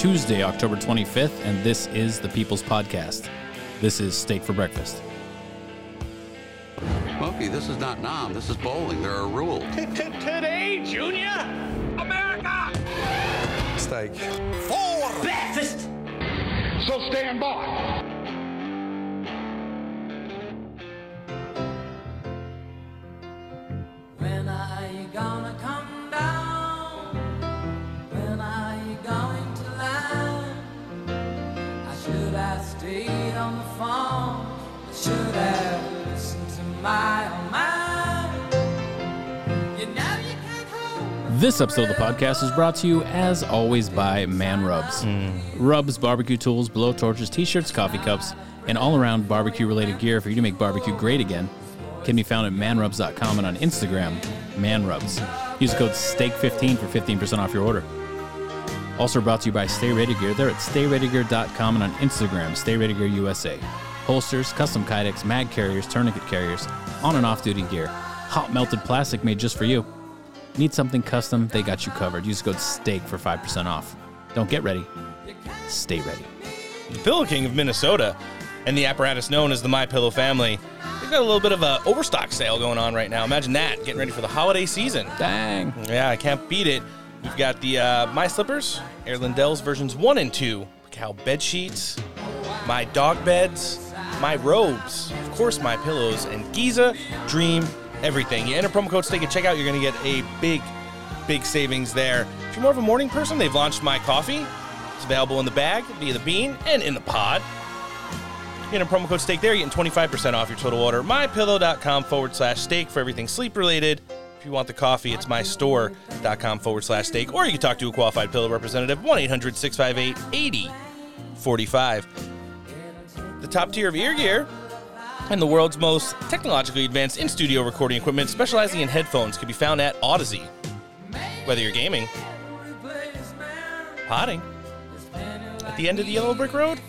It's Tuesday, October 25th, and this is the People's Podcast. This is Steak for Breakfast. Smokey, this is not Nam. This is bowling. There are rules. Today, Junior! America! Steak. For breakfast! So stand by. This episode of the podcast is brought to you, as always, by Man Rubs. Mm. Rubs, barbecue tools, blow torches, t shirts, coffee cups, and all around barbecue related gear for you to make barbecue great again can be found at manrubs.com and on Instagram, manrubs. Use code STEAK15 for 15% off your order. Also brought to you by Stay Ready Gear. They're at stayreadygear.com and on Instagram, Stay Ready Gear USA. Holsters, custom kydex, mag carriers, tourniquet carriers, on and off duty gear, hot melted plastic made just for you. Need something custom? They got you covered. Use code STEAK for 5% off. Don't get ready. Stay ready. the Pillow King of Minnesota and the apparatus known as the My Pillow family. They've got a little bit of a overstock sale going on right now. Imagine that, getting ready for the holiday season. Dang. Yeah, I can't beat it. We've got the uh, My Slippers, Air Lindell's versions one and two, cow bed sheets, my dog beds, my robes, of course, my pillows, and Giza Dream everything. You enter promo code STEAK at checkout, you're going to get a big, big savings there. If you're more of a morning person, they've launched My Coffee. It's available in the bag, via the bean, and in the pod. You enter promo code STEAK there, you're getting 25% off your total order. MyPillow.com forward slash steak for everything sleep related. If you want the coffee, it's mystore.com forward slash steak, or you can talk to a qualified pillow representative, 1 800 658 8045. The top tier of ear gear and the world's most technologically advanced in studio recording equipment, specializing in headphones, can be found at Audeze. Whether you're gaming, potting, at the end of the yellow brick road,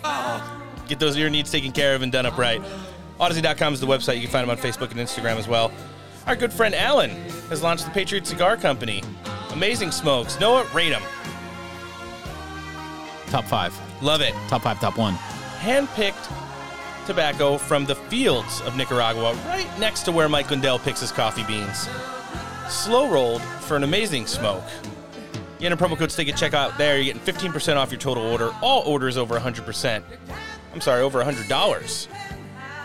get those ear needs taken care of and done up right. Audeze.com is the website. You can find them on Facebook and Instagram as well. Our good friend Alan has launched the Patriot Cigar Company. Amazing smokes. Noah, rate them. Top five. Love it. Top five, top one. Hand-picked tobacco from the fields of Nicaragua, right next to where Mike Lindell picks his coffee beans. Slow rolled for an amazing smoke. You promo code STEAK at checkout there. You're getting 15% off your total order. All orders over 100%. I'm sorry, over $100.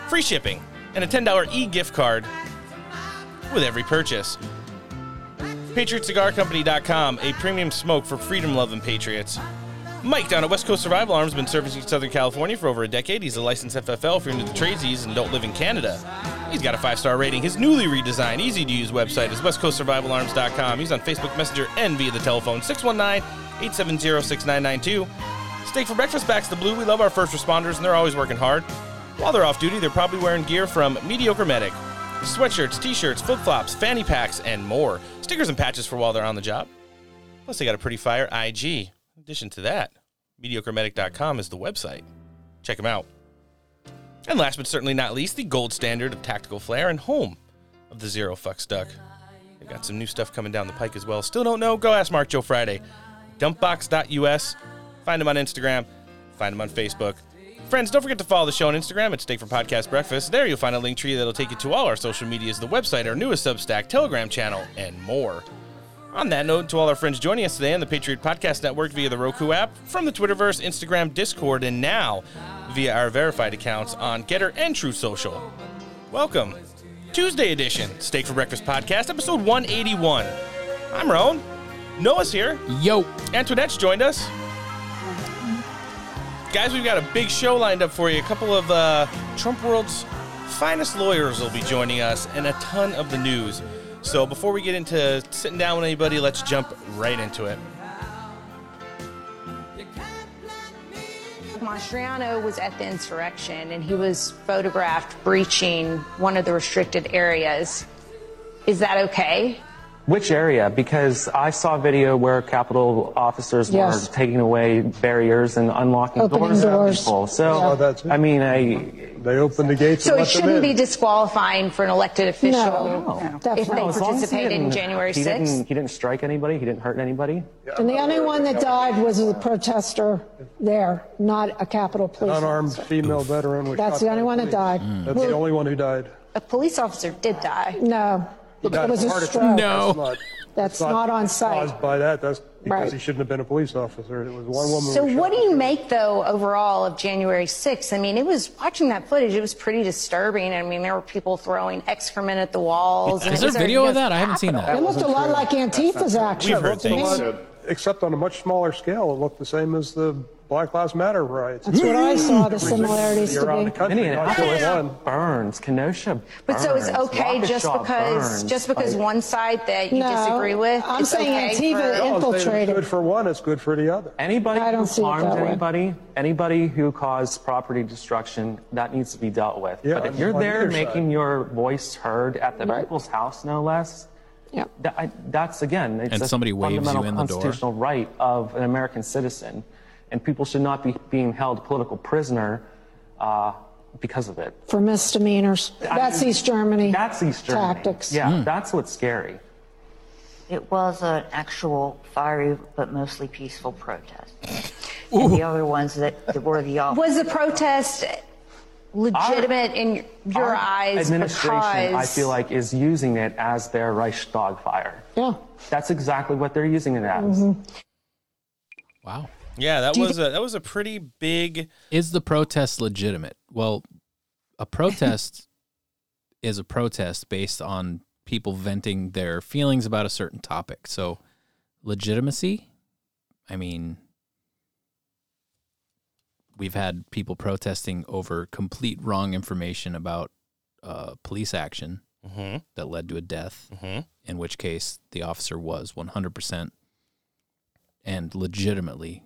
Free shipping and a $10 e-gift card with every purchase. PatriotCigarCompany.com, a premium smoke for freedom-loving patriots. Mike down at West Coast Survival Arms has been servicing Southern California for over a decade. He's a licensed FFL you're into the tradesies and don't live in Canada. He's got a five-star rating. His newly redesigned, easy-to-use website is westcoastsurvivalarms.com. He's on Facebook Messenger and via the telephone 619-870-6992. Steak for breakfast backs the blue. We love our first responders and they're always working hard. While they're off duty, they're probably wearing gear from Mediocre Medic. Sweatshirts, t-shirts, flip-flops, fanny packs, and more. Stickers and patches for while they're on the job. Plus, they got a pretty fire IG. In addition to that, MediocreMedic.com is the website. Check them out. And last but certainly not least, the gold standard of tactical flair and home of the Zero Fuck Stuck. They've got some new stuff coming down the pike as well. Still don't know? Go ask Mark Joe Friday. Dumpbox.us. Find them on Instagram. Find them on Facebook. Friends, don't forget to follow the show on Instagram at Steak for Podcast Breakfast. There you'll find a link tree that'll take you to all our social medias, the website, our newest Substack, Telegram channel, and more. On that note, to all our friends joining us today on the Patriot Podcast Network via the Roku app, from the Twitterverse, Instagram, Discord, and now via our verified accounts on Gettr and Truth Social. Welcome. Tuesday edition, Steak for Breakfast Podcast, episode 181. I'm Roan. Noah's here. Yo. Antoinette's joined us. Guys, we've got a big show lined up for you. A couple of uh, Trump World's finest lawyers will be joining us, and a ton of the news. So before we get into sitting down with anybody, let's jump right into it. Mastriano was at the insurrection and he was photographed breaching one of the restricted areas. Is that okay? Which area? Because I saw a video where Capitol officers Yes. were taking away barriers and unlocking Opening doors. at doors. people. So, Yeah. Oh, that's it. I mean, I, They opened the gates So and it let shouldn't in. be disqualifying for an elected official No, if they No, as long as he participated in didn't- January he 6th. Didn't, he didn't strike anybody. He didn't hurt anybody. And the only one that died was a protester there, not a Capitol police Unarmed officer. female veteran That's the only one that police. died. That's the only one who died. A police officer did die. No, it died was of a heart attack. No. That's not, That's not on site. caused by that. That's because Right. he shouldn't have been a police officer. It was one woman. So what do shot. you make though overall of January 6th? I mean, it was watching that footage. It was pretty disturbing. I mean, there were people throwing excrement at the walls. and Is there was video of that? I haven't seen It that. looked a lot like Antifa's action. We've heard to me. things. Except on a much smaller scale, it looked the same as the Black Lives Matter riots. That's what I saw the similarities to be. country, not just Minneapolis burns. Kenosha But so it's burns, okay just because burns. just because Like, one side that you No, disagree with. I'm it's saying okay Antifa for- No, I'm saying infiltrated. It's good for one. It's good for the other. Anybody I don't who see it harms way. anybody, anybody who caused property destruction, that needs to be dealt with. Yeah, but if on- you're there either making side. your voice heard at the Right. people's house, no less, Yeah. that, I, that's again, it's And a somebody waves you fundamental in the door. constitutional right of an American citizen, and people should not be being held political prisoner uh, because of it. For misdemeanors. That's East Germany. That's East Germany. Tactics. Yeah, that's what's scary. It was an actual fiery but mostly peaceful protest. And the other ones that, that were the op- Was the protest legitimate in your eyes administration, because I feel like, is using it as their Reichstag fire. Yeah. That's exactly what they're using it as. Mm-hmm. Wow. Yeah, that Do was a that was a pretty big. Is the protest legitimate? Well, a protest is a protest based on people venting their feelings about a certain topic. So, legitimacy, I mean, we've had people protesting over complete wrong information about uh, police action Mhm. that led to a death, Mhm. in which case the officer was 100% and legitimately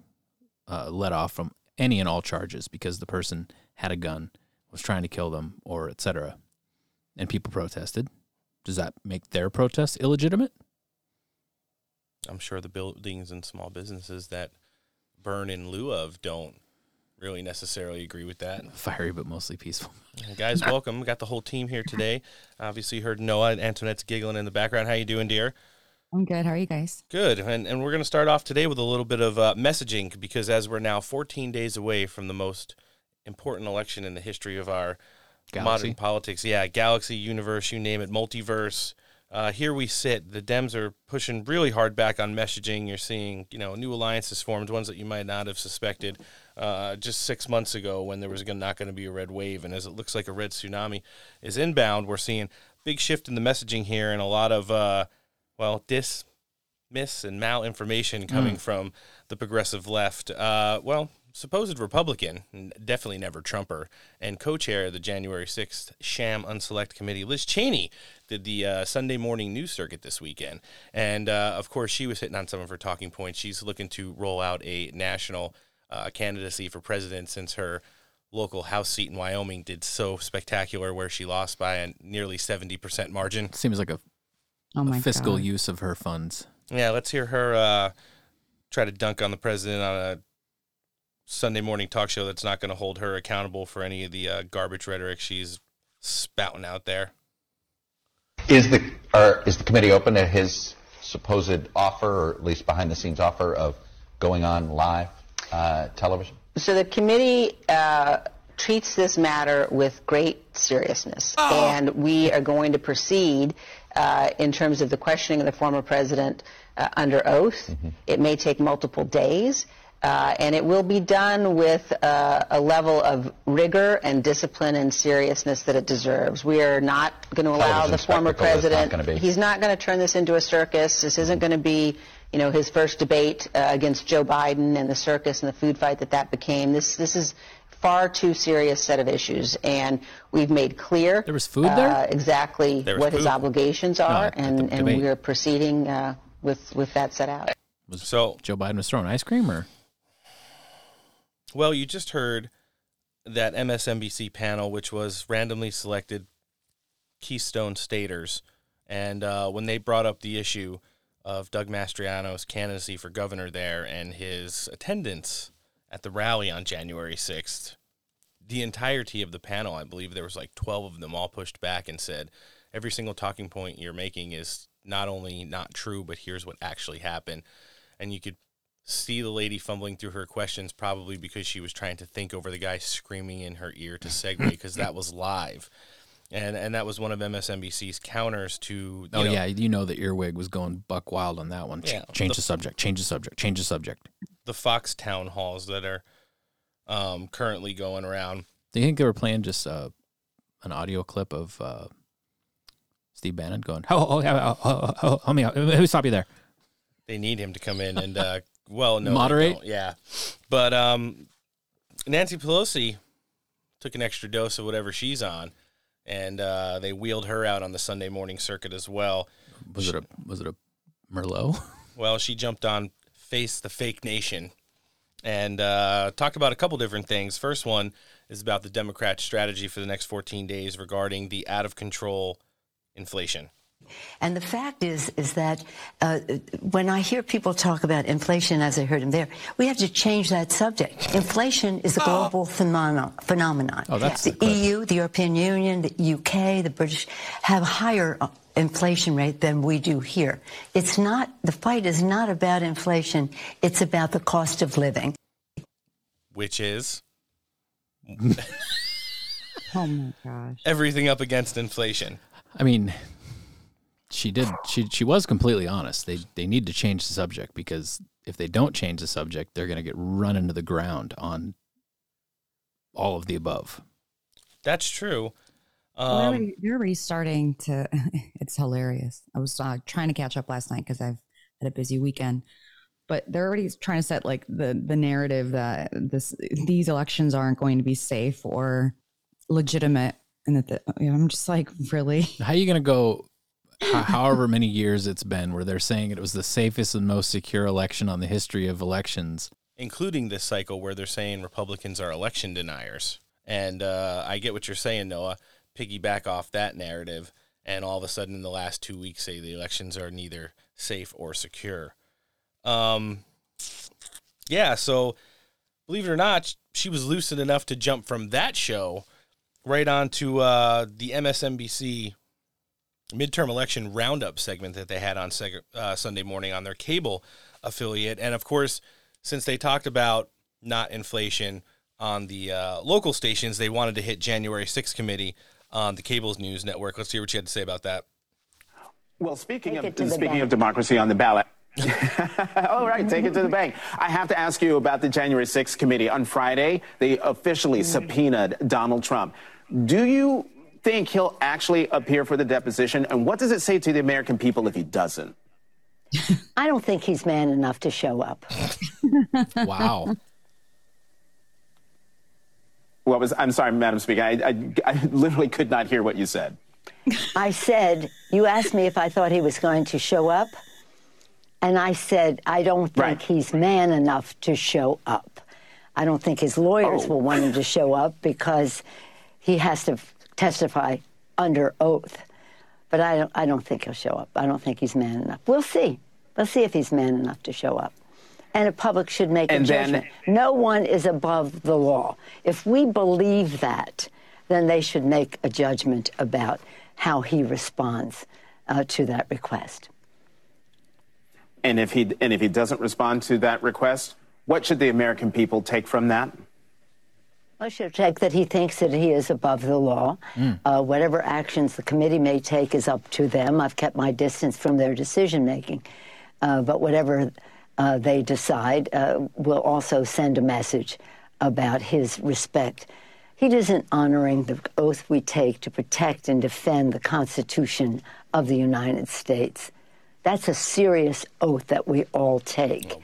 uh, let off from any and all charges because the person had a gun, was trying to kill them, or etc. And people protested. Does that make their protest illegitimate? I'm sure the buildings and small businesses that burn in lieu of don't really necessarily agree with that. Fiery but mostly peaceful. Guys, welcome. We got the whole team here today. Obviously, you heard Noah and Antoinette's giggling in the background. How you doing, dear? I'm good. How are you guys? Good. And, and we're going to start off today with a little bit of uh, messaging because as we're now 14 days away from the most important election in the history of our Galaxy. modern politics, yeah, galaxy, universe, you name it, multiverse. Uh, here we sit. The Dems are pushing really hard back on messaging. You're seeing, you know, new alliances formed, ones that you might not have suspected uh, just six months ago when there was gonna, not going to be a red wave. And as it looks like a red tsunami is inbound, we're seeing big shift in the messaging here and a lot of, uh, well, dis, miss, and malinformation coming Mm. from the progressive left. Uh, well, supposed Republican, definitely never Trumper, and co-chair of the January 6th Sham Unselect Committee, Liz Cheney, did the uh, Sunday morning news circuit this weekend. And uh, of course, she was hitting on some of her talking points. She's looking to roll out a national uh, candidacy for president since her local House seat in Wyoming did so spectacular, where she lost by a nearly 70% margin. Seems like a, Oh my fiscal God. use of her funds. Yeah, let's hear her uh, try to dunk on the president on a Sunday morning talk show that's not going to hold her accountable for any of the uh, garbage rhetoric she's spouting out there. Is the or is the committee open to his supposed offer, or at least behind the scenes offer of going on live uh, television? So the committee uh, treats this matter with great seriousness, and we are going to proceed uh, in terms of the questioning of the former president uh, under oath. It may take multiple days. Uh, and it will be done with uh, a level of rigor and discipline and seriousness that it deserves. We are not going to allow the former not president. be. He's not going to turn this into a circus. This isn't going to be, you know, his first debate uh, against Joe Biden and the circus and the food fight that that became. This this is far too serious set of issues, and we've made clear There was food there? uh, exactly There was what his obligations are, at the and, and we are proceeding uh, with with that set out. Was So, Joe Biden was throwing ice cream or well, you just heard that MSNBC panel, which was randomly selected Keystone Staters, And uh, when they brought up the issue of Doug Mastriano's candidacy for governor there and his attendance at the rally on January 6th, the entirety of the panel, I believe there was like 12 of them, all pushed back and said, every single talking point you're making is not only not true, but here's what actually happened. And you could see the lady fumbling through her questions, probably because she was trying to think over the guy screaming in her ear to segue, because that was live. And, and that was one of MSNBC's counters to. You Oh know, yeah, you know the earwig was going buck wild on that one. Ch- Yeah, change the- the subject. Change the subject. Change the subject. the Fox town halls that are um, currently going around. Do you think they were playing just uh, an audio clip of uh, Steve Bannon going, "Oh, oh, oh, oh, oh, oh, oh, me, me stop you there." They need him to come in and uh, well, no, Moderate? yeah. But um, Nancy Pelosi took an extra dose of whatever she's on, and uh, they wheeled her out on the Sunday morning circuit as well. Was it a was it a Merlot? Well, she jumped on Face the Fake Nation and uh, talked about a couple different things. First one is about the Democrat strategy for the next 14 days regarding the out of control inflation. And the fact is, is that uh, when I hear people talk about inflation, as I heard him there, we have to change that subject. Inflation is a global phenomeno- phenomenon. Oh, that's the the. EU, the European Union, the UK, the British have a higher uh, inflation rate than we do here. It's not the fight is not about inflation; it's about the cost of living. which is Oh my gosh. everything up against inflation. I mean, she did. She she was completely honest. They they need to change the subject because if they don't change the subject, they're going to get run into the ground on all of the above. That's true. They're Um, already, they're already starting to. It's hilarious. I was uh, trying to catch up last night because I've had a busy weekend, but they're already trying to set like the the narrative that this these elections aren't going to be safe or legitimate, and that the, you know, I'm just like, really? How are you going to go? Ho- However many years it's been, where they're saying it was the safest and most secure election on the history of elections. including this cycle where they're saying Republicans are election deniers. And uh, I get what you're saying, Noah. Piggyback off that narrative, and all of a sudden, in the last two weeks, say the elections are neither safe or secure. Um, yeah. So, believe it or not, she was lucid enough to jump from that show right onto uh, the MSNBC midterm election roundup segment that they had on seg- uh, Sunday morning on their cable affiliate. And of course, since they talked about not inflation on the uh, local stations, they wanted to hit January 6th committee on the cable's news network. Let's hear what you had to say about that. Well, speaking Take of it to the speaking of democracy on the ballot. All right, take it to the bank. I have to ask you about the January 6th committee. On Friday, they officially subpoenaed Donald Trump. Do you think he'll actually appear for the deposition? And what does it say to the American people if he doesn't? I don't think he's man enough to show up. Wow. What was? I'm sorry, Madam Speaker. I, I, I literally could not hear what you said. I said, you asked me if I thought he was going to show up. And I said, I don't think Right. he's man enough to show up. I don't think his lawyers Oh. will want him to show up because he has to testify under oath. But I don't, I don't think he'll show up. I don't think he's man enough. We'll see. We'll see if he's man enough to show up. And the public should make a And then- judgment. No one is above the law. If we believe that, then they should make a judgment about how he responds uh, to that request. And if he and if he doesn't respond to that request, what should the American people take from that? I should take that he thinks that he is above the law. Uh, whatever actions the committee may take is up to them. I've kept my distance from their decision making. Uh, but whatever uh, they decide uh, will also send a message about his respect. He isn't honoring the oath we take to protect and defend the Constitution of the United States. That's a serious oath that we all take.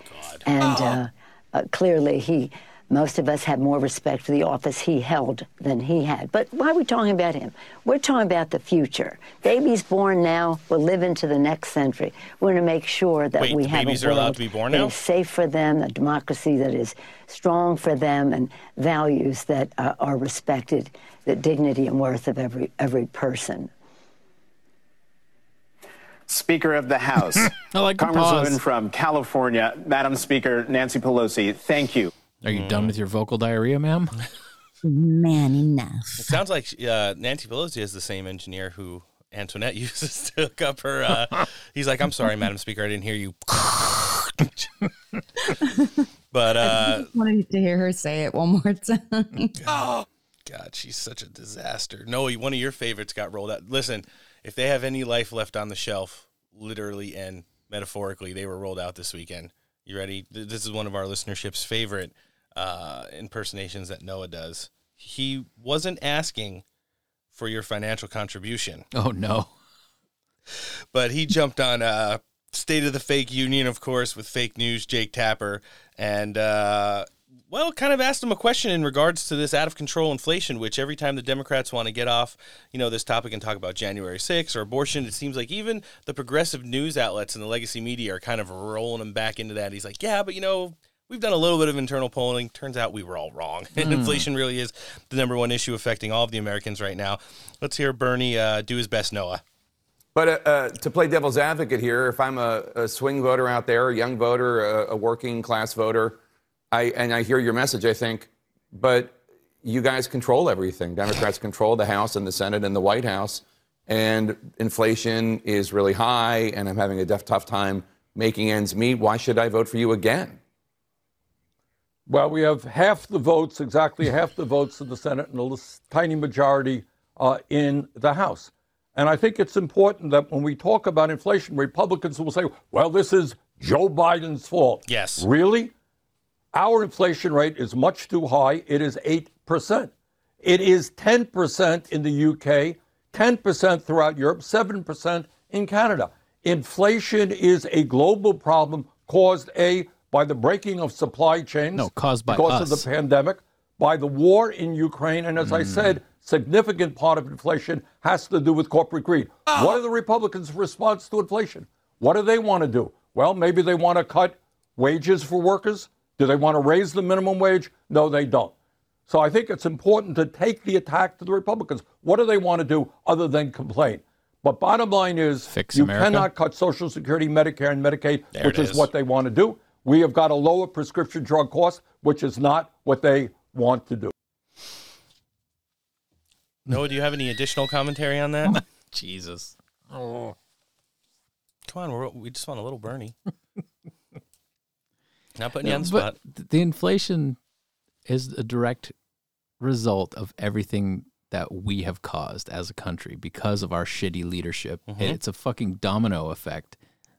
And uh, uh, clearly, he, most of us have more respect for the office he held than he had. But why are we talking about him? We're talking about the future. Babies born now will live into the next century. We're going to make sure that Wait, we have babies a are world allowed to be born now? is safe for them, a democracy that is strong for them, and values that uh, are respected, the dignity and worth of every every person. Speaker of the House. I like the Congresswoman pause. from California, Madam Speaker Nancy Pelosi, thank you. Are you done with your vocal diarrhea, ma'am? Man enough. It sounds like uh, Nancy Pelosi is the same engineer who Antoinette uses to hook up her. Uh, he's like, I'm sorry, Madam Speaker, I didn't hear you. but uh, I wanted to hear her say it one more time. oh, God, she's such a disaster. No, one of your favorites got rolled out. Listen, if they have any life left on the shelf, literally and metaphorically, they were rolled out this weekend. You ready? This is one of our listenership's favorite uh, impersonations that Noah does. He wasn't asking for your financial contribution. Oh no. but he jumped on uh, State of the Fake Union, of course, with fake news, Jake Tapper, and uh, well, kind of asked him a question in regards to this out of control inflation, which every time the Democrats want to get off, you know, this topic and talk about January 6th or abortion, it seems like even the progressive news outlets and the legacy media are kind of rolling him back into that. He's like, yeah, but you know, we've done a little bit of internal polling. Turns out we were all wrong. And Hmm. inflation really is the number one issue affecting all of the Americans right now. Let's hear Bernie uh, do his best, Noah. But uh, uh, to play devil's advocate here, if I'm a, a swing voter out there, a young voter, a, a working class voter, I, and I hear your message, I think, but you guys control everything. Democrats control the House and the Senate and the White House, and inflation is really high, and I'm having a def- tough time making ends meet. Why should I vote for you again? Well, we have half the votes, exactly half the votes in the Senate, and a tiny majority uh, in the House. And I think it's important that when we talk about inflation, Republicans will say, well, this is Joe Biden's fault. Yes. Really? Our inflation rate is much too high. It is 8%. It is 10% in the UK, 10% throughout Europe, 7% in Canada. Inflation is a global problem caused A, by the breaking of supply chains. No, caused by because us. of the pandemic, by the war in Ukraine, and as I mm. said, significant part of inflation has to do with corporate greed. Ah. What are the Republicans' response to inflation? What do they want to do? Well, maybe they want to cut wages for workers. Do they want to raise the minimum wage? No, they don't. So I think it's important to take the attack to the Republicans. What do they want to do other than complain? But bottom line is, Fix you America? cannot cut Social Security, Medicare, and Medicaid, There which it is is. what they want to do. We have got to lower prescription drug costs, which is not what they want to do. Noah, do you have any additional commentary on that? Jesus. Oh. Come on, we're, we just want a little Bernie. Not putting you on the spot. th- the inflation is a direct result of everything that we have caused as a country because of our shitty leadership. Mhm. It's a fucking domino effect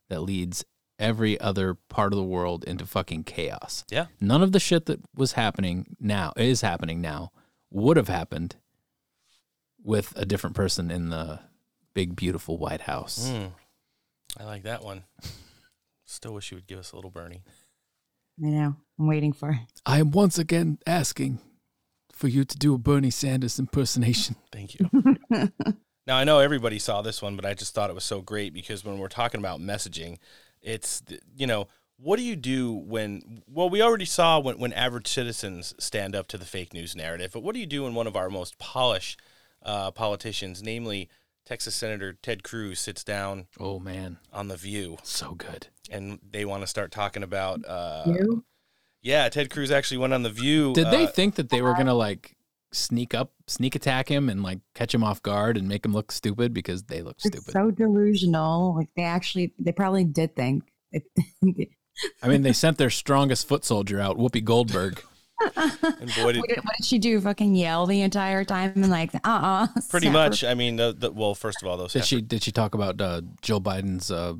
that leads every other part of the world into fucking chaos. Yeah. None of the shit that was happening now is happening now would have happened with a different person in the big beautiful White House. Mm. I like that one. Still wish you would give us a little Bernie. I know. I'm waiting for it. I am once again asking for you to do a Bernie Sanders impersonation. Thank you. Now I know everybody saw this one, but I just thought it was so great because when we're talking about messaging, it's you know what do you do when well we already saw when when average citizens stand up to the fake news narrative, but what do you do when one of our most polished uh, politicians, namely Texas Senator Ted Cruz, sits down? Oh man, on the View, so good, and they want to start talking about. Uh, View? Yeah, Ted Cruz actually went on the View. Did they uh, think that they were gonna like sneak up, sneak attack him, and like catch him off guard and make him look stupid because they look It's stupid? so delusional. Like they actually, they probably did think. I mean, they sent their strongest foot soldier out, Whoopi Goldberg. and boy, did, what, did, what did she do? Fucking yell the entire time and like, uh, uh pretty much. I mean, the, the, well, first of all, those Did she did she talk about uh, Joe Biden's uh,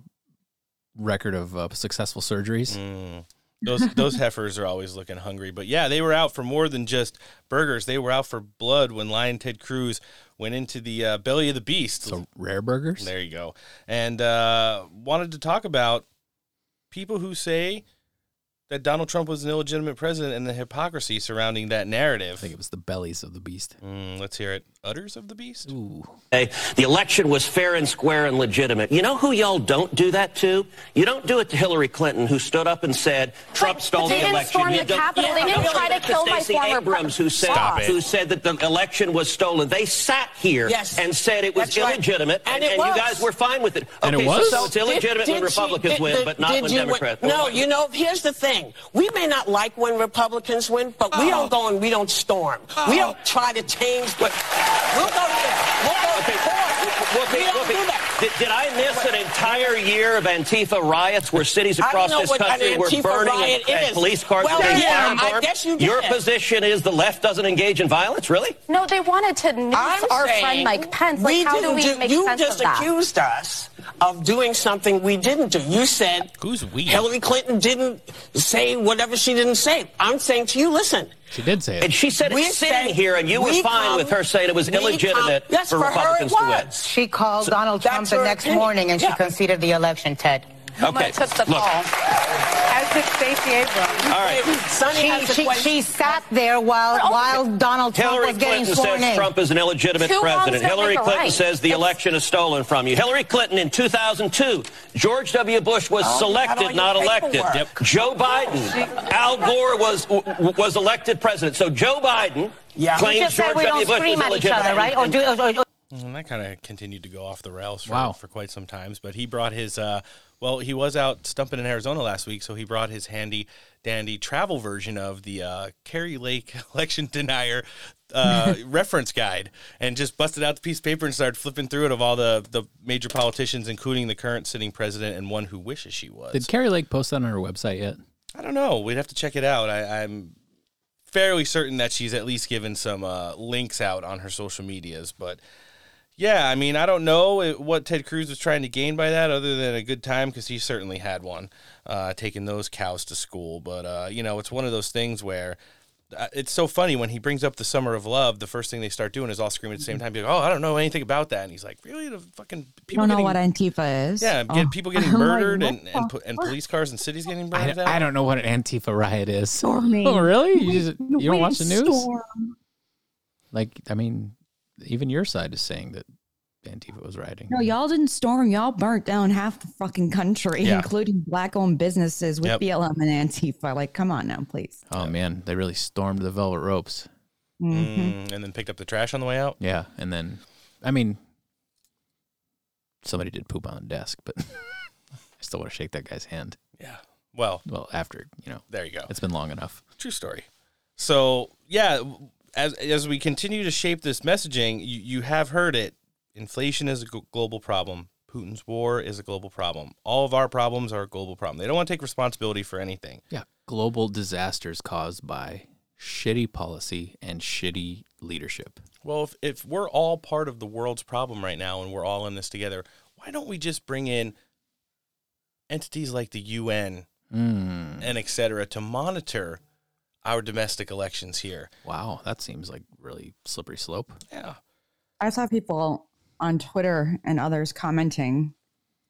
record of uh, successful surgeries? Mm. Those those heifers are always looking hungry. But yeah, they were out for more than just burgers. They were out for blood when Lion Ted Cruz went into the uh, belly of the beast. So rare burgers. There you go. And uh, wanted to talk about people who say that Donald Trump was an illegitimate president and the hypocrisy surrounding that narrative. I think it was the bellies of the beast. Mm, let's hear it. Udders of the beast. Ooh. Hey, the election was fair and square and legitimate. You know who y'all don't do that to? You don't do it to Hillary Clinton, who stood up and said Trump stole they the didn't election. storm You the don't- Capitol. They didn't try to it kill my Stacey former Abrams, who said who said that the election was stolen. They sat here Yes. and said it was That's right. illegitimate, And and, it and you guys were fine with it. And it okay, was? So, so it's illegitimate Did- when did Republicans did- win, did- but not when you win? Democrats. No, you know, here's the thing. We may not like when Republicans win, but we oh. don't go and we don't storm. We oh. don't try to change. What, we'll go to the, we'll go to court. Whoopi, Whoopi. Did, did I miss an entire year of Antifa riots where cities across this what an country were burning and, and police cars Well, were being yeah, fired I guess you Your position is the left doesn't engage in violence, really? No, they wanted to noose I'm our friend Mike Pence. Like, we how do we do- make you sense just of that? You just accused us of doing something we didn't do. You said Who's we? Hillary Clinton didn't say whatever she didn't say. I'm saying to you, listen. She did say it. And she said We it sitting say- here, and you were fine come- with her saying it was illegitimate come- yes, for for her Republicans it to win. was. She called So Donald Trump the next opinion. morning and Yeah. she conceded the election, Ted. Okay, took the look. call. As did Stacey Abrams. All right. Sunny She, has she, question. she sat there while, while Donald Trump Hillary was getting Clinton sworn says in. Trump is an illegitimate Two president. Hillary Clinton right. says the election is stolen from you. Hillary Clinton in 2002, George W. Bush was Oh, you had all selected, not elected. Yep. Joe Biden, Al Gore was w- was elected president. So Joe Biden Yeah. Claims George W. Bush scream was illegitimate. other, right? Or do, or, or, And that kind of continued to go off the rails for, Wow. for quite some times. But he brought his, uh, well, he was out stumping in Arizona last week, so he brought his handy dandy travel version of the uh, Kari Lake election denier uh, reference guide and just busted out the piece of paper and started flipping through it of all the, the major politicians, including the current sitting president and one who wishes she was. Did Kari Lake post that on her website yet? I don't know. We'd have to check it out. I, I'm fairly certain that she's at least given some uh, links out on her social medias. But yeah, I mean, I don't know what Ted Cruz was trying to gain by that, other than a good time, because he certainly had one, uh, taking those cows to school. But uh, you know, it's one of those things where. uh, It's so funny when he brings up the summer of love. The first thing they start doing is all screaming at the same time. Be like, "Oh, I don't know anything about that," and he's like, "Really? The fucking You people don't know getting- what Antifa is. yeah, get Oh. people getting I'm like, murdered and and, and police cars and cities getting burned down." I don't know what an Antifa riot is. Storming. Oh, really? You, just, you don't We watch the news? storm. Like, I mean, even your side is saying that Antifa was rioting. No, y'all didn't storm. Y'all burnt down half the fucking country, Yeah. including black-owned businesses with Yep. BLM and Antifa. Like, come on now, please. Oh man, they really stormed the velvet ropes. Mm-hmm. Mm, and then picked up the trash on the way out. Yeah, and then, I mean, somebody did poop on the desk, but I still want to shake that guy's hand. Yeah. Well, well, after you know, there you go. It's been long enough. True story. So yeah, as as we continue to shape this messaging, you, you have heard it. Inflation is a global problem. Putin's war is a global problem. All of our problems are a global problem. They don't want to take responsibility for anything. Yeah, global disasters caused by shitty policy and shitty leadership. Well, if, if we're all part of the world's problem right now and we're all in this together, why don't we just bring in entities like the UN Mm. and et cetera to monitor our domestic elections here? Wow, that seems like really slippery slope. Yeah. I saw people on Twitter and others commenting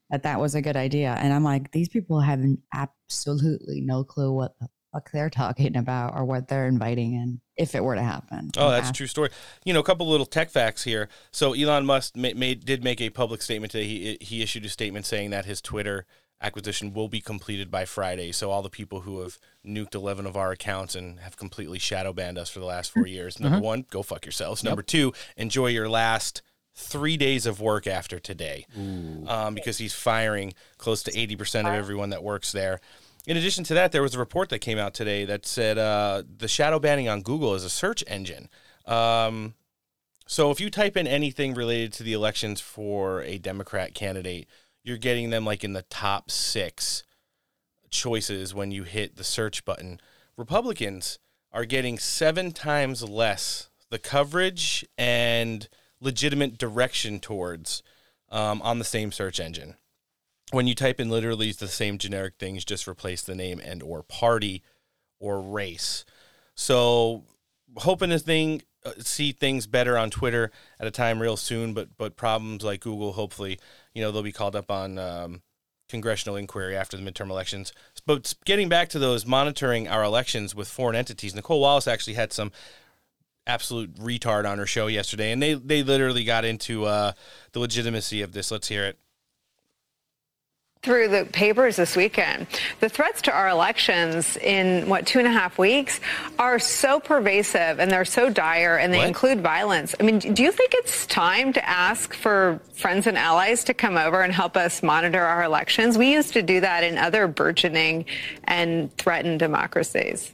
that that was a good idea, and I'm like, these people have absolutely no clue what the fuck they're talking about or what they're inviting in if it were to happen. Oh, that's a true story. You know, a couple little tech facts here. So Elon Musk ma- made did make a public statement today. He he issued a statement saying that his Twitter acquisition will be completed by Friday. So all the people who have nuked 11 of our accounts and have completely shadow banned us for the last 4 years. Number Mhm. 1, go fuck yourselves. Yep. Number 2, enjoy your last 3 days of work after today. Um, because he's firing close to 80% of everyone that works there. In addition to that, there was a report that came out today that said uh, the shadow banning on Google is a search engine. Um, so if you type in anything related to the elections for a Democrat candidate, you're getting them like in the top six choices when you hit the search button. Republicans are getting seven times less the coverage and legitimate direction towards um, on the same search engine. When you type in literally the same generic things, just replace the name and or party or race. So hoping to thing uh, see things better on Twitter at a time real soon, but but problems like Google, hopefully, you know, they'll be called up on um, congressional inquiry after the midterm elections. But getting back to those monitoring our elections with foreign entities, Nicolle Wallace actually had some absolute retard on her show yesterday, and they they literally got into uh, the legitimacy of this. Let's hear it. Through the papers this weekend. The threats to our elections in what two and a half weeks are so pervasive and they're so dire and they What? include violence. I mean, do you think it's time to ask for friends and allies to come over and help us monitor our elections? We used to do that in other burgeoning and threatened democracies.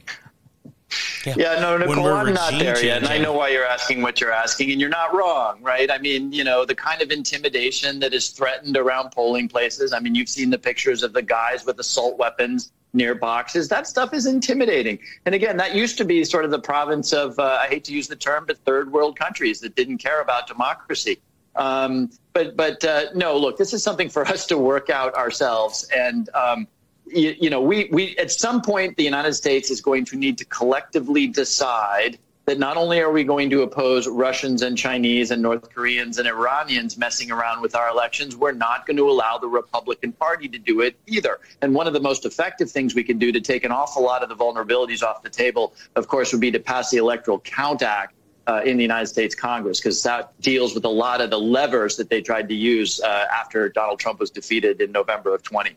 Yeah, no, When Nicole, I'm not there yet, and I know why you're asking what you're asking, and you're not wrong, right? I mean, you know, the kind of intimidation that is threatened around polling places. I mean, you've seen the pictures of the guys with assault weapons near boxes. That stuff is intimidating. And again, that used to be sort of the province of, uh, I hate to use the term, but third world countries that didn't care about democracy. Um, but but uh, no, look, this is something for us to work out ourselves. And um, you, you know, we we at some point the United States is going to need to collectively decide that not only are we going to oppose Russians and Chinese and North Koreans and Iranians messing around with our elections, we're not going to allow the Republican Party to do it either. And one of the most effective things we can do to take an awful lot of the vulnerabilities off the table, of course, would be to pass the Electoral Count Act uh, in the United States Congress, because that deals with a lot of the levers that they tried to use uh, after Donald Trump was defeated in November of 20.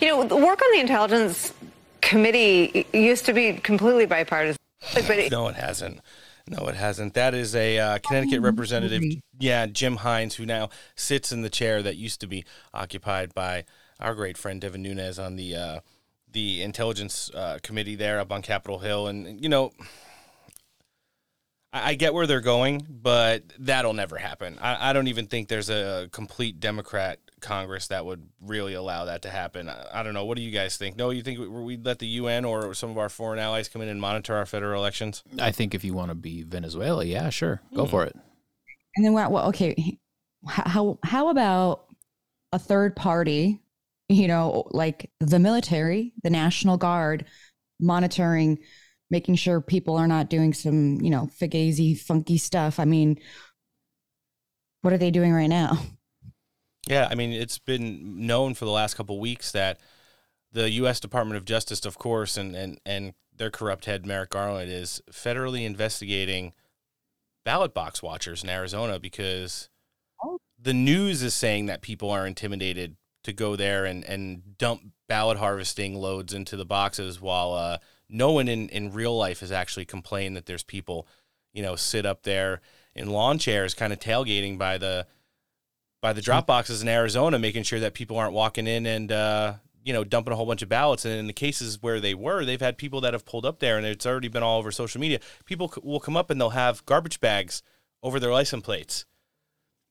You know, the work on the Intelligence Committee used to be completely bipartisan. But it, No, it hasn't. No, it hasn't. That is a uh, Connecticut representative, yeah, Jim Himes, who now sits in the chair that used to be occupied by our great friend Devin Nunes on the uh, the intelligence uh, committee there up on Capitol Hill. And you know, I, I get where they're going, but that'll never happen. I, I don't even think there's a complete Democrat Congress that would really allow that to happen. I, I don't know. What do you guys think? No, you think we- we'd let the UN or some of our foreign allies come in and monitor our federal elections? I think if you want to be Venezuela, yeah, sure, go Hmm. for it. And then what? Well, okay. How how about a third party? You know, like the military, the National Guard, monitoring, making sure people are not doing some you know fugazi, funky stuff. I mean, what are they doing right now? Yeah, I mean, it's been known for the last couple weeks that the U.S. Department of Justice, of course, and, and, and their corrupt head, Merrick Garland, is federally investigating ballot box watchers in Arizona because the news is saying that people are intimidated to go there and, and dump ballot harvesting loads into the boxes while uh, no one in, in real life has actually complained that there's people, you know, sit up there in lawn chairs kind of tailgating by the by the drop boxes in Arizona, making sure that people aren't walking in and uh, you know dumping a whole bunch of ballots. And in the cases where they were, they've had people that have pulled up there, and it's already been all over social media. People will come up and they'll have garbage bags over their license plates.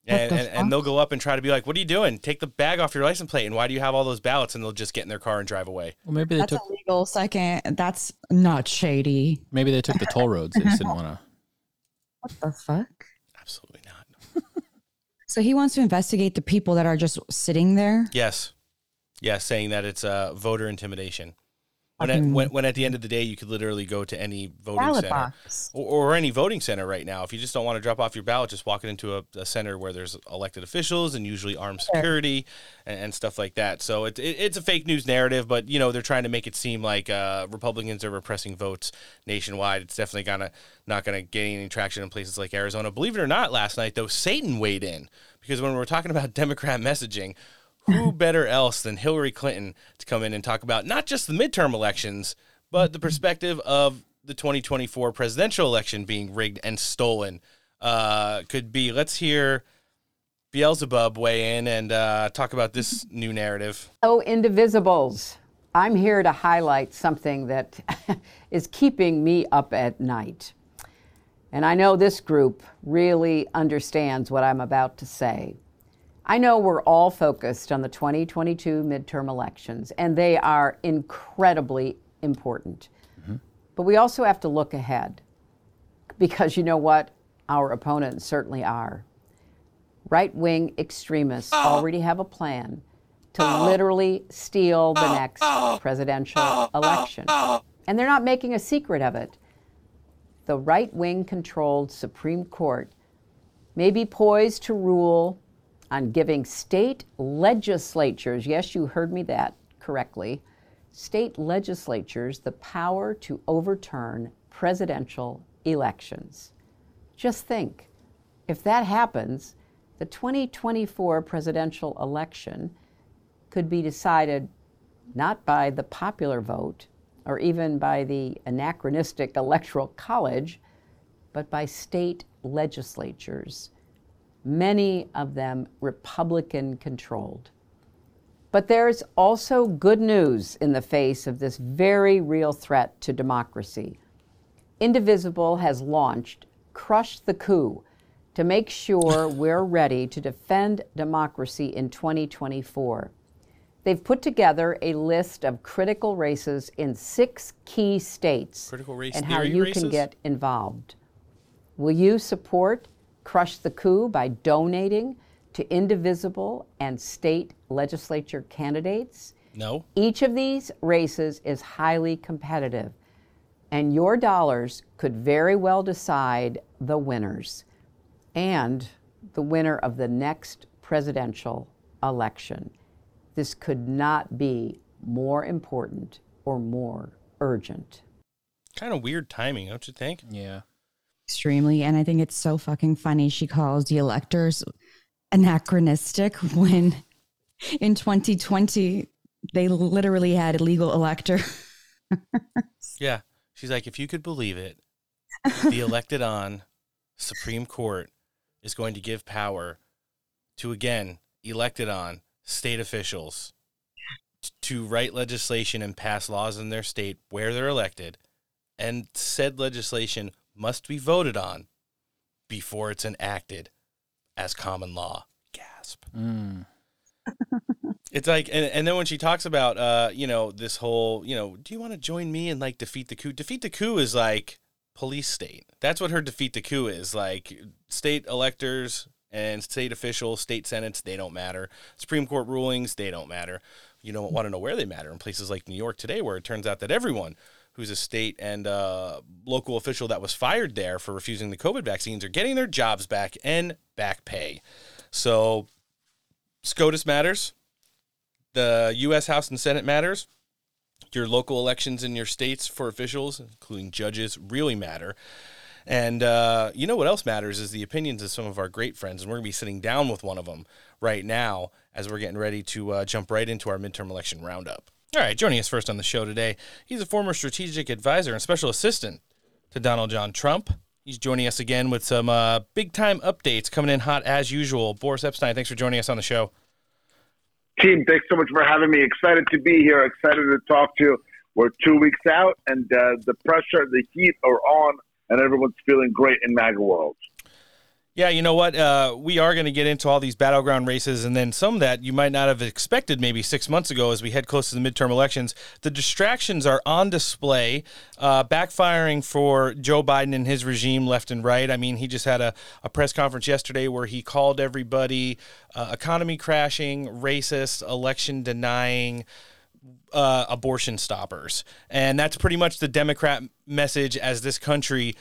What And, the and, and they'll go up and try to be like, "What are you doing? Take the bag off your license plate, and why do you have all those ballots?" And they'll just get in their car and drive away. Well, maybe they That's took illegal. Second, that's not shady. maybe they took the toll roads. They just didn't want to. What the fuck? Absolutely not. So he wants to investigate the people that are just sitting there. Yes, yes, saying that it's uh, voter intimidation. When at, when, when at the end of the day, you could literally go to any voting center box. or, or any voting center right now. If you just don't want to drop off your ballot, just walk it into a, a center where there's elected officials and usually armed security and, and stuff like that. So it, it, it's a fake news narrative, but you know they're trying to make it seem like uh, Republicans are repressing votes nationwide. It's definitely gonna not gonna gain any traction in places like Arizona. Believe it or not, last night though, Satan weighed in because when we're talking about Democrat messaging, who better else than Hillary Clinton to come in and talk about not just the midterm elections, but the perspective of the 2024 presidential election being rigged and stolen? Uh, could be. Let's hear Beelzebub weigh in and uh, talk about this new narrative. Hello, Indivisibles. I'm here to highlight something that is keeping me up at night. And I know this group really understands what I'm about to say. I know we're all focused on the 2022 midterm elections, and they are incredibly important. Mm-hmm. But we also have to look ahead because you know what? Our opponents certainly are. Right wing extremists oh. already have a plan to oh. literally steal the oh. next presidential election. And they're not making a secret of it. The right wing controlled Supreme Court may be poised to rule on giving state legislatures, yes, you heard me that correctly, state legislatures the power to overturn presidential elections. Just think if that happens, the 2024 presidential election could be decided not by the popular vote or even by the anachronistic electoral college, but by state legislatures, many of them Republican controlled. But there's also good news in the face of this very real threat to democracy. Indivisible has launched Crush the Coup to make sure we're ready to defend democracy in 2024. They've put together a list of critical races in six key states and how you races? can get involved. Will you support Crush the Coup by donating to indivisible and state legislature candidates? No. Each of these races is highly competitive, and your dollars could very well decide the winners and the winner of the next presidential election. This could not be more important or more urgent. Kind of weird timing, don't you think? Yeah. Extremely. And I think it's so fucking funny. She calls the electors anachronistic when in 2020 they literally had illegal elector. Yeah. She's like, if you could believe it, the elected on Supreme Court is going to give power to, again, elected on state officials to write legislation and pass laws in their state where they're elected. And said legislation must be voted on before it's enacted as common law. Gasp. It's like, and, and then when she talks about, uh, you know, this whole, you know, do you want to join me and like defeat the coup? Defeat the coup is like police state. That's what her defeat the coup is. Like state electors and state officials, state senates, they don't matter. Supreme Court rulings, they don't matter. You don't want to know where they matter in places like New York today, where it turns out that everyone who's a state and uh, local official that was fired there for refusing the COVID vaccines are getting their jobs back and back pay. So SCOTUS matters. The U.S. House and Senate matters. Your local elections in your states for officials, including judges, really matter. And uh, you know what else matters is the opinions of some of our great friends. And we're going to be sitting down with one of them right now as we're getting ready to uh, jump right into our midterm election roundup. All right, joining us first on the show today, he's a former strategic advisor and special assistant to Donald John Trump. He's joining us again with some uh, big time updates coming in hot as usual. Boris Epshteyn, thanks for joining us on the show. Team, thanks so much for having me. Excited to be here. Excited to talk to you. We're two weeks out, and uh, the pressure, the heat are on, and everyone's feeling great in MAGA world. Yeah, you know what? Uh, we are going to get into all these battleground races, and then some that you might not have expected maybe six months ago as we head close to the midterm elections. The distractions are on display, uh, backfiring for Joe Biden and his regime left and right. I mean, he just had a, a press conference yesterday where he called everybody uh, economy crashing, racist, election denying. Uh, abortion stoppers. And that's pretty much the Democrat message as this country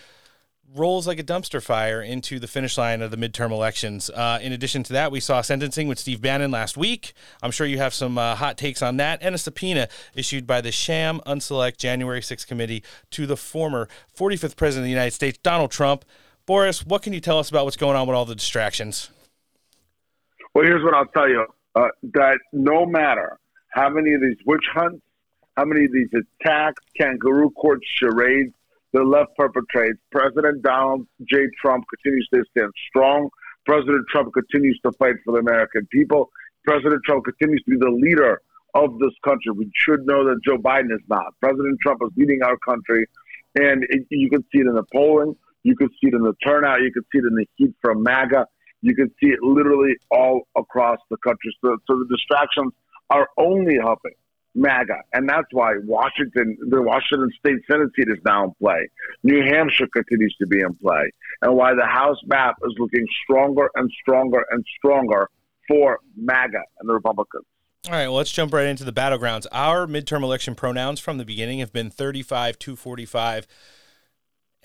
rolls like a dumpster fire into the finish line of the midterm elections. Uh, in addition to that, we saw sentencing with Steve Bannon last week. I'm sure you have some uh, hot takes on that, and a subpoena issued by the sham unselect January 6th committee to the former 45th president of the United States, Donald Trump. Boris, what can you tell us about what's going on with all the distractions? Well, here's what I'll tell you: uh, that no matter how many of these witch hunts, how many of these attacks, kangaroo court charades the left perpetrates, President Donald J. Trump continues to stand strong. President Trump continues to fight for the American people. President Trump continues to be the leader of this country. We should know that Joe Biden is not. President Trump is leading our country, and it, you can see it in the polling. You can see it in the turnout. You can see it in the heat from MAGA. You can see it literally all across the country. So, so the distractions are only helping MAGA, and that's why Washington, the Washington State Senate seat is now in play. New Hampshire continues to be in play, and why the House map is looking stronger and stronger and stronger for MAGA and the Republicans. All right, well, let's jump right into the battlegrounds. Our midterm election pronouns from the beginning have been 35, 245,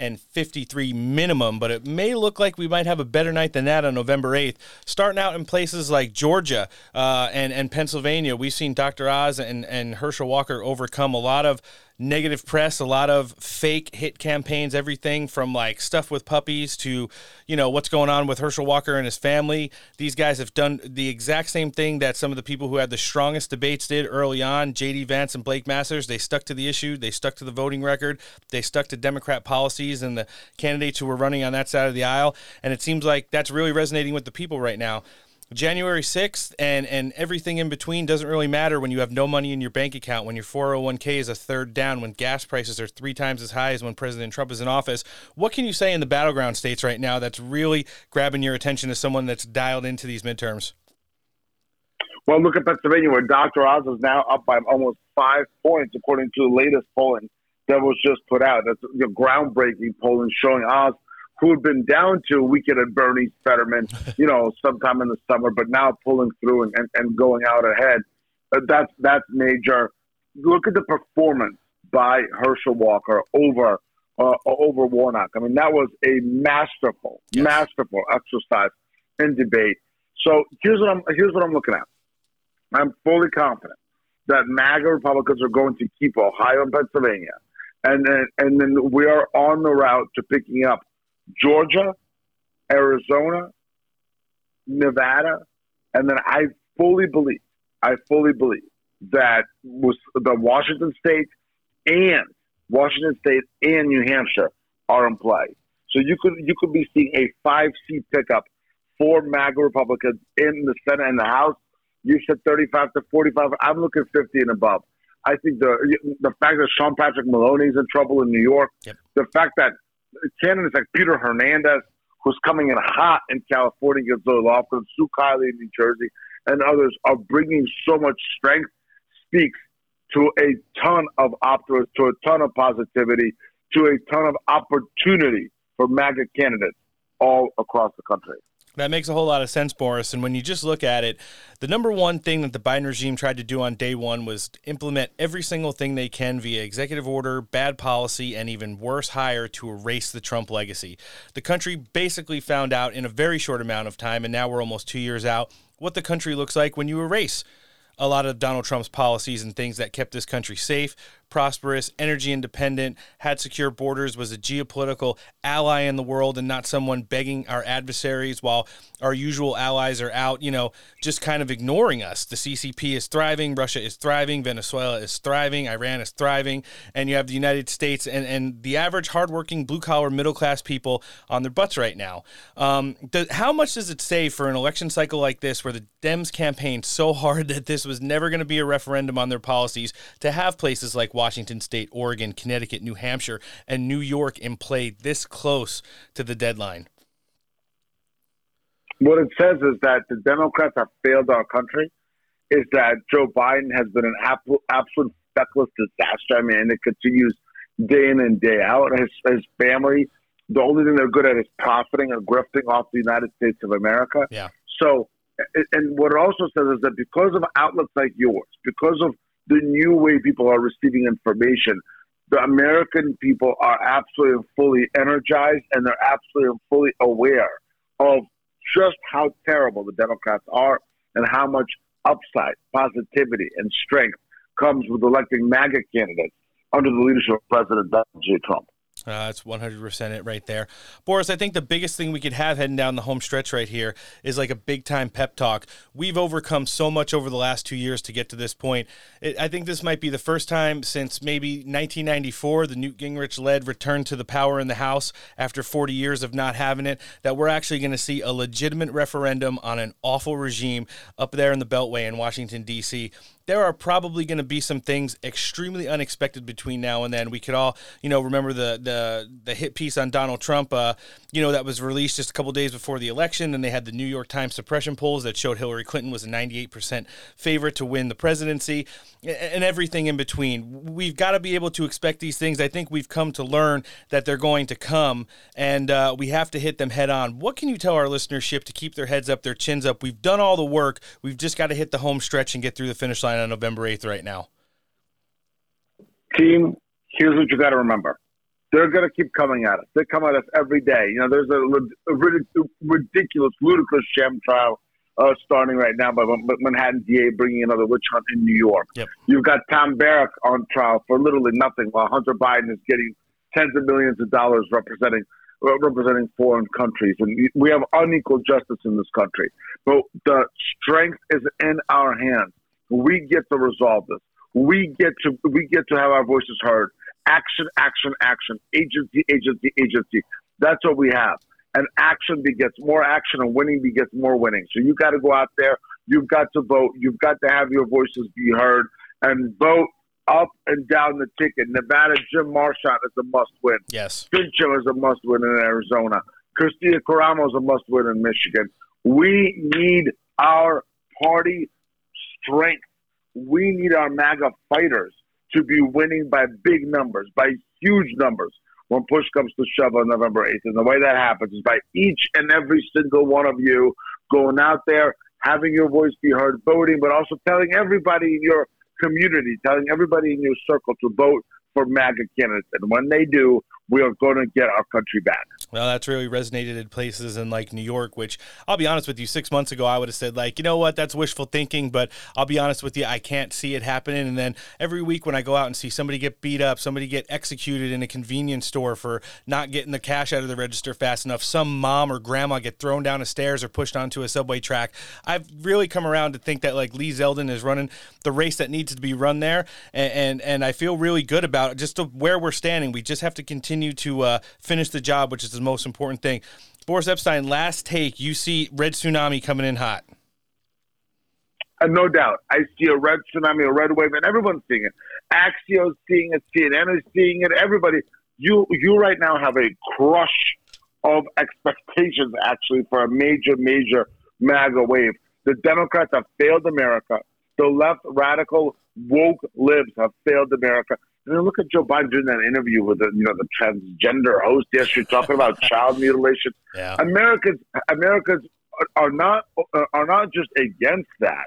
and 53 minimum, but it may look like we might have a better night than that on November 8th. Starting out in places like Georgia uh, and, and Pennsylvania, we've seen Dr. Oz and, and Herschel Walker overcome a lot of negative press, a lot of fake hit campaigns, everything from like stuff with puppies to, you know, what's going on with Herschel Walker and his family. These guys have done the exact same thing that some of the people who had the strongest debates did early on, JD Vance and Blake Masters. They stuck to the issue, they stuck to the voting record, they stuck to Democrat policies and the candidates who were running on that side of the aisle. And it seems like that's really resonating with the people right now. January 6th and, and everything in between doesn't really matter when you have no money in your bank account, when your 401k is a third down, when gas prices are three times as high as when President Trump is in office. What can you say in the battleground states right now that's really grabbing your attention as someone that's dialed into these midterms? Well, look at Pennsylvania, where Dr. Oz is now up by almost five points, according to the latest polling that was just put out. That's the groundbreaking polling showing Oz who had been down to a weekend at Bernie's Fetterman, you know, sometime in the summer, but now pulling through and, and, and going out ahead. Uh, that's that's major. Look at the performance by Herschel Walker over uh, over Warnock. I mean, that was a masterful, yes. masterful exercise in debate. So here's what I'm here's what I'm looking at. I'm fully confident that MAGA Republicans are going to keep Ohio and Pennsylvania, and then and then we are on the route to picking up Georgia, Arizona, Nevada, and then I fully believe, I fully believe that was the Washington State and Washington State and New Hampshire are in play. So you could you could be seeing a five seat pickup for MAGA Republicans in the Senate and the House. You said 35 to 45. I'm looking 50 and above. I think the the fact that Sean Patrick Maloney is in trouble in New York, yep. the fact that candidates like Peter Hernandez, who's coming in hot in California against Zoe Sue Kiley in New Jersey, and others are bringing so much strength, speaks to a ton of optimism, to a ton of positivity, to a ton of opportunity for MAGA candidates all across the country. That makes a whole lot of sense, Boris. And when you just look at it, the number one thing that the Biden regime tried to do on day one was implement every single thing they can via executive order, bad policy, and even worse, hire to erase the Trump legacy. The country basically found out in a very short amount of time, and now we're almost two years out, what the country looks like when you erase a lot of Donald Trump's policies and things that kept this country safe, prosperous, energy independent, had secure borders, was a geopolitical ally in the world and not someone begging our adversaries while our usual allies are out, you know, just kind of ignoring us. The CCP is thriving, Russia is thriving, Venezuela is thriving, Iran is thriving, and you have the United States and, and the average hardworking blue collar middle class people on their butts right now. Um, how much does it say for an election cycle like this where the Dems campaigned so hard that this was never going to be a referendum on their policies to have places like Washington State, Oregon, Connecticut, New Hampshire, and New York in play this close to the deadline? What it says is that the Democrats have failed our country, is that Joe Biden has been an absolute feckless disaster. I mean, and it continues day in and day out. His, his family, the only thing they're good at is profiting and grifting off the United States of America. Yeah. So, and what it also says is that because of outlets like yours, because of the new way people are receiving information. The American people are absolutely fully energized and they're absolutely fully aware of just how terrible the Democrats are and how much upside, positivity, and strength comes with electing MAGA candidates under the leadership of President Donald J. Trump. Uh, that's 100% it right there. Boris, I think the biggest thing we could have heading down the home stretch right here is like a big time pep talk. We've overcome so much over the last two years to get to this point. It, I think this might be the first time since maybe 1994, the Newt Gingrich led return to the power in the House after 40 years of not having it, that we're actually going to see a legitimate referendum on an awful regime up there in the Beltway in Washington, D.C there are probably going to be some things extremely unexpected between now and then. We could all, you know, remember the the the hit piece on Donald Trump, uh, you know, that was released just a couple days before the election, and they had the New York Times suppression polls that showed Hillary Clinton was a 98% favorite to win the presidency, and everything in between. We've got to be able to expect these things. I think we've come to learn that they're going to come, and uh, we have to hit them head on. What can you tell our listenership to keep their heads up, their chins up? We've done all the work. We've just got to hit the home stretch and get through the finish line on November 8th right now? Team, here's what you got to remember. They're going to keep coming at us. They come at us every day. You know, there's a, a ridiculous, ludicrous sham trial uh, starting right now by Manhattan DA bringing another witch hunt in New York. Yep. You've got Tom Barrack on trial for literally nothing, while Hunter Biden is getting tens of millions of dollars representing uh, representing foreign countries, and we have unequal justice in this country. But the strength is in our hands. We get to resolve this. We get to we get to have our voices heard. Action, action, action. Agency, agency, agency. That's what we have. And action begets more action, and winning begets more winning. So you got to go out there. You've got to vote. You've got to have your voices be heard and vote up and down the ticket. Nevada, Jim Marchant is a must win. Yes. Finchem is a must win in Arizona. Kristina Karamo is a must win in Michigan. We need our party strength. We need our MAGA fighters to be winning by big numbers, by huge numbers when push comes to shove on November 8th. And the way that happens is by each and every single one of you going out there, having your voice be heard, voting, but also telling everybody in your community, telling everybody in your circle to vote for MAGA candidates. And when they do, we are going to get our country back. Well, that's really resonated in places in like New York, which I'll be honest with you, six months ago, I would have said, like, you know what, that's wishful thinking, but I'll be honest with you, I can't see it happening. And then every week when I go out and see somebody get beat up, somebody get executed in a convenience store for not getting the cash out of the register fast enough, some mom or grandma get thrown down the stairs or pushed onto a subway track, I've really come around to think that like Lee Zeldin is running the race that needs to be run there. And, and, and I feel really good about it, just to where we're standing. We just have to continue to uh, finish the job, which is the most important thing. Boris Epshteyn, last take. You see red tsunami coming in hot. And no doubt, I see a red tsunami, a red wave, and everyone's seeing it. Axios seeing it, CNN is seeing it. Everybody, you you right now have a crush of expectations actually for a major, major MAGA wave. The Democrats have failed America. The left radical woke libs have failed America. Look at Joe Biden doing that interview with the you know the transgender host yesterday talking about child mutilation. Yeah. Americans Americans are not are not just against that.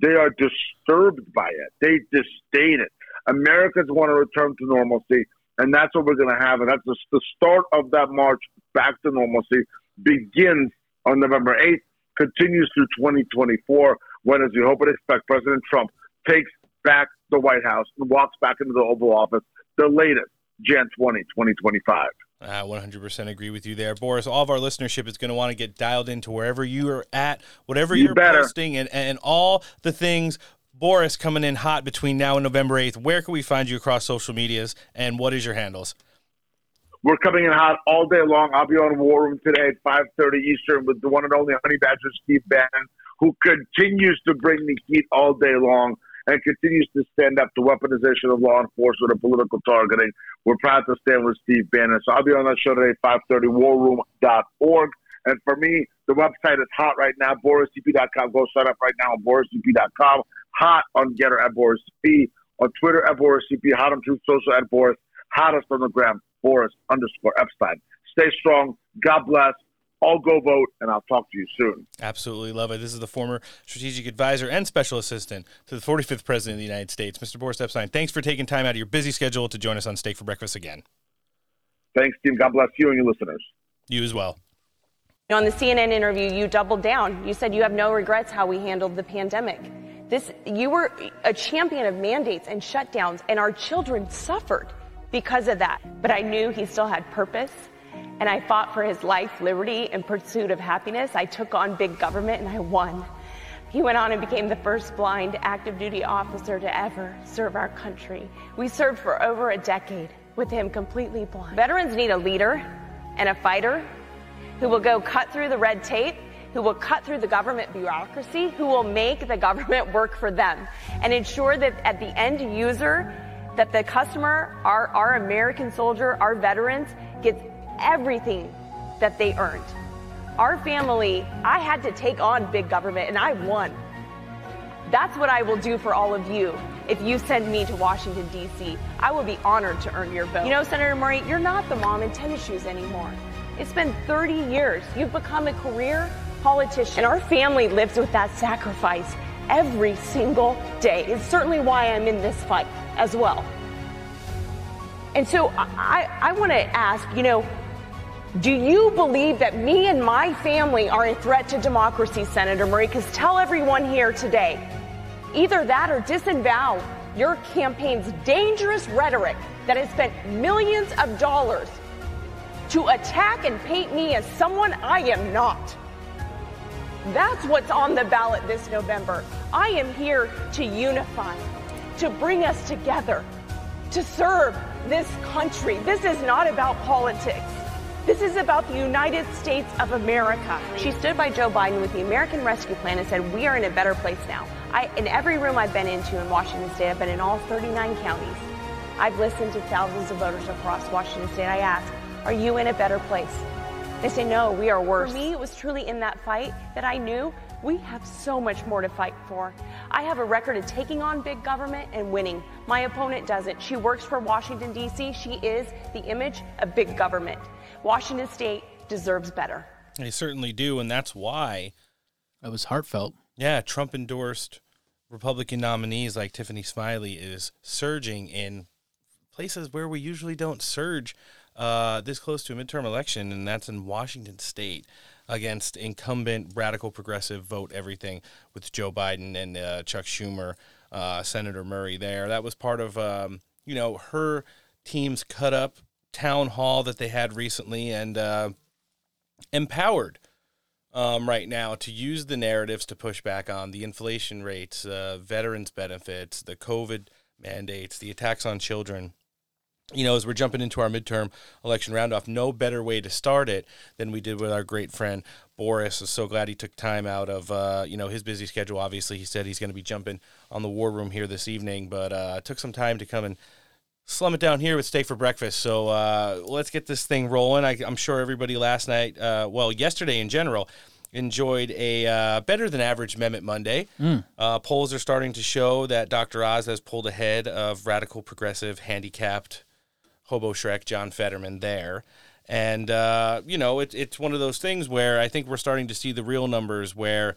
They are disturbed by it. They disdain it. Americans want to return to normalcy, and that's what we're going to have. And that's the, the start of that march back to normalcy begins on November 8th, continues through 2024, when, as we hope and expect, President Trump takes back the White House and walks back into the Oval Office, the latest, Jan 20, 2025. I 100% agree with you there. Boris, all of our listenership is going to want to get dialed into wherever you are at, whatever You you're better. posting, and, and all the things. Boris coming in hot between now and November 8th. Where can we find you across social medias, and what is your handles? We're coming in hot all day long. I'll be on War Room today at 5.30 Eastern with the one and only Honey Badger Steve Bannon, who continues to bring the heat all day long and continues to stand up to weaponization of law enforcement and political targeting. We're proud to stand with Steve Bannon. So I'll be on that show today at 5.30, warroom.org. And for me, the website is hot right now, borisep.com. Go sign up right now on borisep.com. Hot on Gettr at borisep. On Twitter at Boris EP. Hot on Truth Social at Boris. Hottest on the gram, Boris underscore Epshteyn. Stay strong. God bless. All go vote, and I'll talk to you soon. Absolutely love it. This is the former strategic advisor and special assistant to the 45th President of the United States, Mr. Boris Epshteyn. Thanks for taking time out of your busy schedule to join us on Steak for Breakfast again. Thanks, team. God bless you and your listeners. You as well. On the CNN interview, you doubled down. You said you have no regrets how we handled the pandemic. This, you were a champion of mandates and shutdowns, and our children suffered because of that. But I knew he still had purpose, and I fought for his life, liberty, and pursuit of happiness. I took on big government, and I won. He went on and became the first blind active duty officer to ever serve our country. We served for over a decade with him completely blind. Veterans need a leader and a fighter who will go cut through the red tape, who will cut through the government bureaucracy, who will make the government work for them and ensure that at the end user, that the customer, our, our American soldier, our veterans, gets everything that they earned. Our family, I had to take on big government and I won. That's what I will do for all of you. If you send me to Washington, D.C., I will be honored to earn your vote. You know, Senator Murray, you're not the mom in tennis shoes anymore. It's been 30 years. You've become a career politician. And our family lives with that sacrifice every single day. It's certainly why I'm in this fight as well. And so I, I want to ask, you know, Do you believe that me and my family are a threat to democracy, Senator Murray? Because tell everyone here today either that or disavow your campaign's dangerous rhetoric that has spent millions of dollars to attack and paint me as someone I am not. That's what's on the ballot this November. I am here to unify, to bring us together, to serve this country. This is not about politics. This is about the United States of America. She stood by Joe Biden with the American Rescue Plan and said, We are in a better place now. I, in every room I've been into in Washington State, I've been in all 39 counties. I've listened to thousands of voters across Washington State. I ask, Are you in a better place? They say, No, we are worse. For me, it was truly in that fight that I knew we have so much more to fight for. I have a record of taking on big government and winning. My opponent doesn't. She works for Washington, D.C., she is the image of big government. Washington State deserves better. They certainly do, and that's why it was heartfelt. Yeah, Trump endorsed Republican nominees like Tiffany Smiley is surging in places where we usually don't surge uh, this close to a midterm election, and that's in Washington State against incumbent radical progressive vote everything with Joe Biden and uh, Chuck Schumer, uh, Senator Murray there. That was part of um, you know her team's cut up town hall that they had recently and uh, empowered um, right now to use the narratives to push back on the inflation rates, uh, veterans benefits, the COVID mandates, the attacks on children. You know, as we're jumping into our midterm election roundoff, no better way to start it than we did with our great friend Boris. I'm so glad he took time out of uh, you know his busy schedule. Obviously, he said he's going to be jumping on the war room here this evening, but uh, took some time to come and slum it down here with steak for breakfast. So uh, let's get this thing rolling. I, am sure everybody last night, uh, well, yesterday in general, enjoyed a uh, better than average Mehmet Monday. Mm. Uh, polls are starting to show that Dr. Oz has pulled ahead of radical progressive handicapped hobo Shrek John Fetterman there. And, uh, you know, it, it's one of those things where I think we're starting to see the real numbers where,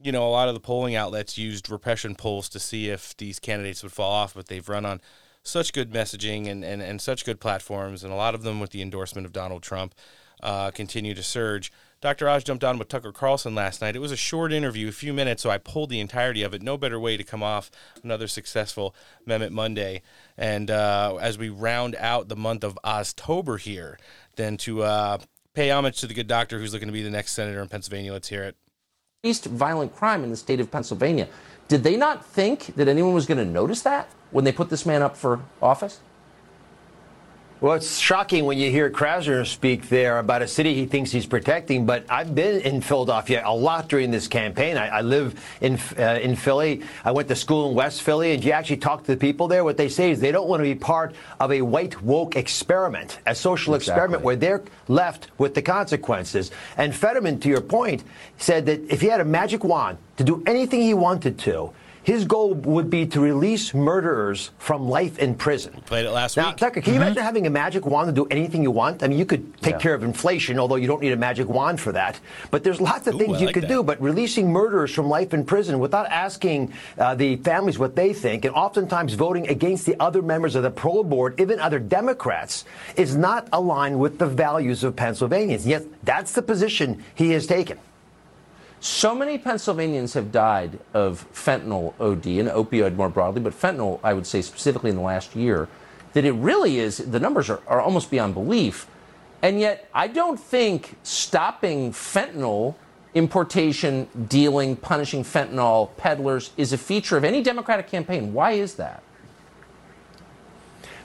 you know, a lot of the polling outlets used repression polls to see if these candidates would fall off, but they've run on such good messaging and, and, and such good platforms, and a lot of them with the endorsement of Donald Trump uh, continue to surge. Dr. Oz jumped on with Tucker Carlson last night. It was a short interview, a few minutes, so I pulled the entirety of it. No better way to come off another successful Mehmet Monday. And uh, as we round out the month of October here, than to uh, pay homage to the good doctor who's looking to be the next senator in Pennsylvania. Let's hear it. Increased violent crime in the state of Pennsylvania. Did they not think that anyone was going to notice that? when they put this man up for office? Well, it's shocking when you hear Krasner speak there about a city he thinks he's protecting. But I've been in Philadelphia a lot during this campaign. I, I live in uh, in Philly. I went to school in West Philly, and you actually talk to the people there. What they say is they don't want to be part of a white woke experiment, a social exactly. experiment where they're left with the consequences. And Fetterman, to your point, said that if he had a magic wand to do anything he wanted to, his goal would be to release murderers from life in prison. played it last now, week. Tucker, can you mm-hmm. imagine having a magic wand to do anything you want? I mean, you could take yeah. care of inflation, although you don't need a magic wand for that. But there's lots of Ooh, things I you like could that. do. But releasing murderers from life in prison without asking uh, the families what they think, and oftentimes voting against the other members of the parole board, even other Democrats, is not aligned with the values of Pennsylvanians. Yet that's the position he has taken. So many Pennsylvanians have died of fentanyl OD and opioid more broadly, but fentanyl, I would say specifically in the last year, that it really is, the numbers are, are almost beyond belief. And yet, I don't think stopping fentanyl importation, dealing, punishing fentanyl peddlers is a feature of any Democratic campaign. Why is that?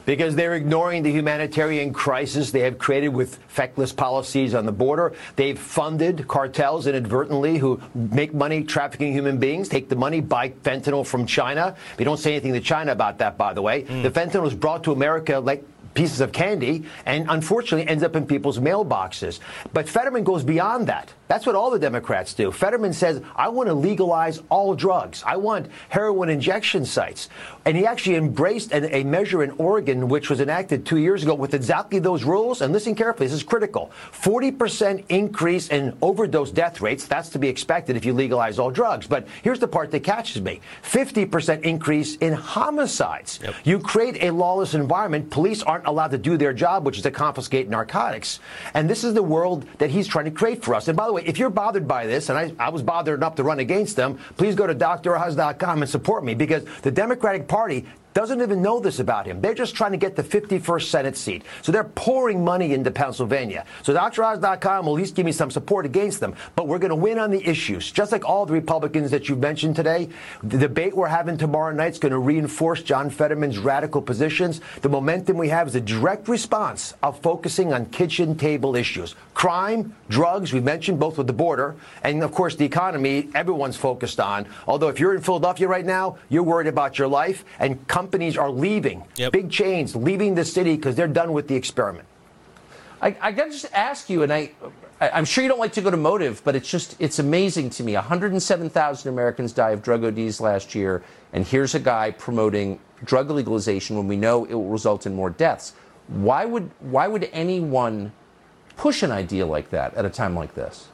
Because they're ignoring the humanitarian crisis they have created with feckless policies on the border. They've funded cartels inadvertently who make money trafficking human beings, take the money, buy fentanyl from China. We don't say anything to China about that, by the way. Mm. The fentanyl is brought to America like pieces of candy and unfortunately ends up in people's mailboxes. But Fetterman goes beyond that. That's what all the Democrats do. Fetterman says, I want to legalize all drugs. I want heroin injection sites. And he actually embraced an, a measure in Oregon, which was enacted two years ago with exactly those rules. And listen carefully, this is critical 40% increase in overdose death rates. That's to be expected if you legalize all drugs. But here's the part that catches me 50% increase in homicides. You create a lawless environment. Police aren't allowed to do their job, which is to confiscate narcotics. And this is the world that he's trying to create for us. And by the way, if you're bothered by this, and I, I was bothered enough to run against them, please go to droz.com and support me because the Democratic Party doesn't even know this about him. They're just trying to get the 51st Senate seat. So they're pouring money into Pennsylvania. So DrOz.com will at least give me some support against them. But we're going to win on the issues. Just like all the Republicans that you've mentioned today, the debate we're having tomorrow night is going to reinforce John Fetterman's radical positions. The momentum we have is a direct response of focusing on kitchen table issues. Crime, drugs, we mentioned both with the border, and of course the economy, everyone's focused on. Although if you're in Philadelphia right now, you're worried about your life, and companies are leaving. Big chains leaving the city because they're done with the experiment. I, I got to just ask you, and I, I, I'm sure you don't like to go to motive, but it's just, it's amazing to me. 107,000 Americans die of drug ODs last year, and here's a guy promoting drug legalization when we know it will result in more deaths. Why would, why would anyone push an idea like that at a time like this?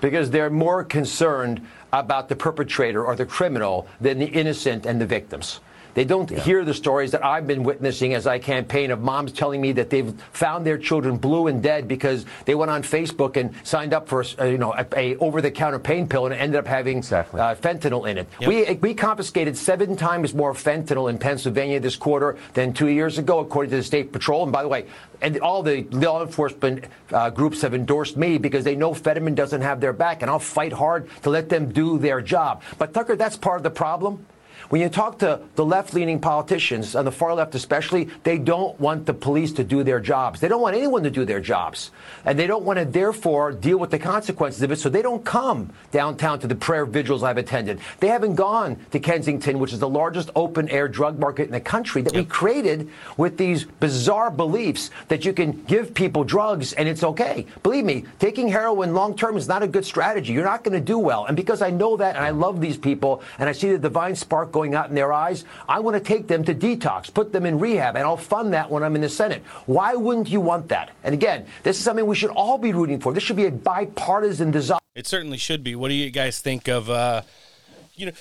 because they're more concerned about the perpetrator or the criminal than the innocent and the victims. They don't hear the stories that I've been witnessing as I campaign of moms telling me that they've found their children blue and dead because they went on Facebook and signed up for uh, you know a, a over-the-counter pain pill and it ended up having uh, fentanyl in it. We we confiscated seven times more fentanyl in Pennsylvania this quarter than two years ago, according to the state patrol. And by the way, and all the law enforcement uh, groups have endorsed me because they know Fetterman doesn't have their back, and I'll fight hard to let them do their job. But Tucker, that's part of the problem. When you talk to the left leaning politicians, on the far left especially, they don't want the police to do their jobs. They don't want anyone to do their jobs. And they don't want to, therefore, deal with the consequences of it. So they don't come downtown to the prayer vigils I've attended. They haven't gone to Kensington, which is the largest open air drug market in the country that we created with these bizarre beliefs that you can give people drugs and it's okay. Believe me, taking heroin long term is not a good strategy. You're not going to do well. And because I know that and I love these people and I see the divine spark going out in their eyes, I want to take them to detox, put them in rehab, and I'll fund that when I'm in the Senate. Why wouldn't you want that? And again, this is something we should all be rooting for. This should be a bipartisan desire. It certainly should be. What do you guys think of, uh, you know,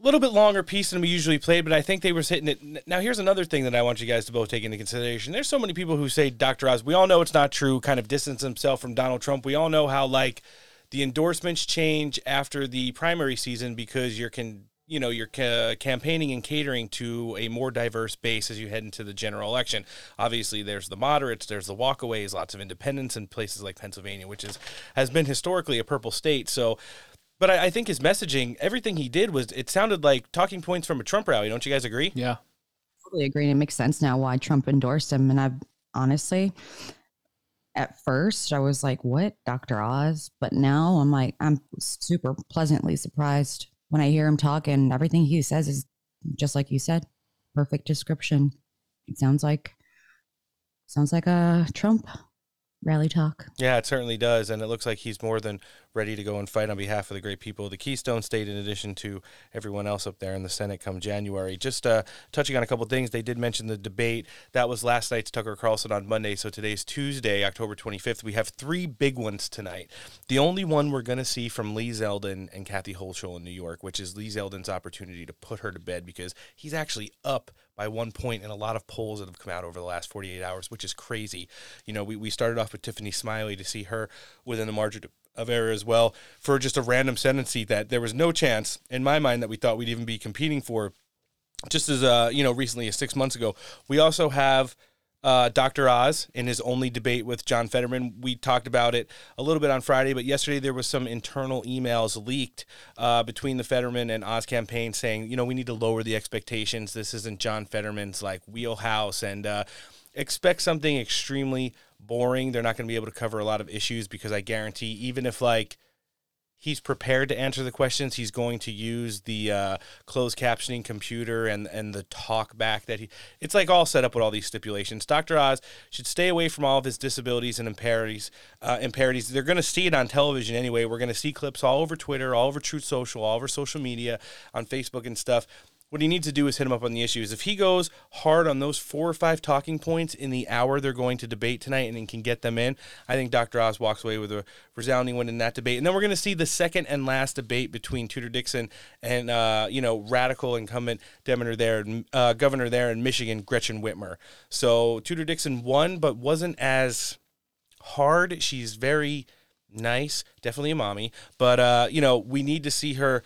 a little bit longer piece than we usually played, but I think they were hitting it. Now, here's another thing that I want you guys to both take into consideration. There's so many people who say Dr. Oz, we all know it's not true, kind of distance himself from Donald Trump. We all know how, like, the endorsements change after the primary season because you're can you know you're ca- campaigning and catering to a more diverse base as you head into the general election. Obviously, there's the moderates, there's the walkaways, lots of independents in places like Pennsylvania, which is has been historically a purple state. So, but I, I think his messaging, everything he did was it sounded like talking points from a Trump rally. Don't you guys agree? Yeah, totally agree. And it makes sense now why Trump endorsed him. And I've honestly, at first, I was like, what, Dr. Oz? But now I'm like, I'm super pleasantly surprised when I hear him talk, and everything he says is just like you said, perfect description. It sounds like sounds like a Trump rally talk. Yeah, it certainly does. And it looks like he's more than ready to go and fight on behalf of the great people of the Keystone State, in addition to everyone else up there in the Senate come January. Just uh, touching on a couple things, they did mention the debate. That was last night's Tucker Carlson on Monday. So today's Tuesday, October 25th. We have three big ones tonight. The only one we're going to see from Lee Zeldin and Kathy Hochul in New York, which is Lee Zeldin's opportunity to put her to bed because he's actually up by one point in a lot of polls that have come out over the last 48 hours, which is crazy. You know, we, we started off with Tiffany Smiley to see her within the margin of error as well for just a random sentency that there was no chance in my mind that we thought we'd even be competing for. Just as uh, you know, recently as six months ago, we also have uh, Dr. Oz in his only debate with John Fetterman. We talked about it a little bit on Friday, but yesterday there was some internal emails leaked uh, between the Fetterman and Oz campaign saying, you know, we need to lower the expectations. This isn't John Fetterman's like wheelhouse, and uh, expect something extremely boring. They're not going to be able to cover a lot of issues because I guarantee, even if like he's prepared to answer the questions. He's going to use the uh, closed captioning computer and and the talk back that he. It's like all set up with all these stipulations. Dr. Oz should stay away from all of his disabilities and imparities. Uh, imparities. They're going to see it on television anyway. We're going to see clips all over Twitter, all over Truth Social, all over social media, on Facebook and stuff. What he needs to do is hit him up on the issues. If he goes hard on those four or five talking points in the hour they're going to debate tonight and can get them in, I think Dr. Oz walks away with a resounding win in that debate. And then we're going to see the second and last debate between Tudor Dixon and uh, you know radical incumbent governor there, uh, governor there in Michigan, Gretchen Whitmer. So Tudor Dixon won, but wasn't as hard. She's very nice, definitely a mommy, but uh, you know we need to see her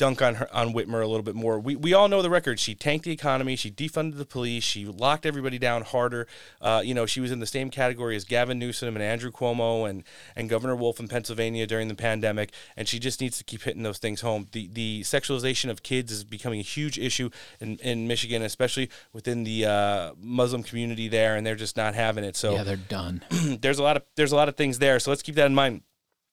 dunk on her on Whitmer a little bit more. We we all know the record. She tanked the economy. She defunded the police. She locked everybody down harder. Uh, you know, she was in the same category as Gavin Newsom and Andrew Cuomo and and Governor Wolf in Pennsylvania during the pandemic. And she just needs to keep hitting those things home. The the sexualization of kids is becoming a huge issue in, in Michigan, especially within the uh, Muslim community there, and they're just not having it. So Yeah, they're done. there's a lot of there's a lot of things there. So let's keep that in mind.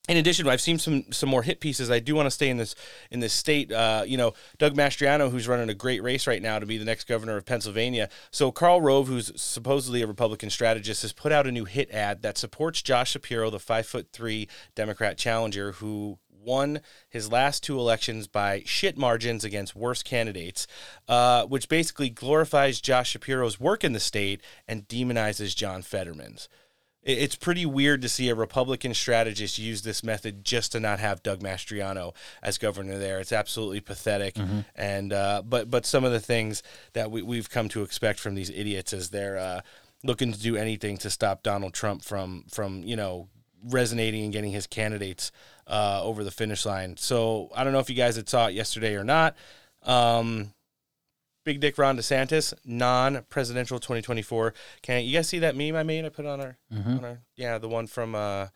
In addition, I've seen some some more hit pieces. I do want to stay in this in this state. Uh, you know, Doug Mastriano, who's running a great race right now to be the next governor of Pennsylvania. So Karl Rove, who's supposedly a Republican strategist, has put out a new hit ad that supports Josh Shapiro, the five foot three Democrat challenger who won his last two elections by shit margins against worse candidates, uh, which basically glorifies Josh Shapiro's work in the state and demonizes John Fetterman's it's pretty weird to see a Republican strategist use this method just to not have Doug Mastriano as governor there. It's absolutely pathetic. Mhm. And uh, but but some of the things that we, we've come to expect from these idiots is they're uh, looking to do anything to stop Donald Trump from from you know resonating and getting his candidates uh, over the finish line. So I don't know if you guys had saw it yesterday or not. Um, Big Dick Ron DeSantis, non-presidential 2024. Can you guys see that meme I made? I put on our, Mhm. on our yeah, the one from uh,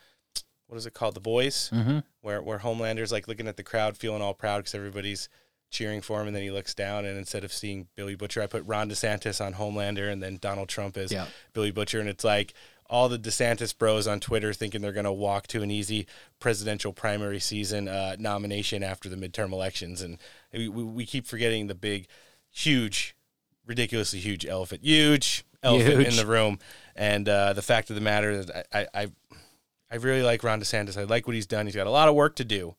what is it called? The Boys, Mhm. where where Homelander's like looking at the crowd, feeling all proud because everybody's cheering for him, and then he looks down, and instead of seeing Billy Butcher, I put Ron DeSantis on Homelander, and then Donald Trump is Yeah. Billy Butcher, and it's like all the DeSantis bros on Twitter thinking they're going to walk to an easy presidential primary season uh, nomination after the midterm elections, and we, we keep forgetting the big, huge, ridiculously huge elephant, huge elephant in the room, and uh, the fact of the matter is, I, I, I, I really like Ron DeSantis. I like what he's done. He's got a lot of work to do.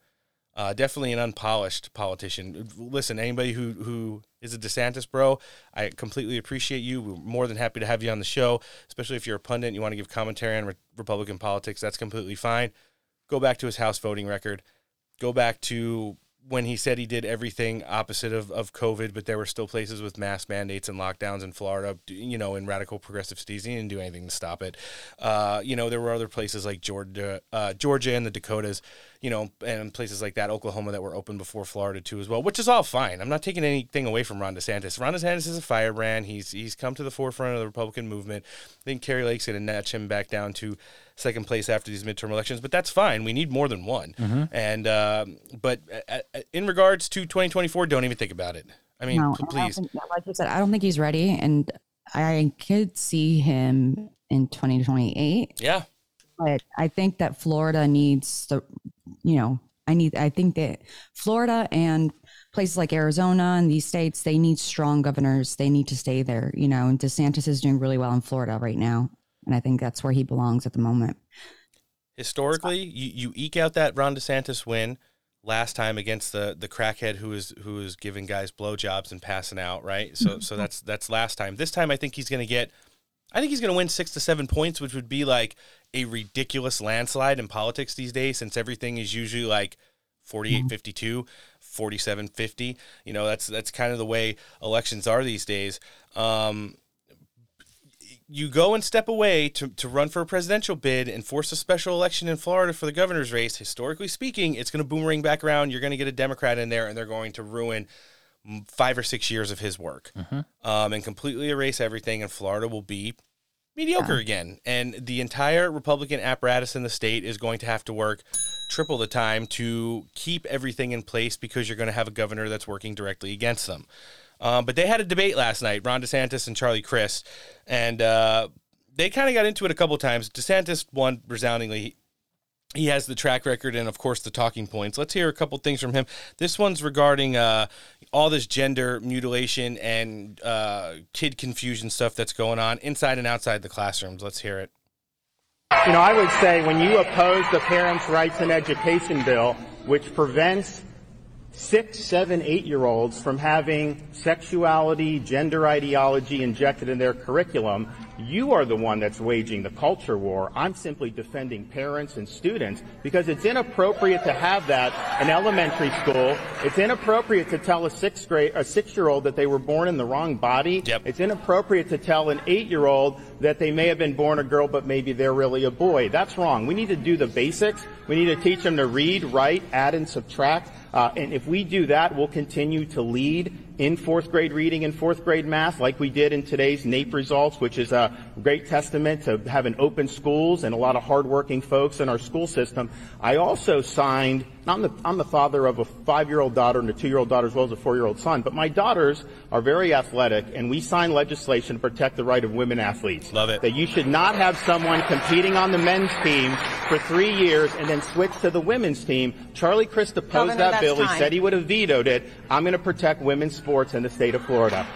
Uh, definitely an unpolished politician. Listen, anybody who who is a DeSantis bro, I completely appreciate you. We're more than happy to have you on the show, especially if you're a pundit and you want to give commentary on re- Republican politics. That's completely fine. Go back to his House voting record. Go back to when he said he did everything opposite of, of COVID, but there were still places with mask mandates and lockdowns in Florida, you know, in radical progressive cities. He didn't do anything to stop it. Uh, you know, there were other places like Georgia, uh, Georgia and the Dakotas, you know, and places like that, Oklahoma, that were open before Florida too as well, which is all fine. I'm not taking anything away from Ron DeSantis. Ron DeSantis is a firebrand. He's he's come to the forefront of the Republican movement. I think Kari Lake's going to notch him back down to second place after these midterm elections, but that's fine. We need more than one. Mhm. And um, but uh, uh, in regards to 2024, don't even think about it. I mean, No, p- I don't please. think- like you said, I don't think he's ready, and I could see him in 2028. Yeah. But I think that Florida needs the, you know, I need. I think that Florida and places like Arizona and these states they need strong governors. They need to stay there. You know, and DeSantis is doing really well in Florida right now, and I think that's where he belongs at the moment. historically, you, you eke out that Ron DeSantis win last time against the the crackhead who was who was giving guys blowjobs and passing out, right? So so that's that's last time. This time, I think he's going to get. I think he's going to win six to seven points, which would be like a ridiculous landslide in politics these days, since everything is usually like 48 52 47 50 you know that's that's kind of the way elections are these days um you go and step away to, to run for a presidential bid and force a special election in Florida for the governor's race, historically speaking, it's going to boomerang back around. You're going to get a Democrat in there, and they're going to ruin five or six years of his work um, and completely erase everything. And Florida will be mediocre again. And the entire Republican apparatus in the state is going to have to work triple the time to keep everything in place because you're going to have a governor that's working directly against them. Um, but they had a debate last night, Ron DeSantis and Charlie Crist, and uh, they kind of got into it a couple times. DeSantis won resoundingly. he has the track record and of course the talking points. Let's hear a couple things from him. This one's regarding uh, all this gender mutilation and uh, kid confusion stuff that's going on inside and outside the classrooms. Let's hear it. You know, I would say when you oppose the Parents' Rights in Education bill, which prevents six, seven, eight year olds from having sexuality, gender ideology injected in their curriculum, you are the one that's waging the culture war. I'm simply defending parents and students because it's inappropriate to have that in elementary school. It's inappropriate to tell a sixth grade, a six year old that they were born in the wrong body. It's inappropriate to tell an eight year old that they may have been born a girl, but maybe they're really a boy. That's wrong. We need to do the basics. We need to teach them to read, write, add, and subtract. Uh, and if we do that, we'll continue to lead in fourth grade reading and fourth grade math, like we did in today's NAEP results, which is a great testament to having open schools and a lot of hardworking folks in our school system. I also signed, I'm the, I'm the father of a five-year-old daughter and a two-year-old daughter as well as a four-year-old son, but my daughters are very athletic, and we signed legislation to protect the right of women athletes. Love it. That you should not have someone competing on the men's team for three years and then switch to the women's team. Charlie Crist opposed Governor, that that's bill. He said he would have vetoed it. I'm going to protect women's sports in the state of Florida.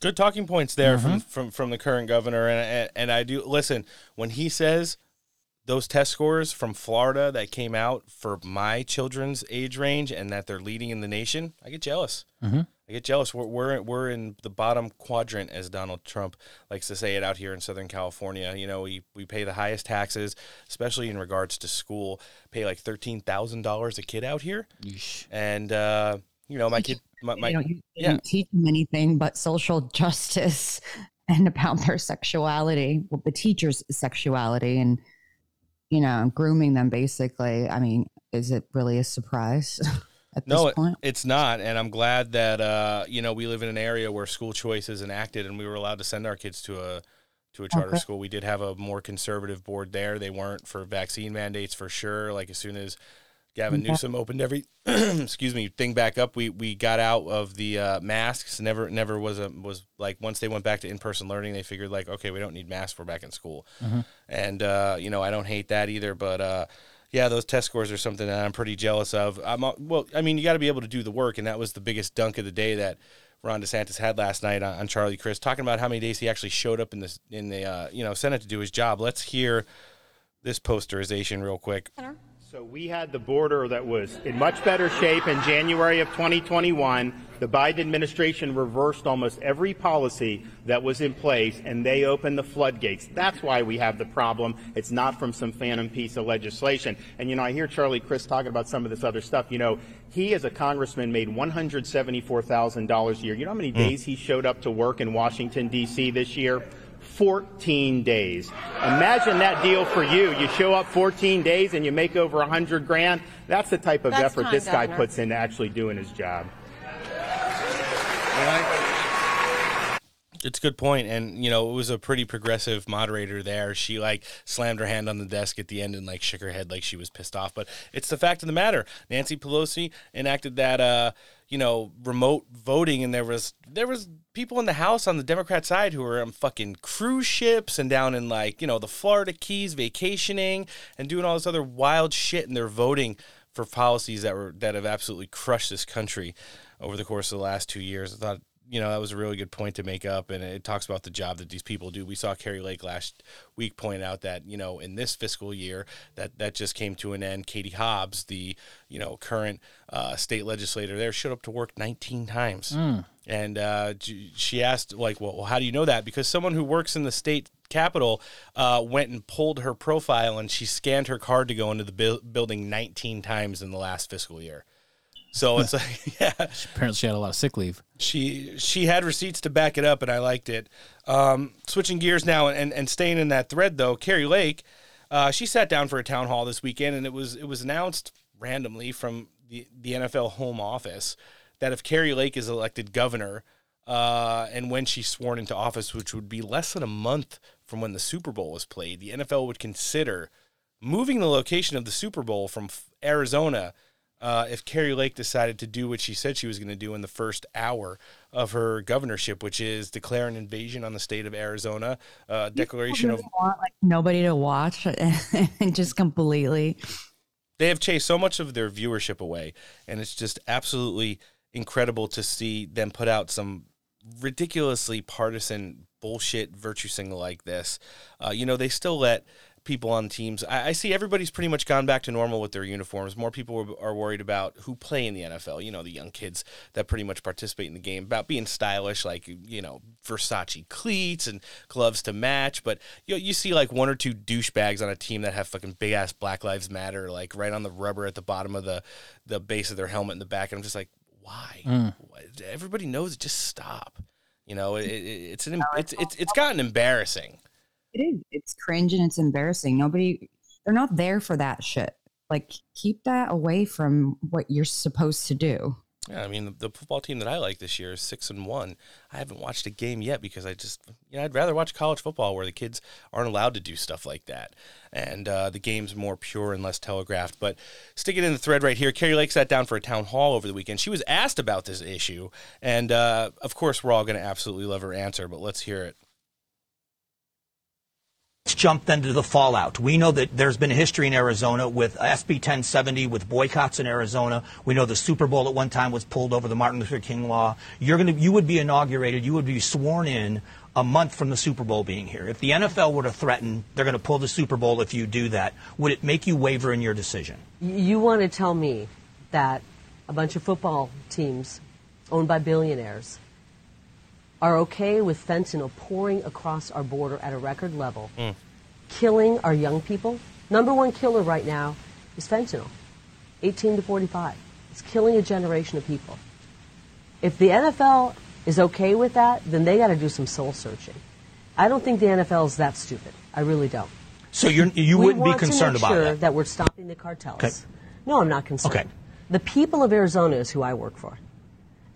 Good talking points there Mm-hmm. from, from from the current governor, and, and and I do listen when he says those test scores from Florida that came out for my children's age range and that they're leading in the nation. I get jealous. Mhm. I get jealous. We're, we're we're in the bottom quadrant, as Donald Trump likes to say it out here in Southern California. You know, we we pay the highest taxes, especially in regards to school. Pay like thirteen thousand dollars a kid out here, and uh, you know, my kid, my, my you know, you, you yeah. don't teach them anything but social justice and about their sexuality, well, the teacher's sexuality, and you know, grooming them. Basically, I mean, is it really a surprise at no, this it- point? it's not, and I'm glad that uh, you know we live in an area where school choice is enacted, and we were allowed to send our kids to a to a charter Okay. school. We did have a more conservative board there. They weren't for vaccine mandates for sure. Like as soon as Gavin Newsom opened every excuse me thing back up, we we got out of the uh, masks. Never never was a was like once they went back to in person learning, they figured like okay, we don't need masks. We're back in school, Mhm. and uh, you know I don't hate that either, but. Uh, yeah, those test scores are something that I'm pretty jealous of. I'm well. I mean, you got to be able to do the work, and that was the biggest dunk of the day that Ron DeSantis had last night on, on Charlie Crist, talking about how many days he actually showed up in this in the uh, you know Senate to do his job. Let's hear this posterization real quick. So we had the border that was in much better shape in January of 2021. The Biden administration reversed almost every policy that was in place, and they opened the floodgates. That's why we have the problem. It's not from some phantom piece of legislation. And you know, I hear Charlie Crist talking about some of this other stuff. You know, he as a congressman made $174,000 a year. You know how many Hmm. days he showed up to work in Washington D.C. this year? 14 days. Imagine that deal for you. You show up 14 days and you make over 100 grand. That's the type of That's effort time, this guy puts into actually doing his job. It's a good point, and you know it was a pretty progressive moderator there. She like slammed her hand on the desk at the end and like shook her head like she was pissed off. But it's the fact of the matter. Nancy Pelosi enacted that uh, you know remote voting, and there was there was people in the House on the Democrat side who are on fucking cruise ships and down in like you know the Florida Keys vacationing and doing all this other wild shit, and they're voting for policies that were that have absolutely crushed this country over the course of the last two years. I thought you know that was a really good point to make up, and it talks about the job that these people do. We saw Kari Lake last week point out that you know in this fiscal year that that just came to an end. Katie Hobbs, the you know current uh, state legislator there, showed up to work 19 times. Mm. And uh, she asked, like, well, how do you know that? Because someone who works in the state capitol uh, went and pulled her profile and she scanned her card to go into the bu- building 19 times in the last fiscal year. So it's like, yeah. Apparently, she had a lot of sick leave. She she had receipts to back it up, and I liked it. Um, switching gears now and, and staying in that thread though, Kari Lake, uh, she sat down for a town hall this weekend, and it was it was announced randomly from the, the NFL home office that if Kari Lake is elected governor, uh, and when she's sworn into office, which would be less than a month from when the Super Bowl was played, the NFL would consider moving the location of the Super Bowl from Arizona uh, if Kari Lake decided to do what she said she was going to do in the first hour of her governorship, which is declare an invasion on the state of Arizona, uh, declaration of Really want like nobody to watch and just completely. they have chased so much of their viewership away, and it's just absolutely incredible to see them put out some ridiculously partisan bullshit virtue signal like this. Uh, you know, they still let people on teams. I, I see everybody's pretty much gone back to normal with their uniforms. More people are, are worried about who play in the NFL. You know, the young kids that pretty much participate in the game about being stylish, like you know Versace cleats and gloves to match. But you know, you see like one or two douchebags on a team that have fucking big ass Black Lives Matter, like right on the rubber at the bottom of the the base of their helmet in the back, and I'm just like, why? Mm. Everybody knows. Just stop. You know, it, it, it's an it's it's it's gotten embarrassing. It is. It's cringe and it's embarrassing. Nobody, they're not there for that shit. Like, keep that away from what you're supposed to do. Yeah, I mean the, the football team that I like this year is six and one. I haven't watched a game yet because I just you know I'd rather watch college football where the kids aren't allowed to do stuff like that, and uh, the game's more pure and less telegraphed. But sticking in the thread right here, Kari Lake sat down for a town hall over the weekend. She was asked about this issue, and uh, of course we're all going to absolutely love her answer. But let's hear it. Let's jump then to the fallout. We know that there's been a history in Arizona with SB 1070, with boycotts in Arizona. We know the Super Bowl at one time was pulled over the Martin Luther King law. You're going to, you would be inaugurated, you would be sworn in a month from the Super Bowl being here. If the NFL were to threaten they're going to pull the Super Bowl if you do that, would it make you waver in your decision? You want to tell me that a bunch of football teams owned by billionaires are okay with fentanyl pouring across our border at a record level, mm. killing our young people? Number one killer right now is fentanyl, 18 to 45. It's killing a generation of people. If the NFL is okay with that, then they got to do some soul searching. I don't think the NFL is that stupid. I really don't. So you're, you We wouldn't be concerned make about sure that? that we're stopping the cartels. Okay. No, I'm not concerned. Okay. The people of Arizona is who I work for.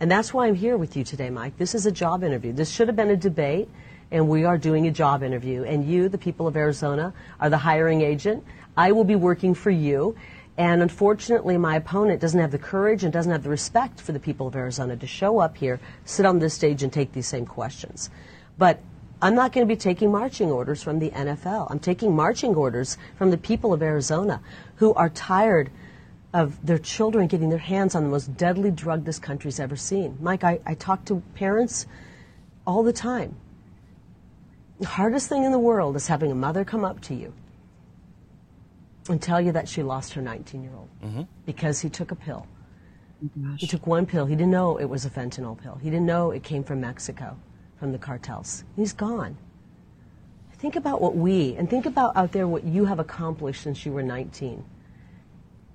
And that's why I'm here with you today, Mike. This is a job interview. This should have been a debate, and we are doing a job interview. And you, the people of Arizona, are the hiring agent. I will be working for you. And unfortunately, my opponent doesn't have the courage and doesn't have the respect for the people of Arizona to show up here, sit on this stage, and take these same questions. But I'm not going to be taking marching orders from the NFL. I'm taking marching orders from the people of Arizona who are tired of their children getting their hands on the most deadly drug this country's ever seen. Mike, I, I talk to parents all the time. The hardest thing in the world is having a mother come up to you and tell you that she lost her 19 year old Mm-hmm. because he took a pill. He took one pill. He didn't know it was a fentanyl pill. He didn't know it came from Mexico, from the cartels. He's gone. Think about what we, and think about out there what you have accomplished since you were 19.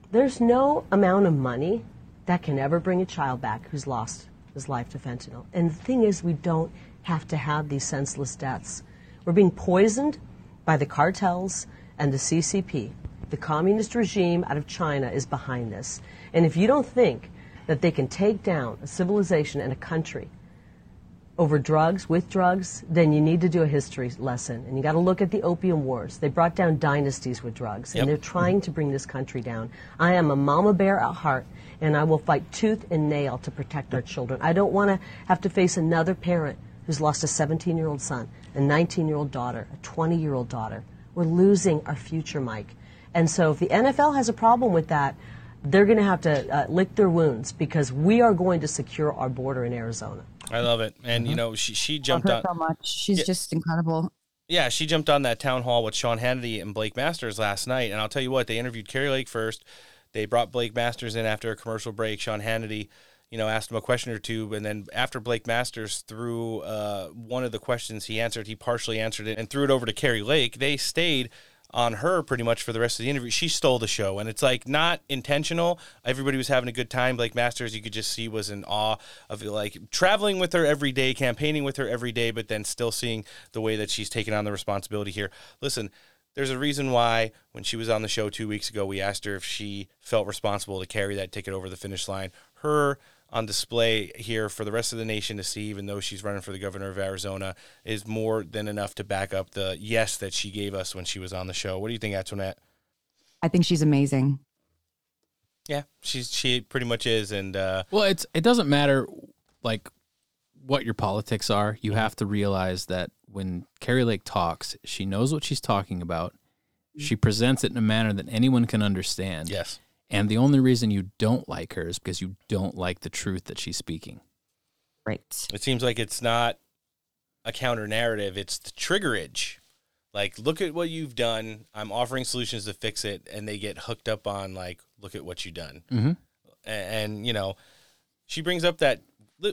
There's no amount of money that can ever bring a child back who's lost his life to fentanyl. And the thing is, we don't have to have these senseless deaths. We're being poisoned by the cartels and the CCP. The communist regime out of China is behind this. And if you don't think that they can take down a civilization and a country over drugs, with drugs, then you need to do a history lesson. And you got to look at the opium wars. They brought down dynasties with drugs, Yep. and they're trying to bring this country down. I am a mama bear at heart, and I will fight tooth and nail to protect our children. I don't want to have to face another parent who's lost a 17 year old son, a 19 year old daughter, a 20 year old daughter. We're losing our future, Mike. And so if the NFL has a problem with that, they're going to have to uh, lick their wounds because we are going to secure our border in Arizona. I love it, and you know she she Love jumped her on. so much. She's Yeah. just incredible. Yeah, she jumped on that town hall with Sean Hannity and Blake Masters last night, and I'll tell you what, they interviewed Kari Lake first. They brought Blake Masters in after a commercial break. Sean Hannity, you know, asked him a question or two, and then after Blake Masters threw uh, one of the questions he answered, he partially answered it and threw it over to Kari Lake. They stayed on her pretty much for the rest of the interview. She stole the show, and it's like not intentional. Everybody was having a good time. Blake Masters, you could just see, was in awe of like traveling with her every day, campaigning with her every day, but then still seeing the way that she's taken on the responsibility here. Listen, there's a reason why when she was on the show two weeks ago, we asked her if she felt responsible to carry that ticket over the finish line. Her on display here for the rest of the nation to see, even though she's running for the governor of Arizona, is more than enough to back up the yes that she gave us when she was on the show. What do you think, Antoinette? I think she's amazing. Yeah, she's she pretty much is, and uh, Well, it's it doesn't matter like what your politics are. You have to realize that when Kari Lake talks, she knows what she's talking about. She presents it in a manner that anyone can understand. Yes. And the only reason you don't like her is because you don't like the truth that she's speaking. Right. it seems like it's not a counter narrative; it's the triggerage. Like, look at what you've done. I'm offering solutions to fix it, and they get hooked up on like, look at what you've done. Mhm. A- and, you know, she brings up that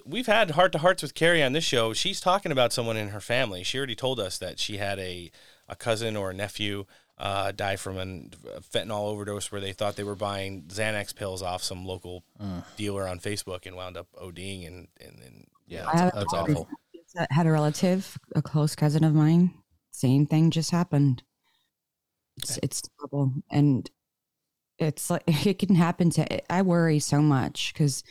we've had heart to hearts with Kari on this show. She's talking about someone in her family. She already told us that she had a a cousin or a nephew uh, die from an- a fentanyl overdose where they thought they were buying Xanax pills off some local Mm. dealer on Facebook and wound up ODing and and, and yeah, that's, that's awful. I had a relative, a close cousin of mine. Same thing just happened. It's, it's terrible, and it's like it can happen to. I worry so much because,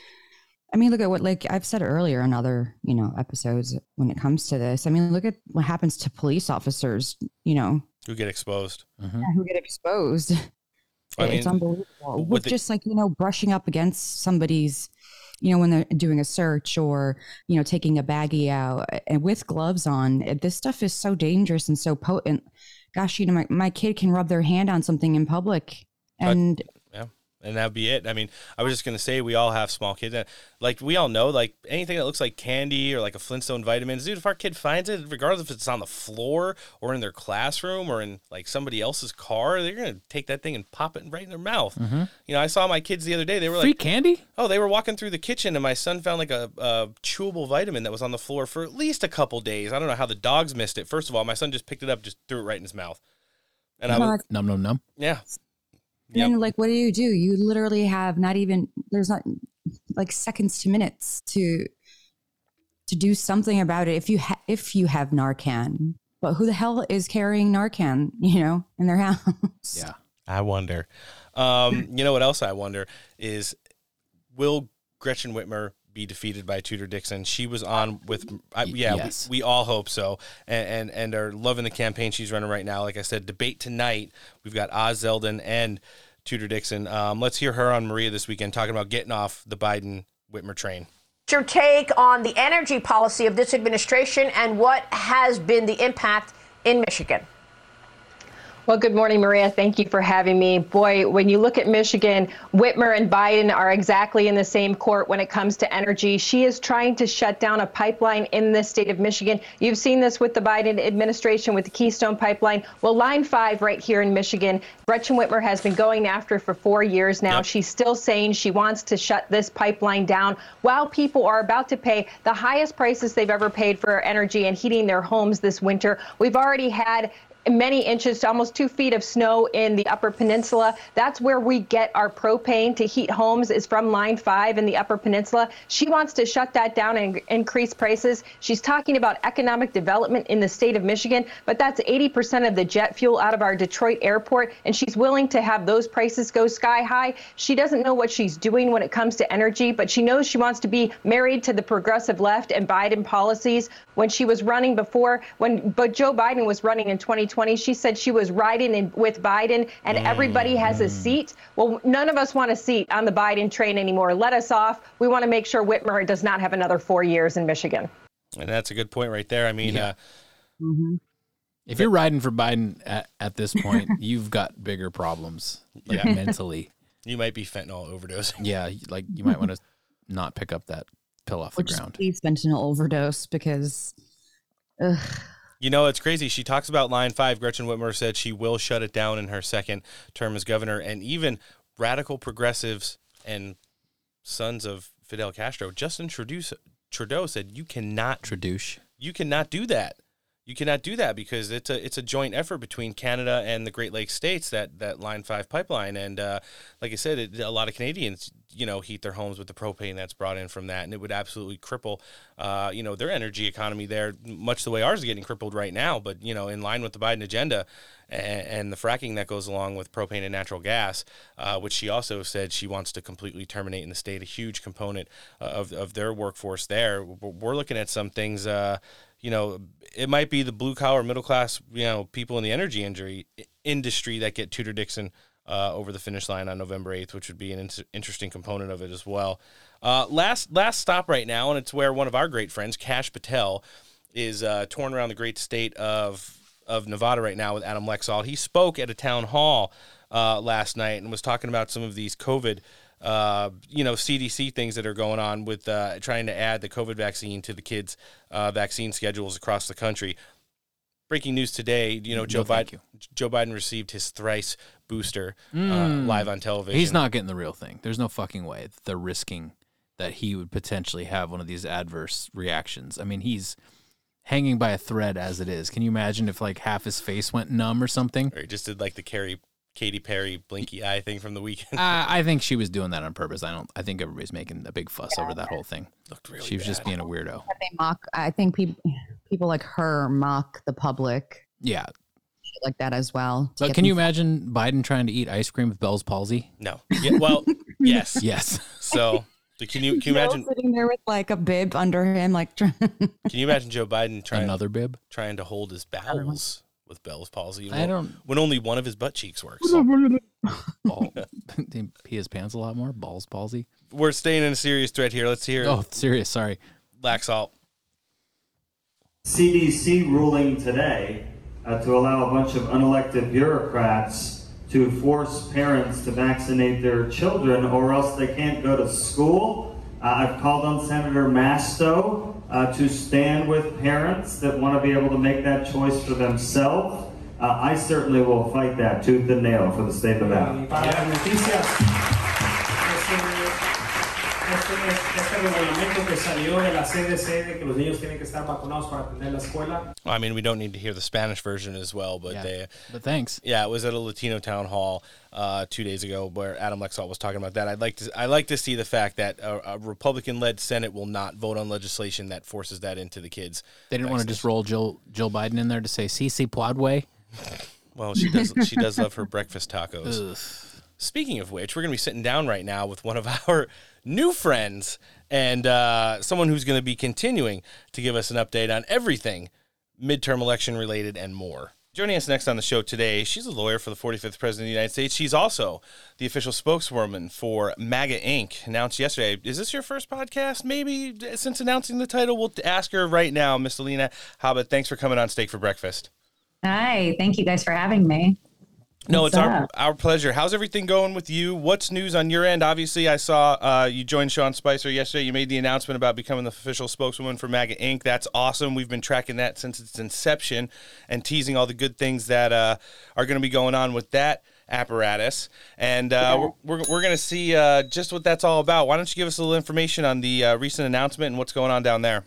I mean, look at what like I've said earlier in other you know episodes when it comes to this. I mean, look at what happens to police officers. You know, Who get exposed? Mm-hmm. who get exposed. I it's mean, unbelievable. with With the- just like you know, brushing up against somebody's, you know, when they're doing a search or you know, taking a baggie out and with gloves on. This stuff is so dangerous and so potent. Gosh, you know, my, my kid can rub their hand on something in public, and Yeah. And that'd be it. I mean, I was just gonna say we all have small kids. and, Like we all know, like anything that looks like candy or like a Flintstone vitamins, dude. If our kid finds it, regardless if it's on the floor or in their classroom or in like somebody else's car, they're gonna take that thing and pop it right in their mouth. Mhm. You know, I saw my kids the other day. They were like Free like candy? Oh, they were walking through the kitchen, and my son found like a, a chewable vitamin that was on the floor for at least a couple days. I don't know how the dogs missed it. First of all, my son just picked it up, just threw it right in his mouth, and I was Num num num. yeah. Then like, what do you do? You literally have not even there's not like seconds to minutes to to do something about it if you ha- if you have Narcan. But who the hell is carrying Narcan? You know, in their house. Yeah. I wonder. Um, you know what else I wonder is will Gretchen Whitmer be defeated by Tudor Dixon? She was on with, I, yeah, yes. we, we all hope so, and, and and are loving the campaign she's running right now. Like I said, debate tonight. We've got Oz Zeldin and Tudor Dixon. Um, let's hear her on Maria this weekend talking about getting off the Biden Whitmer train. your take on the energy policy of this administration and what has been the impact in Michigan? Well, good morning, Maria. Thank you for having me. Boy, when you look at Michigan, Whitmer and Biden are exactly in the same court when it comes to energy. She is trying to shut down a pipeline in the state of Michigan. You've seen this with the Biden administration with the Keystone Pipeline. Well, Line 5 right here in Michigan, Gretchen Whitmer has been going after for four years now. She's still saying she wants to shut this pipeline down while people are about to pay the highest prices they've ever paid for energy and heating their homes this winter. We've already had many inches to almost two feet of snow in the upper peninsula. That's where we get our propane to heat homes is from line 5 in the upper peninsula. She wants to shut that down and increase prices. She's talking about economic development in the state of michigan but that's 80% of the jet fuel out of our detroit airport and she's willing to have those prices go sky high. She doesn't know what she's doing when it comes to energy but she knows she wants to be married to the progressive left and biden policies. When she was running before when but joe biden was running in 2020 she said she was riding in, with biden and everybody has a seat well none of us want a seat on the biden train anymore let us off we want to make sure whitmer does not have another four years in michigan And that's a good point right there. I mean, uh, If you're riding for Biden at, at this point, you've got bigger problems, like Yeah. mentally. you might be fentanyl overdosing. Yeah, like you might want to not pick up that pill off the Or just ground. please fentanyl overdose because ugh, You know, it's crazy. She talks about line five. Gretchen Whitmer said she will shut it down in her second term as governor. And even radical progressives and sons of Fidel Castro, Justin Trudeau, said, you cannot, Trudeau, you cannot do that. You cannot do that because it's a it's a joint effort between Canada and the Great Lakes states that that Line Five pipeline and uh, like I said, it, a lot of Canadians you know heat their homes with the propane that's brought in from that, and it would absolutely cripple uh, you know their energy economy there, much the way ours is getting crippled right now. But you know, in line with the Biden agenda and, and the fracking that goes along with propane and natural gas, uh, which she also said she wants to completely terminate in the state, a huge component uh, of of their workforce there. We're looking at some things. Uh, you know, it might be the blue collar, middle class, you know, people in the energy injury industry that get Tudor Dixon uh, over the finish line on November 8th, which would be an in- interesting component of it as well. Uh, last last stop right now, and it's where one of our great friends, Kash Patel, is uh, around the great state of of Nevada right now with Adam Laxalt. He spoke at a town hall uh, last night and was talking about some of these COVID. Uh, you know, CDC things that are going on with uh, trying to add the COVID vaccine to the kids' vaccine schedules across the country. Breaking news today, you know, Joe No, Biden. Joe Biden received his thrice booster uh, Mm. live on television. He's not getting the real thing. There's no fucking way that they're risking that he would potentially have one of these adverse reactions. I mean, he's hanging by a thread as it is. Can you imagine if like half his face went numb or something? Or he just did like the Carrie, Katy Perry blinky eye thing from the weekend. Uh, I think she was doing that on purpose. I don't. I think everybody's making a big fuss over that whole thing. Looked really She was just being a weirdo. They mock. I think people people like her mock the public Yeah. like that as well. to But can you them- imagine Biden trying to eat ice cream with Bell's palsy? No. Yeah, well, yes. Yes. So, so can you can you Joe imagine sitting there with like a bib under him, like can you imagine Joe Biden trying Another bib? trying to hold his bowels with Bell's palsy? I don't- when only one of his butt cheeks works. Ball. He pee his pants a lot more? Balls palsy. We're staying in a serious thread here. Let's hear Oh, serious. Sorry. Black Salt. CDC ruling today uh, to allow a bunch of unelected bureaucrats to force parents to vaccinate their children or else they can't go to school. Uh, I've called on Senator Masto uh, to stand with parents that want to be able to make that choice for themselves. Uh, I certainly will fight that tooth and nail for the state of Nevada. Para este, este, este reglamento que salió de la CDC de que los niños tienen que estar vacunados para atender la escuela. I mean, we don't need to hear the Spanish version as well, but Yeah, they. but thanks. Yeah, it was at a Latino town hall uh, two days ago where Adam Laxalt was talking about that. I'd like to. I like to see the fact that a, a Republican-led Senate will not vote on legislation that forces that into the kids. They didn't want to just roll Jill Jill Biden in there to say CC Pladway. Well, she does. she does love her breakfast tacos. Ugh. Speaking of which, we're going to be sitting down right now with one of our new friends and uh, someone who's going to be continuing to give us an update on everything midterm election related and more. Joining us next on the show today, she's a lawyer for the 45th President of the United States. She's also the official spokeswoman for MAGA Inc., announced yesterday. Is this your first podcast? Maybe since announcing the title, we'll ask her right now, Miss Alina Habba. Thanks for coming on Steak for Breakfast. Hi, thank you guys for having me. No, What's it's our, up? our pleasure. How's everything going with you? What's news on your end? Obviously, I saw uh, you joined Sean Spicer yesterday. You made the announcement about becoming the official spokeswoman for MAGA Inc. That's awesome. We've been tracking that since its inception and teasing all the good things that uh, are going to be going on with that apparatus. And uh, we're, we're, we're going to see uh, just what that's all about. Why don't you give us a little information on the uh, recent announcement and what's going on down there?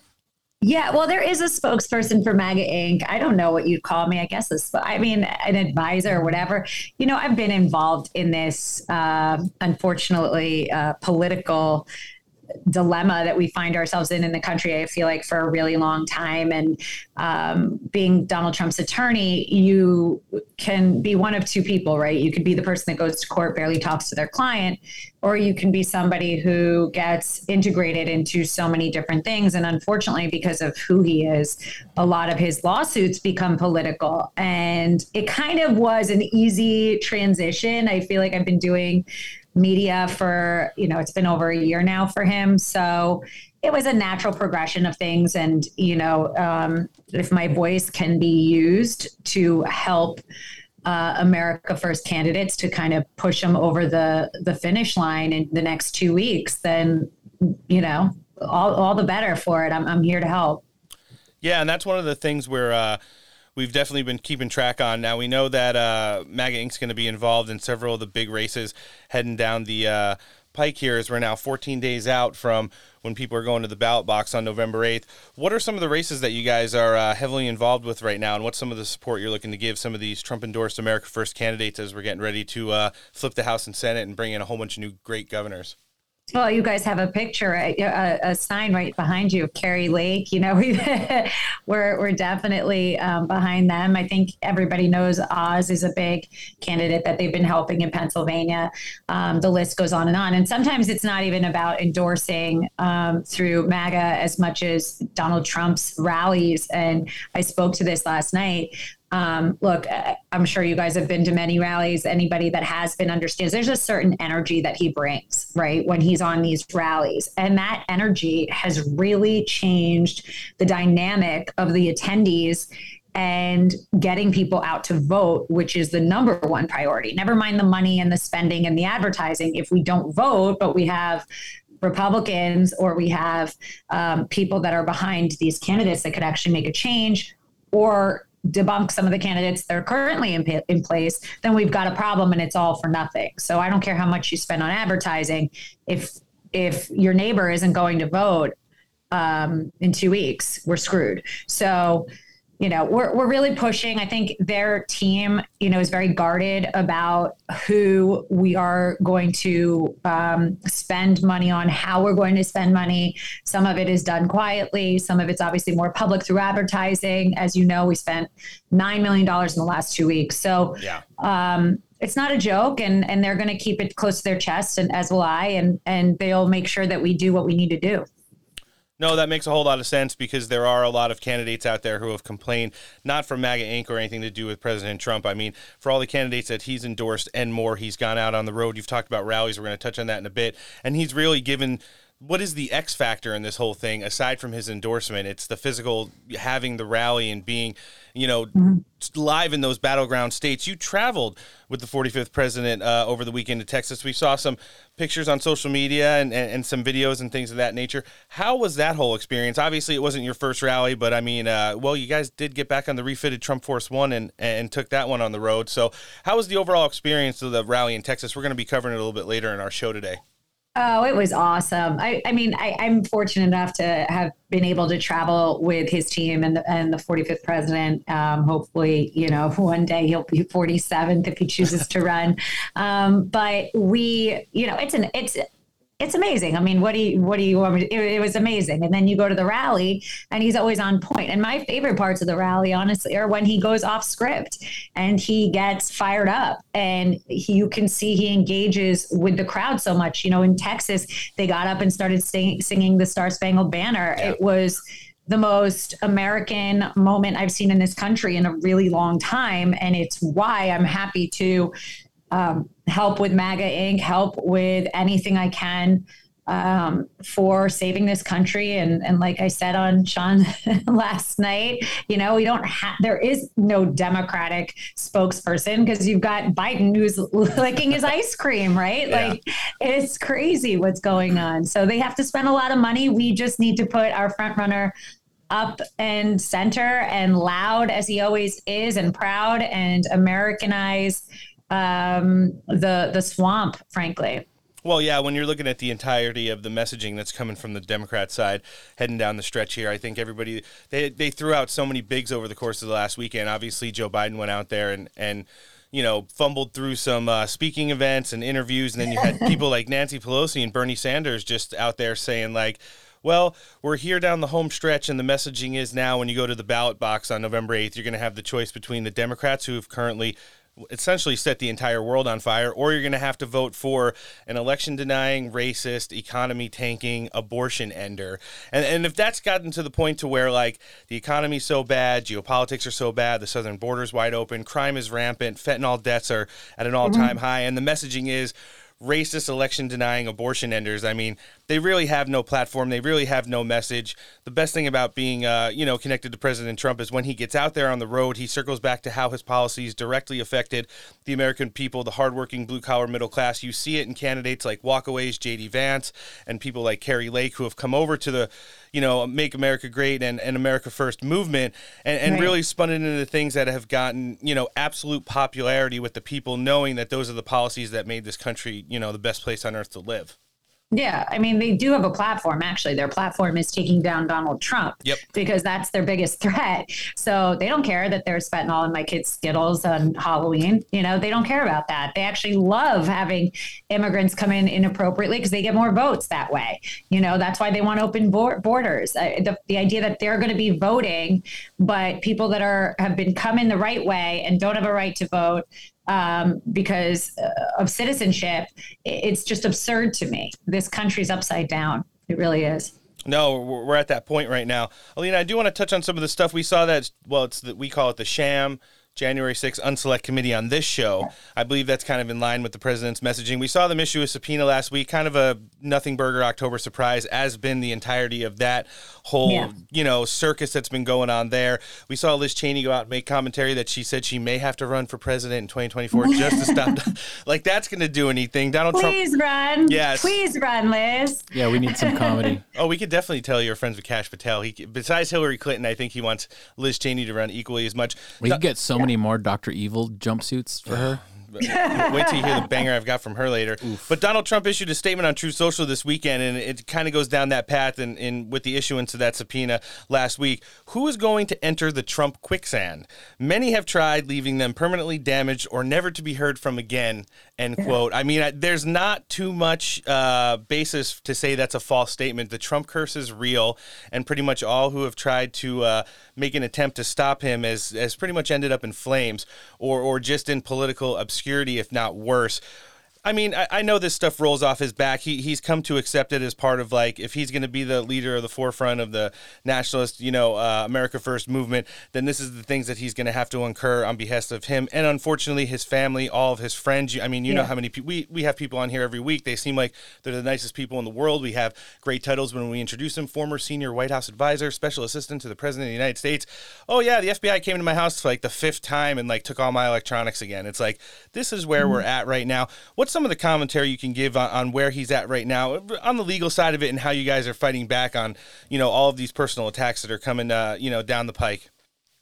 Yeah, well, there is a spokesperson for MAGA Inc. I don't know what you'd call me. I guess this, I mean, an advisor or whatever. You know, I've been involved in this, uh, unfortunately, uh, political dilemma that we find ourselves in in the country. I feel like for a really long time, and um, being Donald Trump's attorney, you can be one of two people, right? You could be the person that goes to court, barely talks to their client, or you can be somebody who gets integrated into so many different things. And unfortunately, because of who he is, a lot of his lawsuits become political. And it kind of was an easy transition. I feel like I've been doing media for, you know, it's been over a year now for him. So it was a natural progression of things. And, you know, um, if my voice can be used to help uh, America First candidates to kind of push them over the the finish line in the next two weeks, then you know all all the better for it. I'm I'm here to help. Yeah, and that's one of the things where uh, we've definitely been keeping track on. Now we know that uh, MAGA Inc.'s going to be involved in several of the big races heading down the uh, pike here as we're now 14 days out from when people are going to the ballot box on November 8th. What are some of the races that you guys are uh, heavily involved with right now, and what's some of the support you're looking to give some of these Trump endorsed America First candidates as we're getting ready to uh, flip the House and Senate and bring in a whole bunch of new great governors? Well, you guys have a picture, a, a, sign right behind you of Kari Lake. You know, we, we're we're definitely um, behind them. I think everybody knows Oz is a big candidate that they've been helping in Pennsylvania. Um, the list goes on and on. And sometimes it's not even about endorsing um, through MAGA as much as Donald Trump's rallies. And I spoke to this last night. Um, look, I'm sure you guys have been to many rallies. Anybody that has been understands there's a certain energy that he brings, right, when he's on these rallies. And that energy has really changed the dynamic of the attendees and getting people out to vote, which is the number one priority. Never mind the money and the spending and the advertising. If we don't vote, but we have Republicans or we have um, people that are behind these candidates that could actually make a change or debunk some of the candidates that are currently in, in place, then we've got a problem and it's all for nothing. So I don't care how much you spend on advertising. If if your neighbor isn't going to vote um, in two weeks, we're screwed. So you know we're, we're really pushing. I think their team you know is very guarded about who we are going to um, spend money on how we're going to spend money. Some of it is done quietly. Some of it's obviously more public through advertising. As you know we spent $9 million in the last two weeks. So yeah. um, it's not a joke and and they're going to keep it close to their chest and as will i and and they'll make sure that we do what we need to do No, that makes a whole lot of sense because there are a lot of candidates out there who have complained, not from MAGA Inc. or anything to do with President Trump. I mean, for all the candidates that he's endorsed and more, he's gone out on the road. You've talked about rallies. We're going to touch on that in a bit. And he's really given what is the X factor in this whole thing aside from his endorsement? It's the physical having the rally and being, you know, live in those battleground states. You traveled with the 45th president uh, over the weekend to Texas. We saw some pictures on social media and, and, and some videos and things of that nature. How was that whole experience? Obviously, it wasn't your first rally, but I mean, uh, well, you guys did get back on the refitted Trump Force One and, and took that one on the road. So, how was the overall experience of the rally in Texas? We're going to be covering it a little bit later in our show today. Oh, it was awesome. I, I mean, I, I'm fortunate enough to have been able to travel with his team and the, and the 45th president. Um, hopefully, you know, one day he'll be 47th if he chooses to run. Um, but we, you know, it's an it's it's amazing. I mean, what do you what do you want me to, it, it was amazing. And then you go to the rally and he's always on point. And my favorite parts of the rally, honestly, are when he goes off script and he gets fired up and he, you can see he engages with the crowd so much. You know, in Texas, they got up and started sing, singing the Star Spangled Banner. It was the most American moment I've seen in this country in a really long time. And it's why I'm happy to um, help with MAGA Inc., help with anything I can um, for saving this country. And, and like I said on Sean last night, you know, we don't have, there is no Democratic spokesperson because you've got Biden who's licking his ice cream, right? Yeah. Like it's crazy what's going on. So they have to spend a lot of money. We just need to put our front runner up and center and loud as he always is and proud and Americanize um, the the swamp, frankly. Well, yeah, when you're looking at the entirety of the messaging that's coming from the Democrat side heading down the stretch here, I think everybody they they threw out so many bigs over the course of the last weekend. Obviously, Joe Biden went out there and and you know fumbled through some uh, speaking events and interviews, and then you had people like Nancy Pelosi and Bernie Sanders just out there saying like. Well, we're here down the home stretch, and the messaging is now when you go to the ballot box on November 8th, you're going to have the choice between the Democrats who have currently essentially set the entire world on fire, or you're going to have to vote for an election denying, racist, economy tanking, abortion ender. And, and if that's gotten to the point to where like the economy's so bad, geopolitics are so bad, the southern border's wide open, crime is rampant, fentanyl deaths are at an all time mm-hmm. high, and the messaging is racist election denying abortion enders. I mean, they really have no platform. They really have no message. The best thing about being, uh, you know, connected to President Trump is when he gets out there on the road, he circles back to how his policies directly affected the American people, the hardworking blue collar middle class. You see it in candidates like Walkaways, J.D. Vance, and people like Kari Lake who have come over to the, you know, Make America Great and, and America First movement and, and Right. really spun it into things that have gotten, you know, absolute popularity with the people knowing that those are the policies that made this country, you know, the best place on earth to live. Yeah, I mean, they do have a platform. Actually, their platform is taking down Donald Trump. Yep. Because that's their biggest threat. So they don't care that there's fentanyl in my kids' Skittles on Halloween. You know, they don't care about that. They actually love having immigrants come in inappropriately because they get more votes that way. You know, that's why they want open bor- borders. Uh, the, the idea that they're going to be voting, but people that are have been coming the right way and don't have a right to vote um, because uh, of citizenship, it's just absurd to me. This country's upside down. It really is. No, we're at that point right now. Alina, I do want to touch on some of the stuff we saw that, well, it's the, we call it the sham January 6th unselect committee on this show. I believe that's kind of in line with the president's messaging. We saw them issue a subpoena last week, kind of a nothing burger October surprise, as been the entirety of that whole, Yeah. you know, circus that's been going on there. We saw Liz Cheney go out and make commentary that she said she may have to run for president in 2024 just to stop. like, that's going to do anything. Donald Trump. Please run. Yes. Please run, Liz. Yeah, we need some comedy. Oh, we could definitely tell you're friends with Kash Patel. He, besides Hillary Clinton, I think he wants Liz Cheney to run equally as much. We could get so many more Doctor Evil jumpsuits for her. Wait till you hear the banger I've got from her later. But Donald Trump issued a statement on Truth Social this weekend, and it kind of goes down that path. And in, with the issuance of that subpoena last week, who is going to enter the Trump quicksand? Many have tried, leaving them permanently damaged or never to be heard from again. End quote. I mean, I, there's not too much uh, basis to say that's a false statement. The Trump curse is real, and pretty much all who have tried to uh, make an attempt to stop him has, has pretty much ended up in flames or, or just in political obscurity, if not worse. I mean, I, I know this stuff rolls off his back. He he's come to accept it as part of like if he's going to be the leader of the forefront of the nationalist, you know, uh, America First movement, then this is the things that he's going to have to incur on behest of him and unfortunately his family, all of his friends. I mean, you know Yeah. how many people we we have people on here every week. They seem like they're the nicest people in the world. We have great titles when we introduce them: former senior White House advisor, special assistant to the president of the United States. Oh yeah, the FBI came to my house for like the fifth time and like took all my electronics again. It's like this is where we're at right now. What's some of the commentary you can give on, on where he's at right now on the legal side of it and how you guys are fighting back on you know all of these personal attacks that are coming uh, you know down the pike?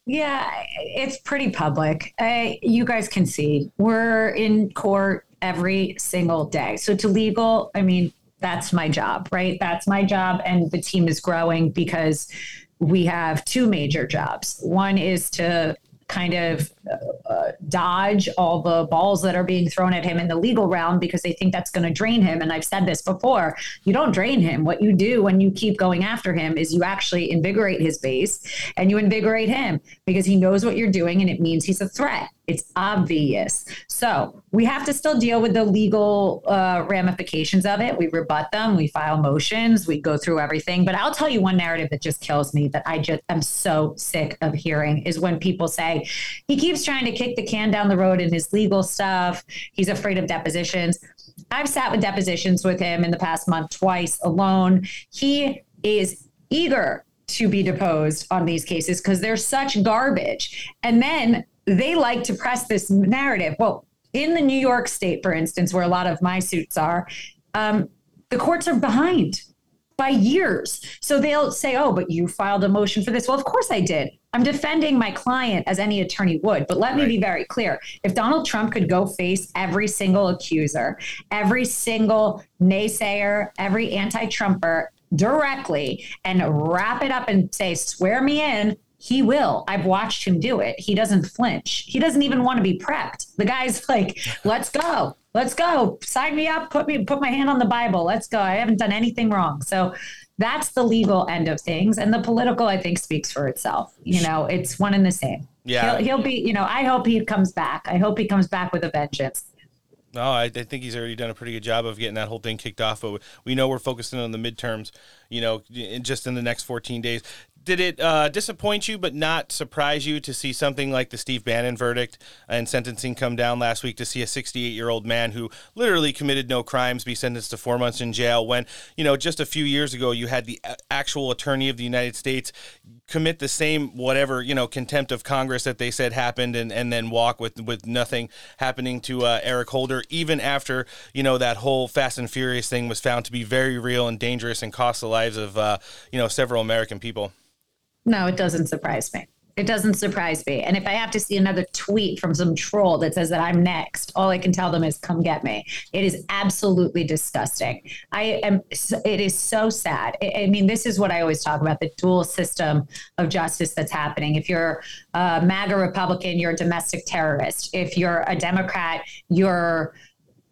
Yeah, it's pretty public. Uh, you guys can see we're in court every single day. So to legal, I mean, that's my job, right? That's my job. And the team is growing because we have two major jobs. One is to kind of uh, dodge all the balls that are being thrown at him in the legal realm because they think that's going to drain him. And I've said this before you don't drain him. What you do when you keep going after him is you actually invigorate his base and you invigorate him because he knows what you're doing and it means he's a threat. It's obvious. So we have to still deal with the legal uh, ramifications of it. We rebut them, we file motions, we go through everything. But I'll tell you one narrative that just kills me that I just am so sick of hearing is when people say he keeps trying to kick the can down the road in his legal stuff. He's afraid of depositions. I've sat with depositions with him in the past month twice alone. He is eager to be deposed on these cases because they're such garbage. And then they like to press this narrative. Well, in the New York State, for instance, where a lot of my suits are, um, the courts are behind by years. So they'll say, oh, but you filed a motion for this. Well, of course I did. I'm defending my client as any attorney would. But let me be very clear. If Donald Trump could go face every single accuser, every single naysayer, every anti Trumper directly and wrap it up and say, swear me in, he will. I've watched him do it. He doesn't flinch. He doesn't even want to be prepped. The guy's like, let's go. Let's go. Sign me up. Put me put my hand on the Bible. Let's go. I haven't done anything wrong. So that's the legal end of things. And the political, I think, speaks for itself. You know, it's one and the same. Yeah. He'll, he'll be, you know, I hope he comes back. I hope he comes back with a vengeance. No, I, I think he's already done a pretty good job of getting that whole thing kicked off. But we know we're focusing on the midterms, you know, in, just in the next 14 days. Did it uh, disappoint you, but not surprise you to see something like the Steve Bannon verdict and sentencing come down last week to see a 68 year old man who literally committed no crimes be sentenced to four months in jail when, you know, just a few years ago you had the actual attorney of the United States commit the same whatever, you know, contempt of Congress that they said happened and, and then walk with, with nothing happening to uh, Eric Holder, even after, you know, that whole Fast and Furious thing was found to be very real and dangerous and cost the lives of, uh, you know, several American people. No, it doesn't surprise me. It doesn't surprise me. And if I have to see another tweet from some troll that says that I'm next, all I can tell them is come get me. It is absolutely disgusting. I am, it is so sad. I mean, this is what I always talk about the dual system of justice that's happening. If you're a MAGA Republican, you're a domestic terrorist. If you're a Democrat, you're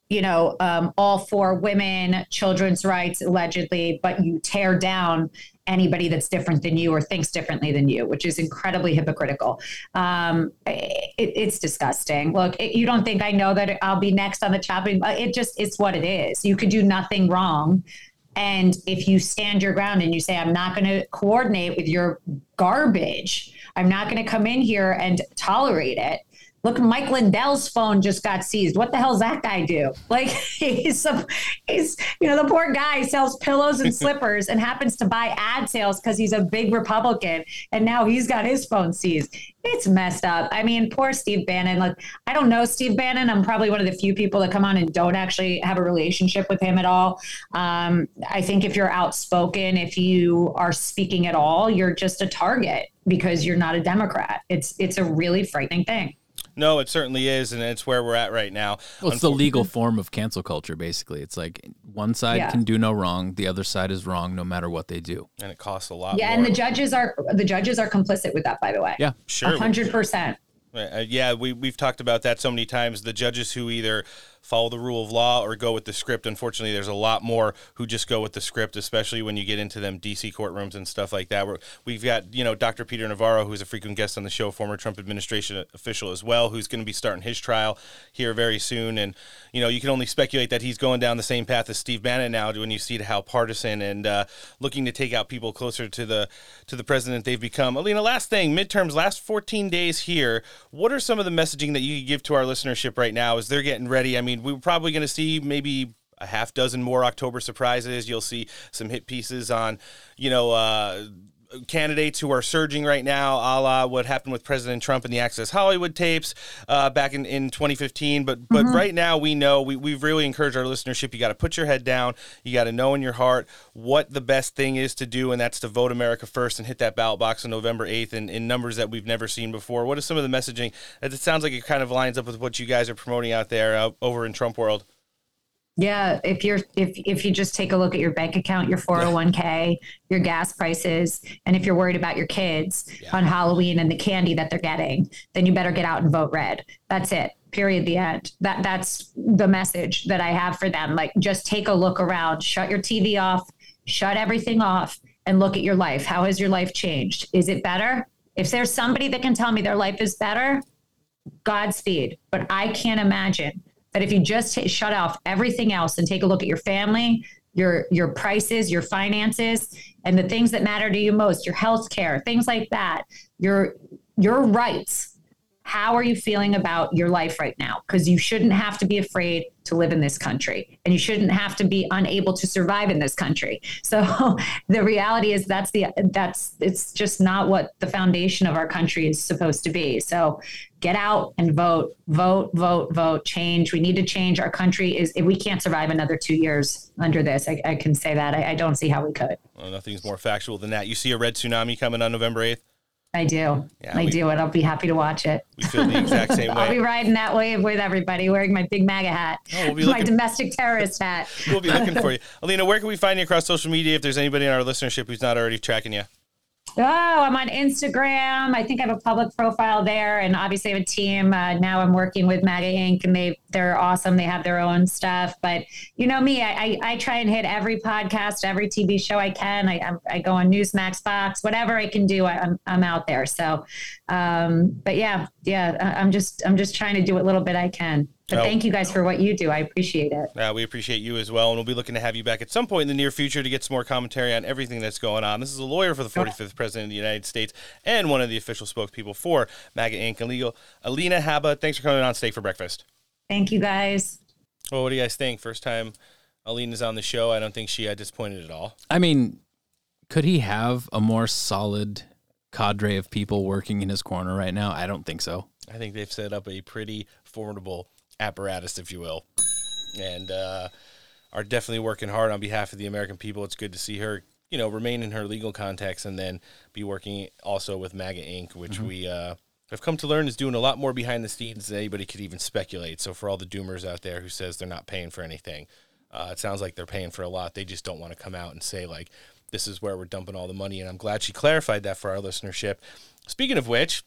you know, um, all for women, children's rights, allegedly, but you tear down anybody that's different than you or thinks differently than you, which is incredibly hypocritical. Um, it, it's disgusting. Look, it, you don't think I know that I'll be next on the chopping? It just it's what it is. You could do nothing wrong. And if you stand your ground and you say, I'm not going to coordinate with your garbage, I'm not going to come in here and tolerate it. Look, Mike Lindell's phone just got seized. What the hell's that guy do? Like he's some, he's you know the poor guy sells pillows and slippers and happens to buy ad sales because he's a big Republican, and now he's got his phone seized. It's messed up. I mean, poor Steve Bannon. Like I don't know Steve Bannon. I'm probably one of the few people that come on and don't actually have a relationship with him at all. Um, I think if you're outspoken, if you are speaking at all, you're just a target because you're not a Democrat. It's it's a really frightening thing. No, it certainly is, and it's where we're at right now. Well, it's the legal form of cancel culture, basically. It's like one side Yeah. can do no wrong, the other side is wrong, no matter what they do. and it costs a lot. Yeah, more. and the judges are the judges are complicit with that. By the way. Yeah, Sure. A hundred percent. Uh, yeah, we we've talked about that so many times. The judges who either follow the rule of law or go with the script. Unfortunately, there's a lot more who just go with the script, especially when you get into them DC courtrooms and stuff like that. Where we've got you know Dr. Peter Navarro, who's a frequent guest on the show, former Trump administration official as well, who's going to be starting his trial here very soon. And you know you can only speculate that he's going down the same path as Steve Bannon now when you see how partisan and uh, looking to take out people closer to the to the president they've become. Alina, last thing, midterms, last 14 days here. What are some of the messaging that you give to our listenership right now as they're getting ready? I mean, we're probably going to see maybe a half dozen more October surprises. You'll see some hit pieces on, you know, uh, candidates who are surging right now, a la what happened with President Trump and the Access Hollywood tapes uh, back in, in 2015. But but Mm-hmm. right now we know we, we've really encouraged our listenership. You got to put your head down. You got to know in your heart what the best thing is to do, and that's to vote America first and hit that ballot box on November 8th in, in numbers that we've never seen before. What is some of the messaging? It sounds like it kind of lines up with what you guys are promoting out there uh, over in Trump world. Yeah, if you're if if you just take a look at your bank account, your 401k, your gas prices, and if you're worried about your kids on Halloween and the candy that they're getting, then you better get out and vote red. That's it. Period. The end. That that's the message that I have for them. Like just take a look around, shut your TV off, shut everything off and look at your life. How has your life changed? Is it better? If there's somebody that can tell me their life is better, Godspeed. But I can't imagine that if you just shut off everything else and take a look at your family, your your prices, your finances, and the things that matter to you most, your health care, things like that, your your rights. How are you feeling about your life right now? Because you shouldn't have to be afraid to live in this country, and you shouldn't have to be unable to survive in this country. So the reality is that's the that's it's just not what the foundation of our country is supposed to be. So get out and vote, vote, vote, vote, change. We need to change. Our country is, if we can't survive another two years under this, I, I can say that. I, I don't see how we could. Well, nothing's more factual than that. You see a red tsunami coming on November 8th? I do. Yeah, I we- do. And I'll be happy to watch it. We feel the exact same I'll be riding that wave with everybody, wearing my big MAGA hat, Oh, we'll be my looking- domestic terrorist hat. We'll be looking for you. Alina, where can we find you across social media if there's anybody in our listenership who's not already tracking you? Oh, I'm on Instagram. I think I have a public profile there, and obviously I have a team. Uh, now I'm working with MAGA Inc. and they they're awesome. They have their own stuff, but you know me, I I, I try and hit every podcast, every TV show I can. I I'm- I go on Newsmax, Fox, whatever I can do. I, I'm I'm out there. So, um, but yeah, yeah, I- I'm just I'm just trying to do what little bit I can. But Oh. thank you guys for what you do. I appreciate it. Uh, we appreciate you as well, and we'll be looking to have you back at some point in the near future to get some more commentary on everything that's going on. This is a lawyer for the 45th President of the United States and one of the official spokespeople for MAGA Inc. Illegal. Alina Habba, thanks for coming on Steak for Breakfast. Thank you guys. Well, what do you guys think? First time Alina's on the show. I don't think she uh, disappointed at all. I mean, could he have a more solid cadre of people working in his corner right now? I don't think so. I think they've set up a pretty formidable apparatus, if you will, and uh, are definitely working hard on behalf of the American people. It's good to see her, you know, remain in her legal context and then be working also with MAGA Inc., which Mhm. we uh, have come to learn is doing a lot more behind the scenes than anybody could even speculate. So for all the doomers out there who says they're not paying for anything, uh, it sounds like they're paying for a lot. They just don't want to come out and say like, this is where we're dumping all the money. And I'm glad she clarified that for our listenership. Speaking of which,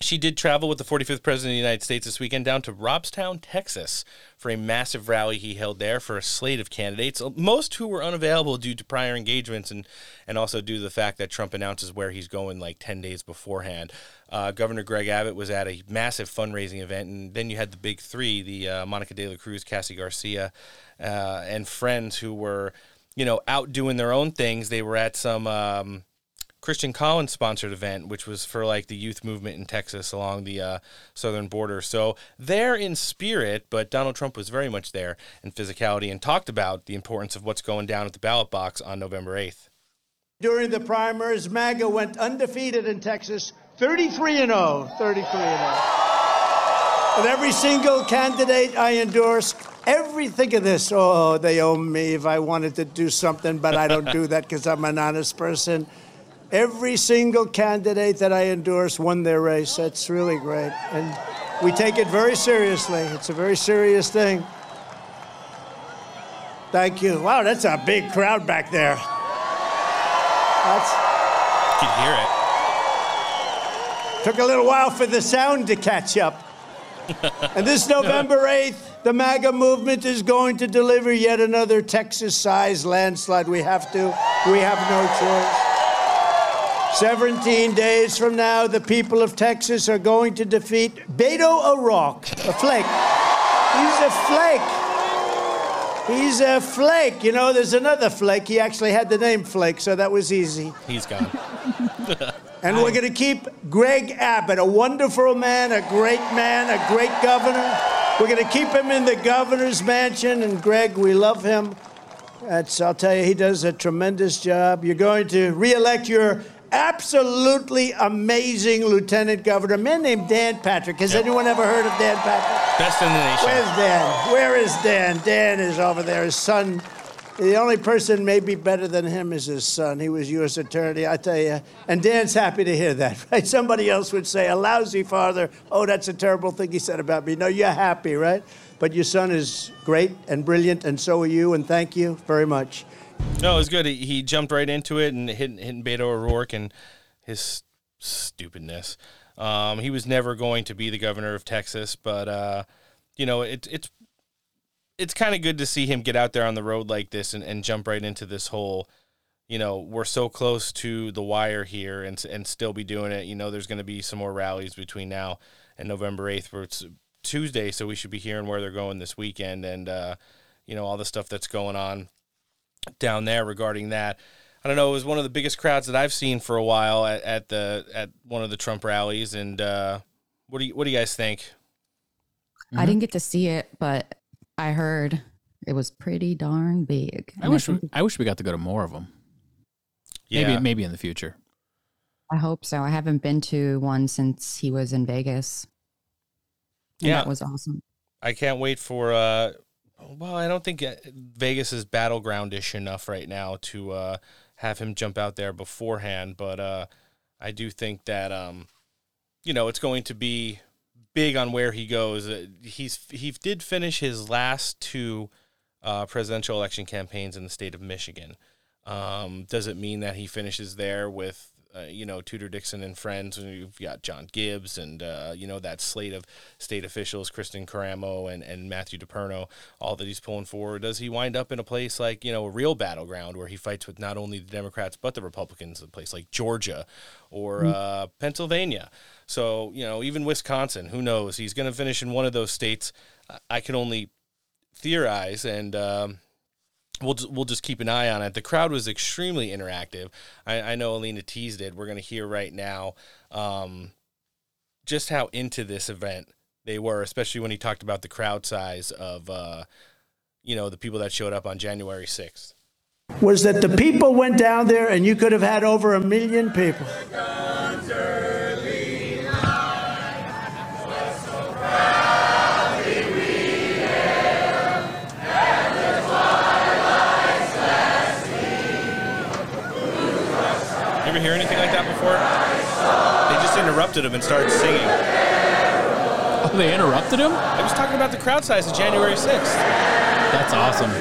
she did travel with the 45th President of the United States this weekend down to Robstown, Texas, for a massive rally he held there for a slate of candidates, most who were unavailable due to prior engagements and, and also due to the fact that Trump announces where he's going like 10 days beforehand. Uh, Governor Greg Abbott was at a massive fundraising event, and then you had the big three the uh, Monica de la Cruz, Cassie Garcia, uh, and friends who were you know, out doing their own things. They were at some um, Christian Collins sponsored event, which was for like the youth movement in Texas along the uh, southern border. So they're in spirit, but Donald Trump was very much there in physicality and talked about the importance of what's going down at the ballot box on November 8th. During the primaries, MAGA went undefeated in Texas, 33 and 0, 33 and 0. And every single candidate I endorsed, every think of this, oh, they owe me if I wanted to do something, but I don't do that because I'm an honest person. Every single candidate that I endorse won their race. That's really great. And we take it very seriously. It's a very serious thing. Thank you. Wow, that's a big crowd back there. That's, You can hear it. took a little while for the sound to catch up. And this November 8th, the MAGA movement is going to deliver yet another Texas sized landslide. We have to, we have no choice. 17 days from now, the people of Texas are going to defeat Beto O'Rourke, a flake. He's a flake. He's a flake. You know, there's another flake. He actually had the name Flake, so that was easy. He's gone. And we're going to keep Greg Abbott, a wonderful man, a great man, a great governor. We're going to keep him in the governor's mansion. And Greg, we love him. That's, I'll tell you, he does a tremendous job. You're going to reelect your absolutely amazing lieutenant governor, a man named Dan Patrick. Has anyone ever heard of Dan Patrick? Best in the nation. Where's Dan? Where is Dan? Dan is over there. His son. The only person maybe better than him is his son. He was U.S. attorney, I tell you. And Dan's happy to hear that, right? Somebody else would say, a lousy father. Oh, that's a terrible thing he said about me. No, you're happy, right? But your son is great and brilliant, and so are you, and thank you very much. No, it was good. He, he jumped right into it and hit hitting Beto O'Rourke and his stupidness. Um, he was never going to be the governor of Texas, but uh, you know it, it's it's kind of good to see him get out there on the road like this and, and jump right into this whole. You know, we're so close to the wire here, and and still be doing it. You know, there's going to be some more rallies between now and November eighth, where it's Tuesday, so we should be hearing where they're going this weekend, and uh, you know all the stuff that's going on down there regarding that. I don't know. It was one of the biggest crowds that I've seen for a while at, at the at one of the Trump rallies. And uh, what do you what do you guys think? I didn't get to see it, but I heard it was pretty darn big. I And wish we, I wish we got to go to more of them. Yeah. Maybe maybe in the future. I hope so. I haven't been to one since he was in Vegas. And Yeah. that was awesome. I can't wait for. Uh, well, I don't think uh, Vegas is battlegroundish enough right now to uh, have him jump out there beforehand, but uh, I do think that um, you know it's going to be big on where he goes. Uh, he's he did finish his last two uh, presidential election campaigns in the state of Michigan. Um, does it mean that he finishes there with uh, you know Tudor Dixon and friends? And You've got John Gibbs and uh, you know that slate of state officials, Kristen Karamo and, and Matthew DePerno, all that he's pulling for. Does he wind up in a place like you know a real battleground where he fights with not only the Democrats but the Republicans? A place like Georgia or Mm. uh, Pennsylvania. So you know even Wisconsin. Who knows? He's going to finish in one of those states. I- I can only theorize and. Um, we'll just, we'll just keep an eye on it. The crowd was extremely interactive. I, I know Alina teased it. We're going to hear right now um, just how into this event they were, especially when he talked about the crowd size of uh, you know the people that showed up on January sixth. Was that the people went down there and you could have had over a million people. You ever hear anything like that before? They just interrupted him and started singing. Oh, they interrupted him? I was talking about the crowd size of January sixth. That's awesome.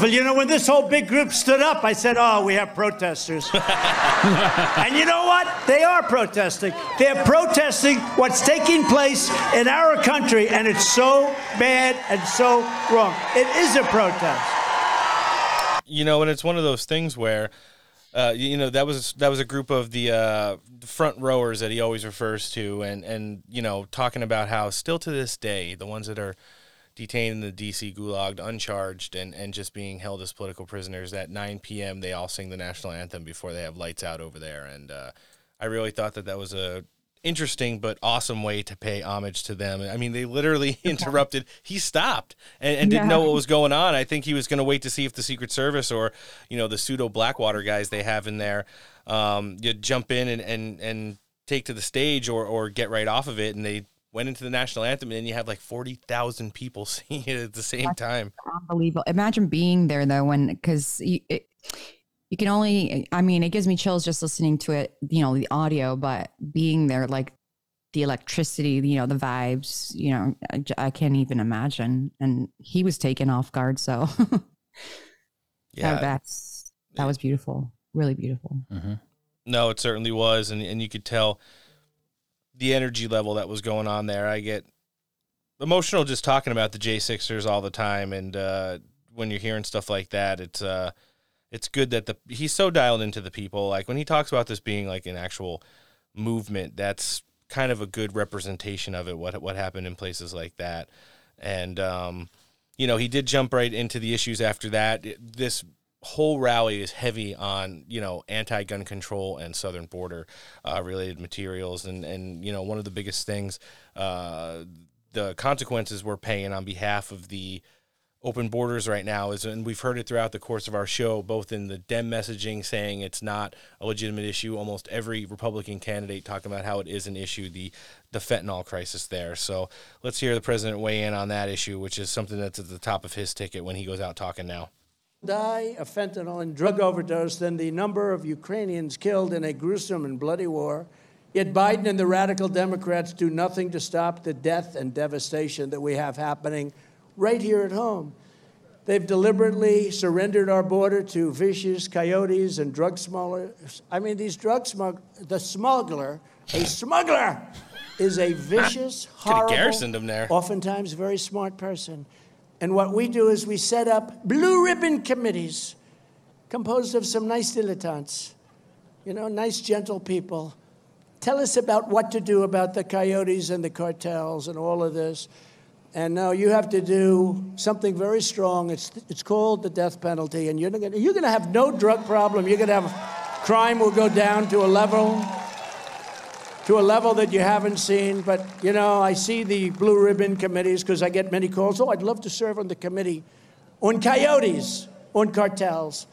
So beautiful. You know, when this whole big group stood up, I said, Oh, we have protesters. and you know what? They are protesting. They're protesting what's taking place in our country, and it's so bad and so wrong. It is a protest. you know, and it's one of those things where, uh, you know, that was that was a group of the uh, front rowers that he always refers to, and and you know, talking about how still to this day, the ones that are detained in the D.C. gulag, uncharged, and and just being held as political prisoners. At 9 p.m., they all sing the national anthem before they have lights out over there, and uh, I really thought that that was a interesting but awesome way to pay homage to them. I mean, they literally interrupted. He stopped and, and didn't know what was going on. I think he was going to wait to see if the Secret Service or you know the pseudo Blackwater guys they have in there, um, you jump in and and and take to the stage or or get right off of it, and they went into the national anthem, and then you have like forty thousand people singing it at the same time. unbelievable. Imagine being there though, when because you it, you can only. I mean, it gives me chills just listening to it. You know, the audio, but being there, like the electricity, you know, the vibes. You know, I can't even imagine. And he was taken off guard, so Yeah. that, that's that was beautiful, really beautiful. Mm-hmm. No, it certainly was, and and you could tell the energy level that was going on there. I get emotional just talking about the J Sixers all the time, and uh, when you're hearing stuff like that, it's uh, it's good that the he's so dialed into the people. Like when he talks about this being like an actual movement, that's kind of a good representation of it. What what happened in places like that, and um, you know, he did jump right into the issues after that. This whole rally is heavy on you know anti-gun control and southern border uh, related materials. And and you know one of the biggest things uh, the consequences we're paying on behalf of the open borders right now is and we've heard it throughout the course of our show both in the dem messaging saying it's not a legitimate issue almost every republican candidate talking about how it is an issue the the fentanyl crisis there. So let's hear the president weigh in on that issue which is something that's at the top of his ticket when he goes out talking now die of fentanyl and drug overdose than the number of Ukrainians killed in a gruesome and bloody war. Yet Biden and the radical Democrats do nothing to stop the death and devastation that we have happening right here at home. They've deliberately surrendered our border to vicious coyotes and drug smugglers. I mean, these drug smugglers, the smuggler, a smuggler, is a vicious, horrible, garrisoned him there. oftentimes very smart person. And what we do is we set up blue ribbon committees composed of some nice dilettantes, you know, nice, gentle people. Tell us about what to do about the coyotes and the cartels and all of this. And now you have to do something very strong. It's, it's called the death penalty. And you're going you're to have no drug problem. You're going to have crime will go down to a level to a level that you haven't seen. But, you know, I see the blue ribbon committees because I get many calls. Oh, I'd love to serve on the committee on coyotes, on cartels.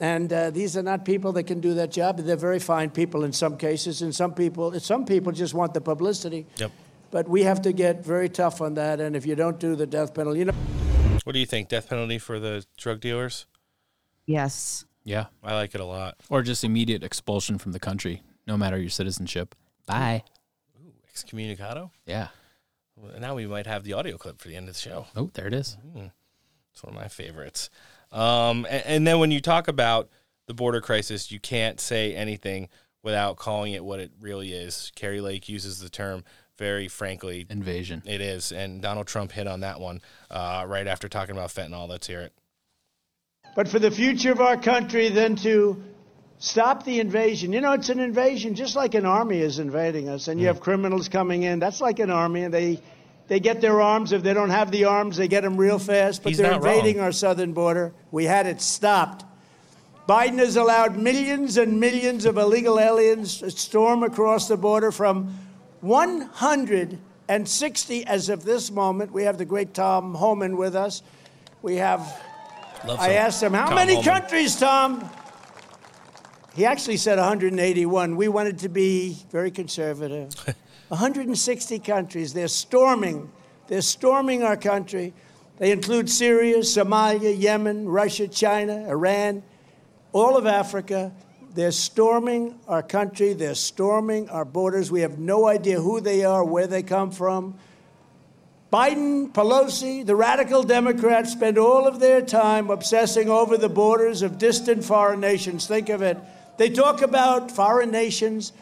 And uh, these are not people that can do that job. They're very fine people in some cases, and some people, some people just want the publicity. Yep. But we have to get very tough on that. And if you don't do the death penalty, you know. what do you think death penalty for the drug dealers Yes. Yeah. I like it a lot. Or just immediate expulsion from the country, no matter your citizenship. Bye. excommunicado Yeah. Well, now we might have the audio clip for the end of the show Oh, there it is. Hmm. It's one of my favorites. Um, and, and then when you talk about the border crisis, you can't say anything without calling it what it really is. Kari Lake uses the term very frankly invasion. It is, and Donald Trump hit on that one uh, right after talking about fentanyl. Let's hear it. but for the future of our country then to stop the invasion. You know, it's an invasion just like an army is invading us, and you have criminals coming in. That's like an army, and they they get their arms. If they don't have the arms, they get them real fast. But He's they're not wrong. invading our southern border. We had it stopped. Biden has allowed millions and millions of illegal aliens to storm across the border from 160 as of this moment. We have the great Tom Homan with us. We have Love I asked him, how Tom many Homan." countries, Tom? He actually said 181. We wanted to be very conservative. 160 countries. They're storming. They're storming our country. They include Syria, Somalia, Yemen, Russia, China, Iran, all of Africa. They're storming our country. They're storming our borders. We have no idea who they are, where they come from. Biden, Pelosi, the radical Democrats spend all of their time obsessing over the borders of distant foreign nations. Think of it. They talk about foreign nations,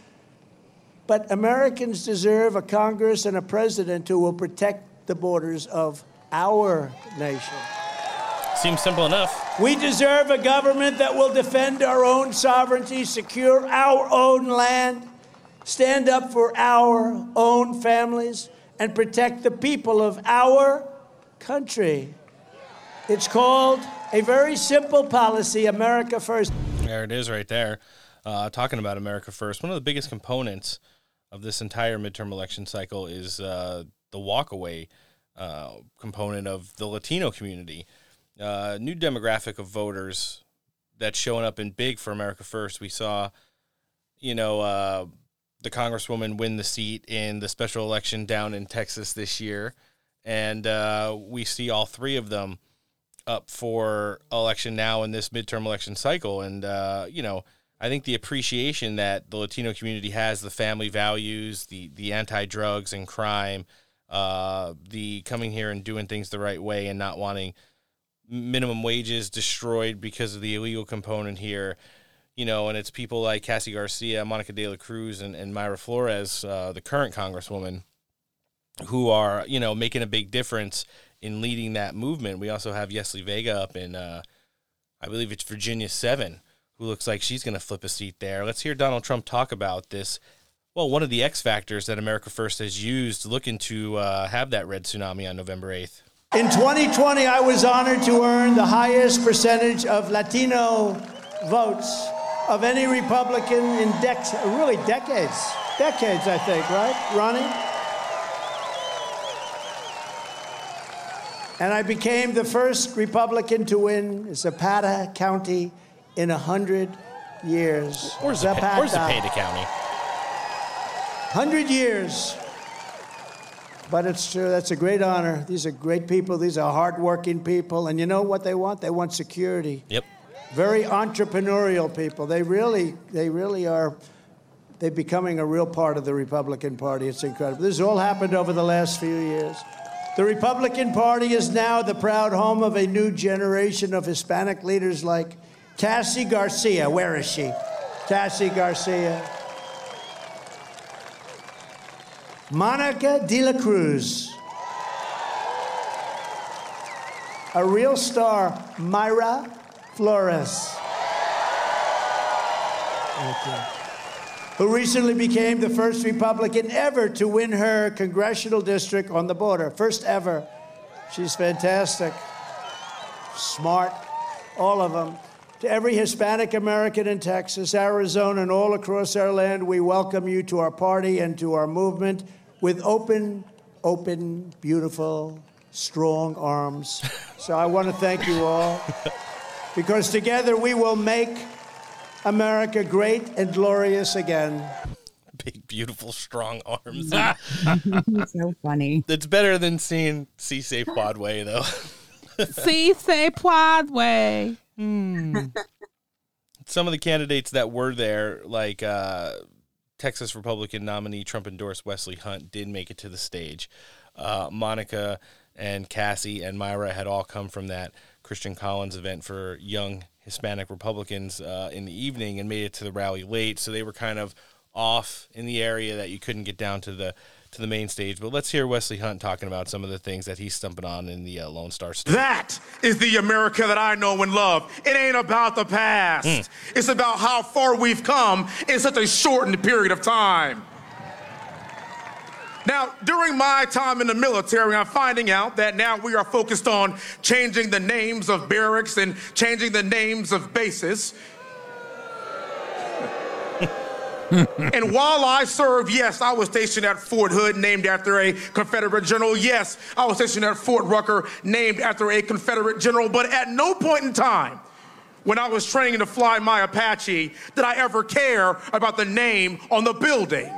but Americans deserve a Congress and a president who will protect the borders of our nation. Seems simple enough. We deserve a government that will defend our own sovereignty, secure our own land, stand up for our own families, and protect the people of our country. It's called a very simple policy America First. There it is right there. Uh, talking about America First. One of the biggest components of this entire midterm election cycle is uh, the walkaway uh, component of the Latino community. Uh, new demographic of voters that's showing up in big for America First. We saw, you know, uh, the Congresswoman win the seat in the special election down in Texas this year. And uh, we see all three of them up for election now in this midterm election cycle. And, uh, you know, I think the appreciation that the Latino community has, the family values, the, the anti drugs and crime, uh, the coming here and doing things the right way and not wanting minimum wages destroyed because of the illegal component here you know, and it's people like Cassie Garcia, Monica De La Cruz, and, and Mayra Flores, uh, the current congresswoman, who are, you know, making a big difference in leading that movement. We also have Yesli Vega up in, uh, I believe it's Virginia 7, who looks like she's going to flip a seat there. Let's hear Donald Trump talk about this. Well, one of the X factors that America First has used looking to uh, have that red tsunami on November 8th. In 2020, I was honored to earn the highest percentage of Latino votes of any Republican in dec- really decades. Decades, I think, right, Ronnie? And I became the first Republican to win Zapata County in a hundred years. Where's Zapata? Where's Zapata County? Hundred years. But it's true. That's a great honor. These are great people. These are hardworking people. And you know what they want? They want security. Yep very entrepreneurial people. They really, they really are. They're becoming a real part of the Republican Party. It's incredible. This has all happened over the last few years. The Republican Party is now the proud home of a new generation of Hispanic leaders like Cassie Garcia. Where is she? Cassie Garcia. Monica De La Cruz. A real star, Mayra Flores. Who recently became the first Republican ever to win her congressional district on the border. First ever. She's fantastic. Smart. All of them. To every Hispanic American in Texas, Arizona, and all across our land, we welcome you to our party and to our movement with open, open, beautiful, strong arms. So I want to thank you all because together we will make America great and glorious again. Big, beautiful, strong arms. so funny. It's better than seeing C Say Quadway, though. C Say Quadway. Hmm. Some of the candidates that were there, like uh, Texas Republican nominee Trump endorsed Wesley Hunt, did make it to the stage. Uh, Monica and Cassie and Mayra had all come from that Christian Collins event for young Hispanic Republicans uh, in the evening and made it to the rally late. So they were kind of off in the area that you couldn't get down to the to the main stage. But let's hear Wesley Hunt talking about some of the things that he's stumping on in the uh, Lone Star State. That is the America that I know and love. It ain't about the past. Mm. It's about how far we've come in such a shortened period of time. Now, during my time in the military, I'm finding out that now we are focused on changing the names of barracks and changing the names of bases. and while I served, yes, I was stationed at Fort Hood, named after a Confederate general. Yes, I was stationed at Fort Rucker, named after a Confederate general. But at no point in time, when I was training to fly my Apache, did I ever care about the name on the building.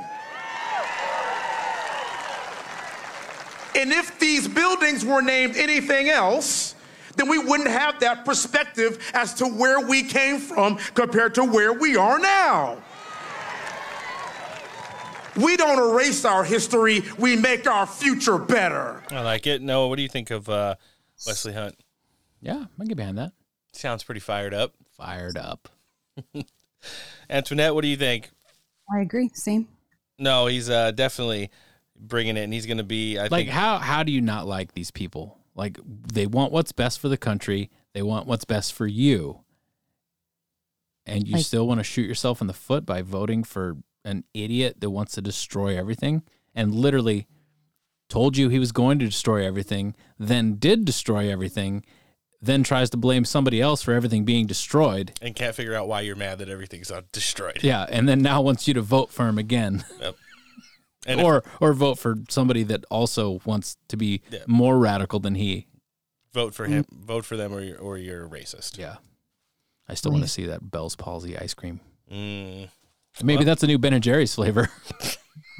And if these buildings were named anything else, then we wouldn't have that perspective as to where we came from compared to where we are now. We don't erase our history, we make our future better. I like it. Noah, what do you think of uh, Wesley Hunt? Yeah, I get behind that. Sounds pretty fired up. Fired up. Antoinette, what do you think? I agree. Same. No, he's uh, definitely bringing it, and he's going to be. I like think how how do you not like these people? Like they want what's best for the country. They want what's best for you. And you Like- still want to shoot yourself in the foot by voting for an idiot that wants to destroy everything and literally told you he was going to destroy everything, then did destroy everything, then tries to blame somebody else for everything being destroyed. and can't figure out why you're mad that everything's uh, destroyed. Yeah, and then now wants you to vote for him again. Yep. And if- or or vote for somebody that also wants to be Yeah. more radical than he. vote for him, vote for them, or you're, or you're a racist. Yeah. I still want to see that Bell's palsy ice cream. Mm. Maybe Well- that's a new Ben and Jerry's flavor.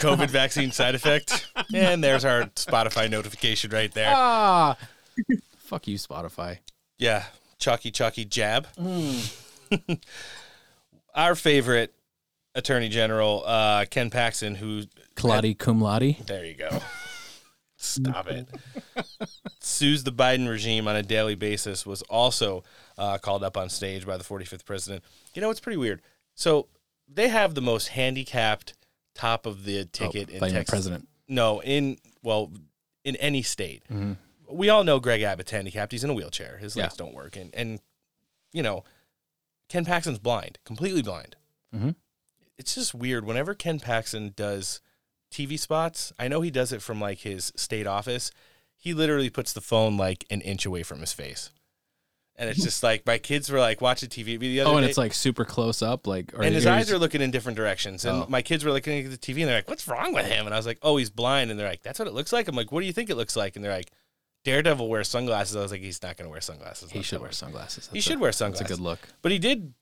COVID vaccine side effect. And there's our Spotify notification right there. ah, fuck you, Spotify. Yeah, chalky chalky jab. Our favorite attorney general, uh, Ken Paxton, who Claudia cum laude. There you go. Stop it. Sues the Biden regime on a daily basis was also uh, called up on stage by the 45th president. You know, it's pretty weird. So they have the most handicapped top of the ticket in Texas. president. No, in well, in any state. Mhm. We all know Greg Abbott's handicapped. He's in a wheelchair. His legs don't work, and and you know, Ken Paxton's blind, completely blind Mhm. It's just weird whenever Ken Paxton does TV spots. I know he does it from like his state office. He literally puts the phone like an inch away from his face, and it's just like my kids were like watching TV the other Oh, and day, it's like super close up, like or and his eyes are looking in different directions. And Oh. my kids were looking at the TV and they're like, "What's wrong with him?" And I was like, "Oh, he's blind." And they're like, "That's what it looks like." I'm like, "What do you think it looks like?" And they're like, "Daredevil wears sunglasses." I was like, "He's not going to wear sunglasses." He should wear sunglasses. He That's should wear that's a sunglasses. good look. But he did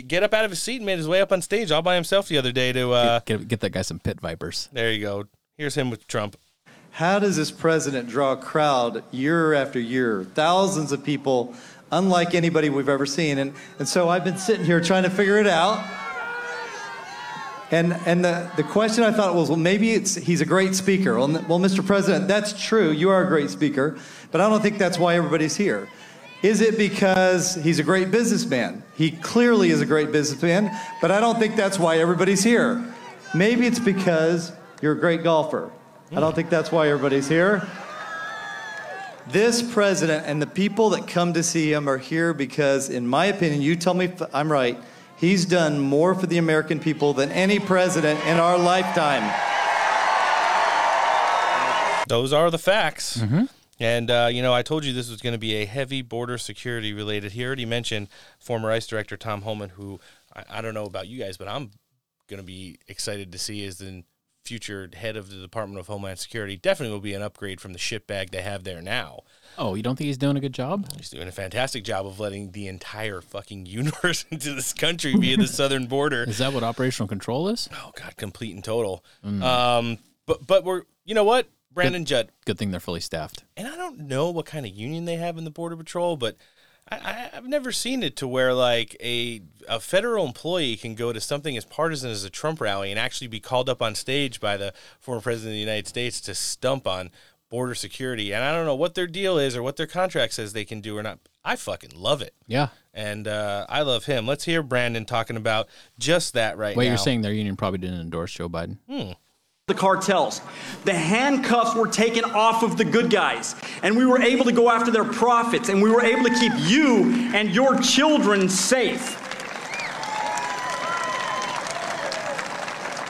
get, get up out of his seat and made his way up on stage all by himself the other day to. Uh, Get, get, get that guy some pit vipers. there you go. Here's him with Trump. How does this president draw a crowd year after year? Thousands of people, unlike anybody we've ever seen. And, and so I've been sitting here trying to figure it out. And, and the, the question I thought was, well, maybe it's, he's a great speaker. Well, well, Mr. President, that's true. You are a great speaker. But I don't think that's why everybody's here. Is it because he's a great businessman? He clearly is a great businessman, but I don't think that's why everybody's here. Maybe it's because you're a great golfer. I don't think that's why everybody's here. This president and the people that come to see him are here because, in my opinion, you tell me if I'm right, he's done more for the American people than any president in our lifetime. Those are the facts. Mm-hmm. And, uh, you know, I told you this was going to be a heavy border security related. He already mentioned former ICE Director Tom Homan, who I, I don't know about you guys, but I'm going to be excited to see as the future head of the Department of Homeland Security. Definitely will be an upgrade from the shitbag they have there now. Oh, you don't think he's doing a good job? He's doing a fantastic job of letting the entire fucking universe into this country via the southern border. Is that what operational control is? Oh God, complete and total. Mm. Um, but but we're you know what, Brandon Judd, Good thing they're fully staffed. and I don't know what kind of union they have in the border patrol, but I, I've never seen it to where like a a federal employee can go to something as partisan as a Trump rally and actually be called up on stage by the former president of the United States to stump on border security. And I don't know what their deal is or what their contract says they can do or not. I fucking love it. Yeah. And uh, I love him. Let's hear Brandon talking about just that right Wait, now. Well, you're saying their union probably didn't endorse Joe Biden? Hmm. The cartels. The handcuffs were taken off of the good guys, and we were able to go after their profits, and we were able to keep you and your children safe.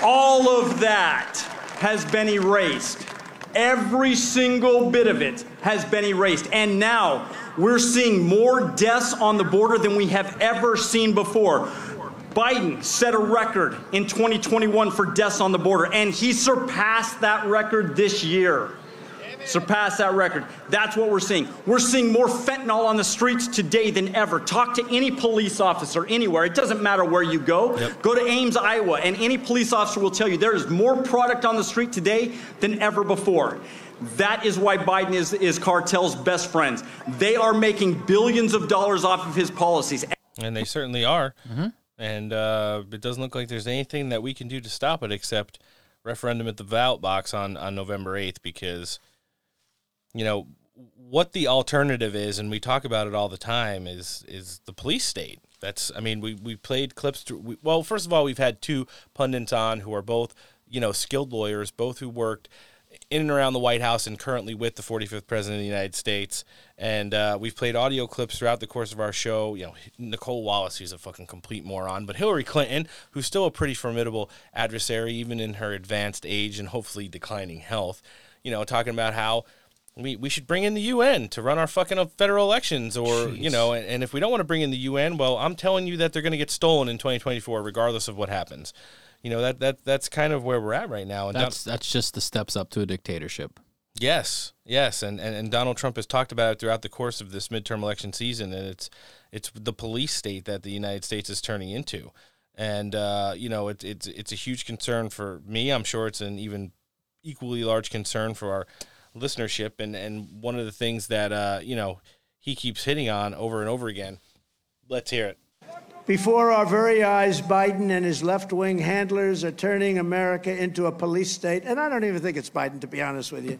All of that has been erased. Every single bit of it has been erased. And now we're seeing more deaths on the border than we have ever seen before. Biden set a record in 2021 for deaths on the border, and he surpassed that record this year. Surpassed that record. That's what we're seeing. We're seeing more fentanyl on the streets today than ever. Talk to any police officer anywhere. It doesn't matter where you go. Go to Ames, Iowa, and any police officer will tell you there is more product on the street today than ever before. That is why Biden is, is cartel's best friends. They are making billions of dollars off of his policies. and they certainly are. Mm-hmm. And uh, it doesn't look like there's anything that we can do to stop it except referendum at the ballot box on on November eighth because you know what the alternative is, and we talk about it all the time, is is the police state. That's I mean we we played clips. Through, we, well, first of all, we've had two pundits on who are both you know skilled lawyers, both who worked in and around the White House and currently with the 45th President of the United States. And uh, we've played audio clips throughout the course of our show. You know, Nicolle Wallace, who's a fucking complete moron, but Hillary Clinton, who's still a pretty formidable adversary, even in her advanced age and hopefully declining health. You know, talking about how we, we should bring in the UN to run our fucking federal elections, or you know, and, and if we don't want to bring in the UN, well, I'm telling you that they're going to get stolen in 2024, regardless of what happens you know that that that's kind of where we're at right now. And that's that's just the steps up to a dictatorship. Yes, yes, and, and and Donald Trump has talked about it throughout the course of this midterm election season, and it's it's the police state that the United States is turning into, and uh, you know it's it's it's a huge concern for me. I'm sure it's an even equally large concern for our listenership, and and one of the things that uh, you know he keeps hitting on over and over again. Let's hear it. Before our very eyes, Biden and his left wing handlers are turning America into a police state. And I don't even think it's Biden, to be honest with you.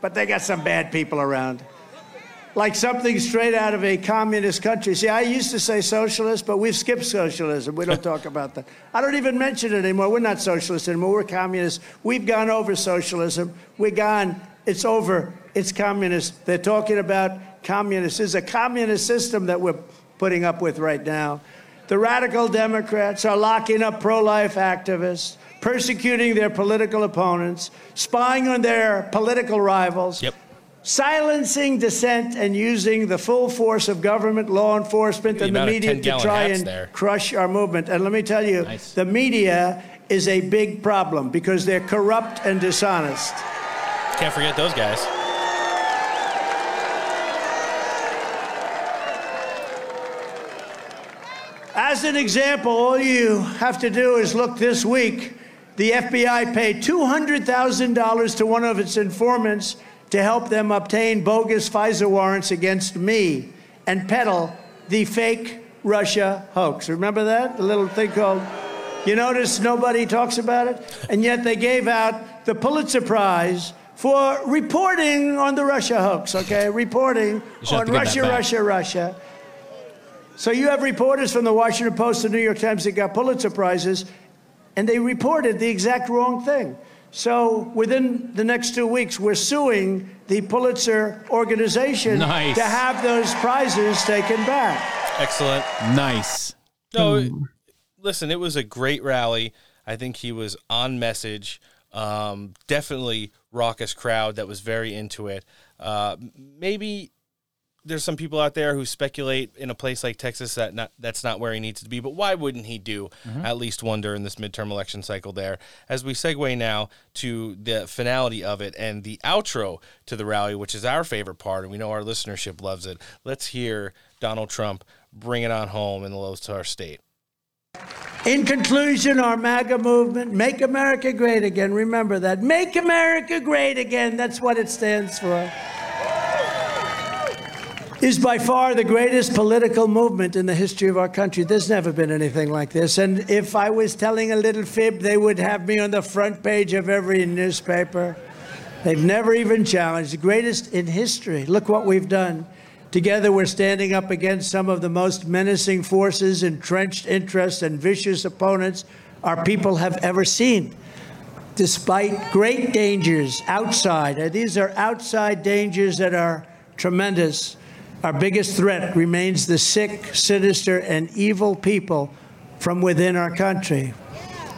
But they got some bad people around. Like something straight out of a communist country. See, I used to say socialist, but we've skipped socialism. We don't talk about that. I don't even mention it anymore. We're not socialists anymore. We're communists. We've gone over socialism. We're gone. It's over. It's communist. They're talking about communists. There's a communist system that we're putting up with right now. The radical Democrats are locking up pro life activists, persecuting their political opponents, spying on their political rivals. Yep. Silencing dissent and using the full force of government, law enforcement, and the media to try and there. crush our movement. And let me tell you, Nice. the media is a big problem because they're corrupt and dishonest. Can't forget those guys. As an example, all you have to do is look this week. The FBI paid $200,000 to one of its informants to help them obtain bogus FISA warrants against me and peddle the fake Russia hoax. Remember that? The little thing called. You notice nobody talks about it? And yet they gave out the Pulitzer Prize for reporting on the Russia hoax, okay? Reporting on to get that Russia. Russia, Russia. So you have reporters from the Washington Post and New York Times that got Pulitzer Prizes, and they reported the exact wrong thing. So within the next two weeks, we're suing the Pulitzer organization Nice. to have those prizes taken back. Excellent. Nice. No, listen, it was a great rally. I think he was on message. Um, definitely raucous crowd that was very into it. Uh, maybe there's some people out there who speculate in a place like Texas that not, that's not where he needs to be, but why wouldn't he do Mhm. at least one during this midterm election cycle there? As we segue now to the finality of it and the outro to the rally, which is our favorite part, and we know our listenership loves it. Let's hear Donald Trump bring it on home in the Lone Star State. In conclusion, our MAGA movement, Make America Great Again, remember that. Make America Great Again, that's what it stands for. Is by far the greatest political movement in the history of our country. There's never been anything like this. And if I was telling a little fib, they would have me on the front page of every newspaper. They've never even challenged. The greatest in history. Look what we've done. Together, we're standing up against some of the most menacing forces, entrenched interests, and vicious opponents our people have ever seen. Despite great dangers outside, and these are outside dangers that are tremendous, our biggest threat remains the sick, sinister, and evil people from within our country.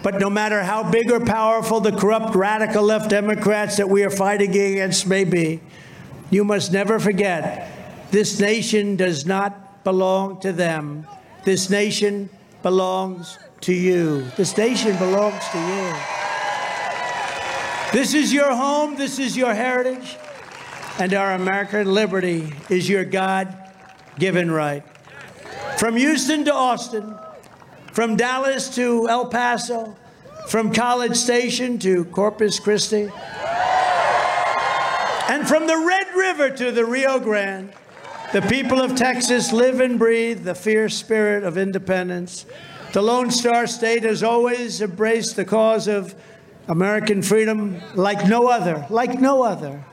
But no matter how big or powerful the corrupt radical left Democrats that we are fighting against may be, you must never forget this nation does not belong to them. This nation belongs to you. This nation belongs to you. This is your home, this is your heritage, and our American liberty is your God given right. From Houston to Austin, from Dallas to El Paso, from College Station to Corpus Christi, and from the Red River to the Rio Grande, the people of Texas live and breathe the fierce spirit of independence. The Lone Star State has always embraced the cause of American freedom like no other, like no other.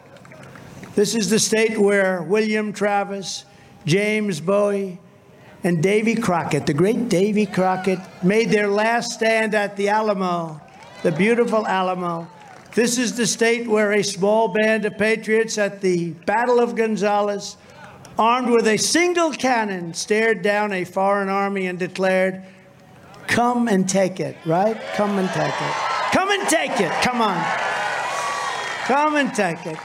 This is the state where William Travis, James Bowie, and Davy Crockett, the great Davy Crockett, made their last stand at the Alamo, the beautiful Alamo. This is the state where a small band of patriots at the Battle of Gonzales, armed with a single cannon, stared down a foreign army and declared, Come and take it, right? Come and take it. Come and take it. Come on. Come and take it.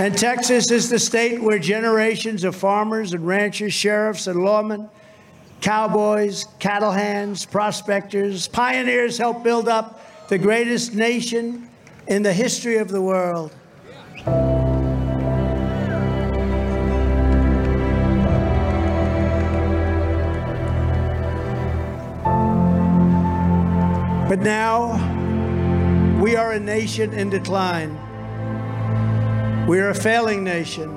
And Texas is the state where generations of farmers and ranchers, sheriffs and lawmen, cowboys, cattle hands, prospectors, pioneers helped build up the greatest nation in the history of the world. But now we are a nation in decline. We are a failing nation.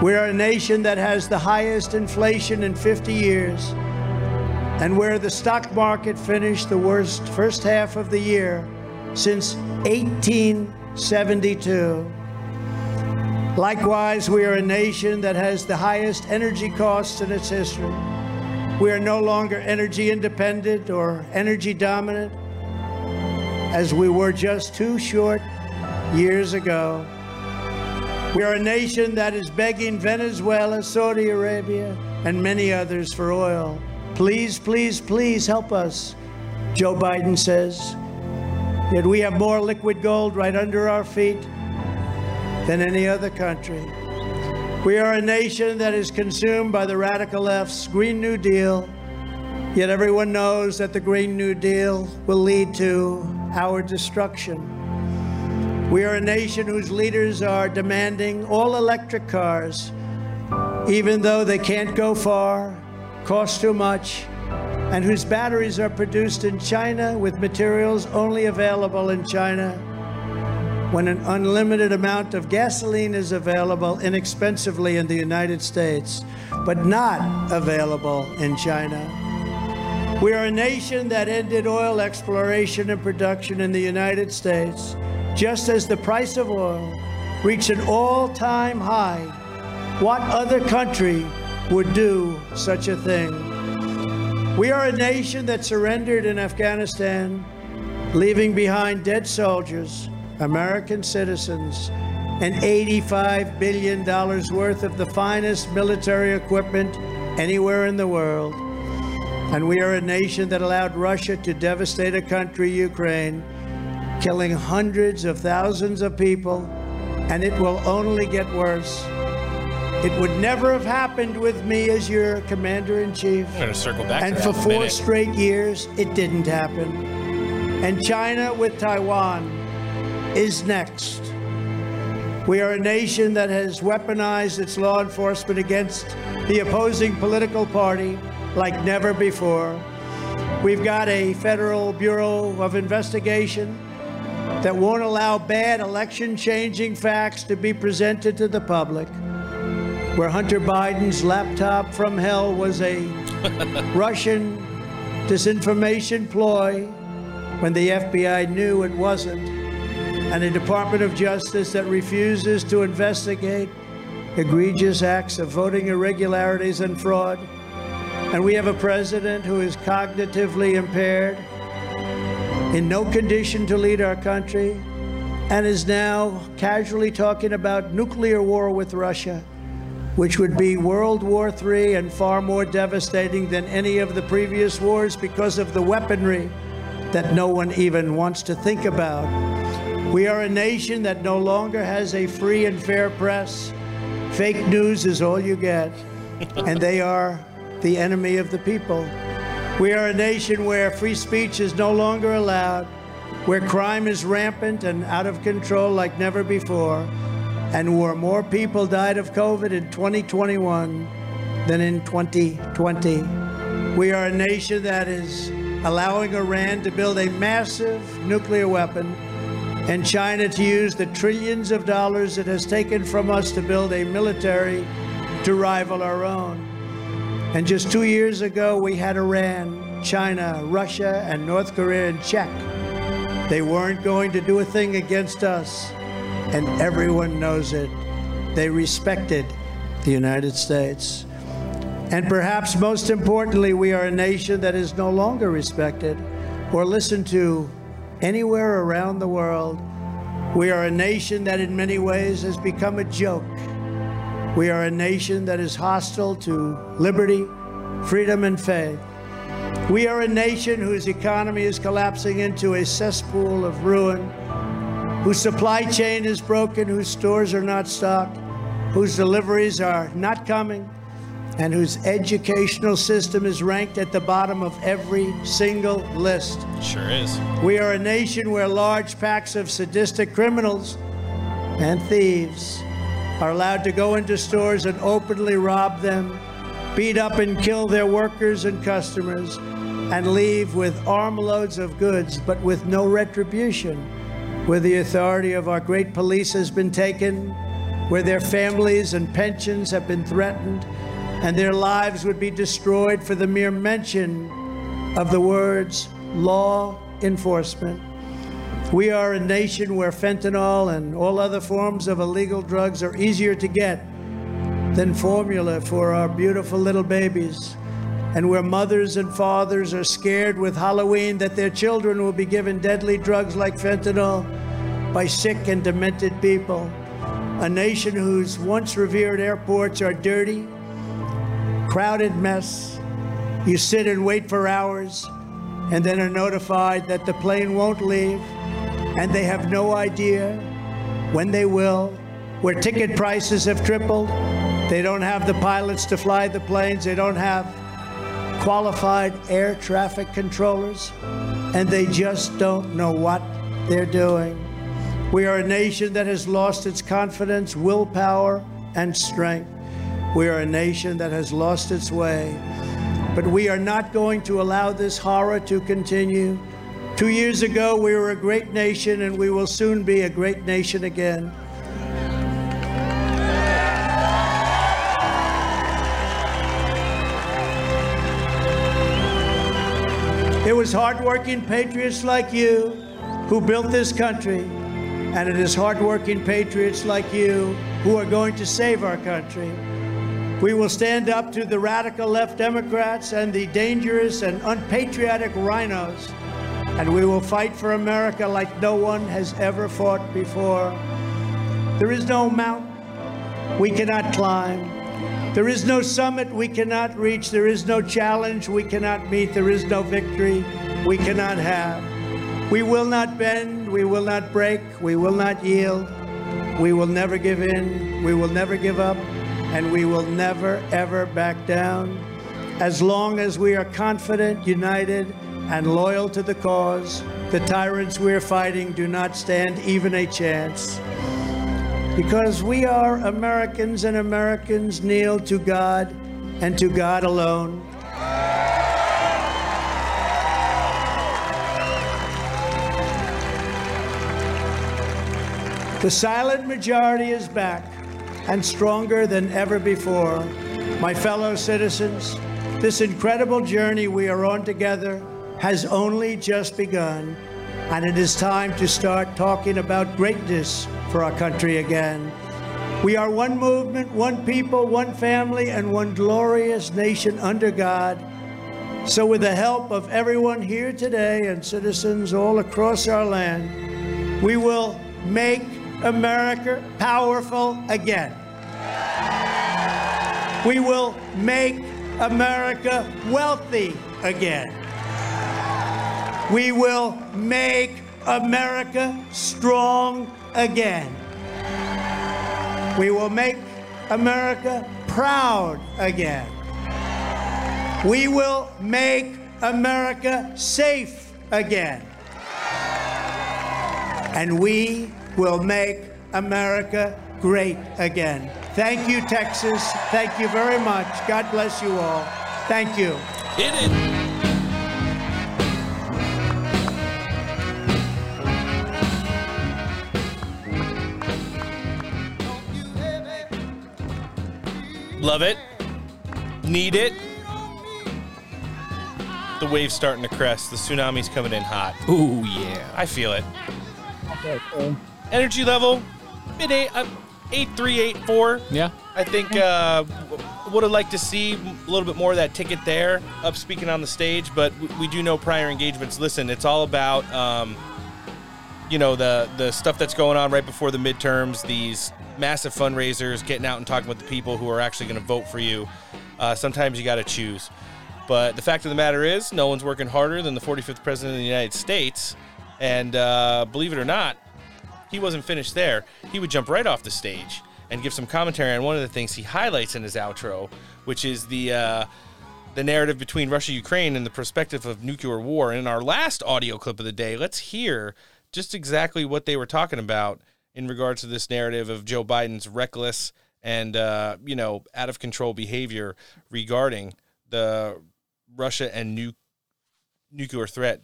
We are a nation that has the highest inflation in 50 years, and where the stock market finished the worst first half of the year since 1872. Likewise, we are a nation that has the highest energy costs in its history. We are no longer energy independent or energy dominant, as we were just two short years ago. We are a nation that is begging Venezuela, Saudi Arabia, and many others for oil. Please, please, please help us, Joe Biden says. Yet we have more liquid gold right under our feet than any other country. We are a nation that is consumed by the radical left's Green New Deal, yet everyone knows that the Green New Deal will lead to our destruction. We are a nation whose leaders are demanding all electric cars, even though they can't go far, cost too much, and whose batteries are produced in China with materials only available in China when an unlimited amount of gasoline is available inexpensively in the United States, but not available in China. We are a nation that ended oil exploration and production in the United States just as the price of oil reached an all time high. What other country would do such a thing? We are a nation that surrendered in Afghanistan, leaving behind dead soldiers, American citizens, and $85 billion worth of the finest military equipment anywhere in the world. And we are a nation that allowed Russia to devastate a country, Ukraine, killing hundreds of thousands of people, and it will only get worse. It would never have happened with me as your commander in chief. I'm going to circle back And for four minute. straight years, it didn't happen. And China with Taiwan is next. We are a nation that has weaponized its law enforcement against the opposing political party like never before. We've got a Federal Bureau of Investigation that won't allow bad election changing facts to be presented to the public. Where Hunter Biden's laptop from hell was a Russian disinformation ploy when the FBI knew it wasn't, and a Department of Justice that refuses to investigate egregious acts of voting irregularities and fraud. And we have a president who is cognitively impaired, in no condition to lead our country, and is now casually talking about nuclear war with Russia, which would be World War III and far more devastating than any of the previous wars because of the weaponry that no one even wants to think about. We are a nation that no longer has a free and fair press. Fake news is all you get, and they are the enemy of the people. We are a nation where free speech is no longer allowed, where crime is rampant and out of control like never before, and where more people died of COVID in 2021 than in 2020. We are a nation that is allowing Iran to build a massive nuclear weapon and China to use the trillions of dollars it has taken from us to build a military to rival our own. And just two years ago, we had Iran, China, Russia, and North Korea in check. They weren't going to do a thing against us, and everyone knows it. They respected the United States. And perhaps most importantly, we are a nation that is no longer respected or listened to anywhere around the world. We are a nation that in many ways has become a joke. We are a nation that is hostile to liberty, freedom, and faith. We are a nation whose economy is collapsing into a cesspool of ruin, whose supply chain is broken, whose stores are not stocked, whose deliveries are not coming, and whose educational system is ranked at the bottom of every single list. Sure is. We are a nation where large packs of sadistic criminals and thieves are allowed to go into stores and openly rob them, beat up and kill their workers and customers, and leave with armloads of goods but with no retribution, where the authority of our great police has been taken, where their families and pensions have been threatened, and their lives would be destroyed for the mere mention of the words law enforcement. We are a nation where fentanyl and all other forms of illegal drugs are easier to get than formula for our beautiful little babies, and where mothers and fathers are scared with Halloween that their children will be given deadly drugs like fentanyl by sick and demented people. A nation whose once revered airports are dirty, crowded mess. You sit and wait for hours and then are notified that the plane won't leave and they have no idea when they will, where ticket prices have tripled. They don't have the pilots to fly the planes, they don't have qualified air traffic controllers, and they just don't know what they're doing. We are a nation that has lost its confidence, willpower, and strength. We are a nation that has lost its way. But we are not going to allow this horror to continue. Two years ago, we were a great nation, and we will soon be a great nation again. It was hardworking patriots like you who built this country, and it is hardworking patriots like you who are going to save our country. We will stand up to the radical left Democrats and the dangerous and unpatriotic RINOs, and we will fight for America like no one has ever fought before. There is no mountain we cannot climb. There is no summit we cannot reach. There is no challenge we cannot meet. There is no victory we cannot have. We will not bend. We will not break. We will not yield. We will never give in. We will never give up. And we will never, ever back down. As long as we are confident, united, and loyal to the cause, the tyrants we are fighting do not stand even a chance. Because we are Americans and Americans kneel to God and to God alone. The silent majority is back and stronger than ever before. My fellow citizens, this incredible journey we are on together has only just begun, and it is time to start talking about greatness for our country again. We are one movement, one people, one family, and one glorious nation under God. So, with the help of everyone here today and citizens all across our land, we will make America powerful again. We will make America wealthy again. We will make America strong again. We will make America proud again. We will make America safe again. And we will make America great again. Thank you, Texas. Thank you very much. God bless you all. Thank you. Love it. Need it. The wave's starting to crest. The tsunami's coming in hot. Ooh, yeah. I feel it. Energy level, mid eight, uh, eight three eight four. Yeah. I think uh, would have liked to see a little bit more of that ticket there, up speaking on the stage. But we, we do know prior engagements. Listen, it's all about um, you know the the stuff that's going on right before the midterms. These massive fundraisers, getting out and talking with the people who are actually going to vote for you. Uh, sometimes you got to choose. But the fact of the matter is, no one's working harder than the 45th president of the United States. And uh, believe it or not, he wasn't finished there. He would jump right off the stage and give some commentary on one of the things he highlights in his outro, which is the uh, the narrative between Russia Ukraine and the perspective of nuclear war. And in our last audio clip of the day, let's hear just exactly what they were talking about in regards to this narrative of Joe Biden's reckless and uh, you know out of control behavior regarding the Russia and nu- nuclear threat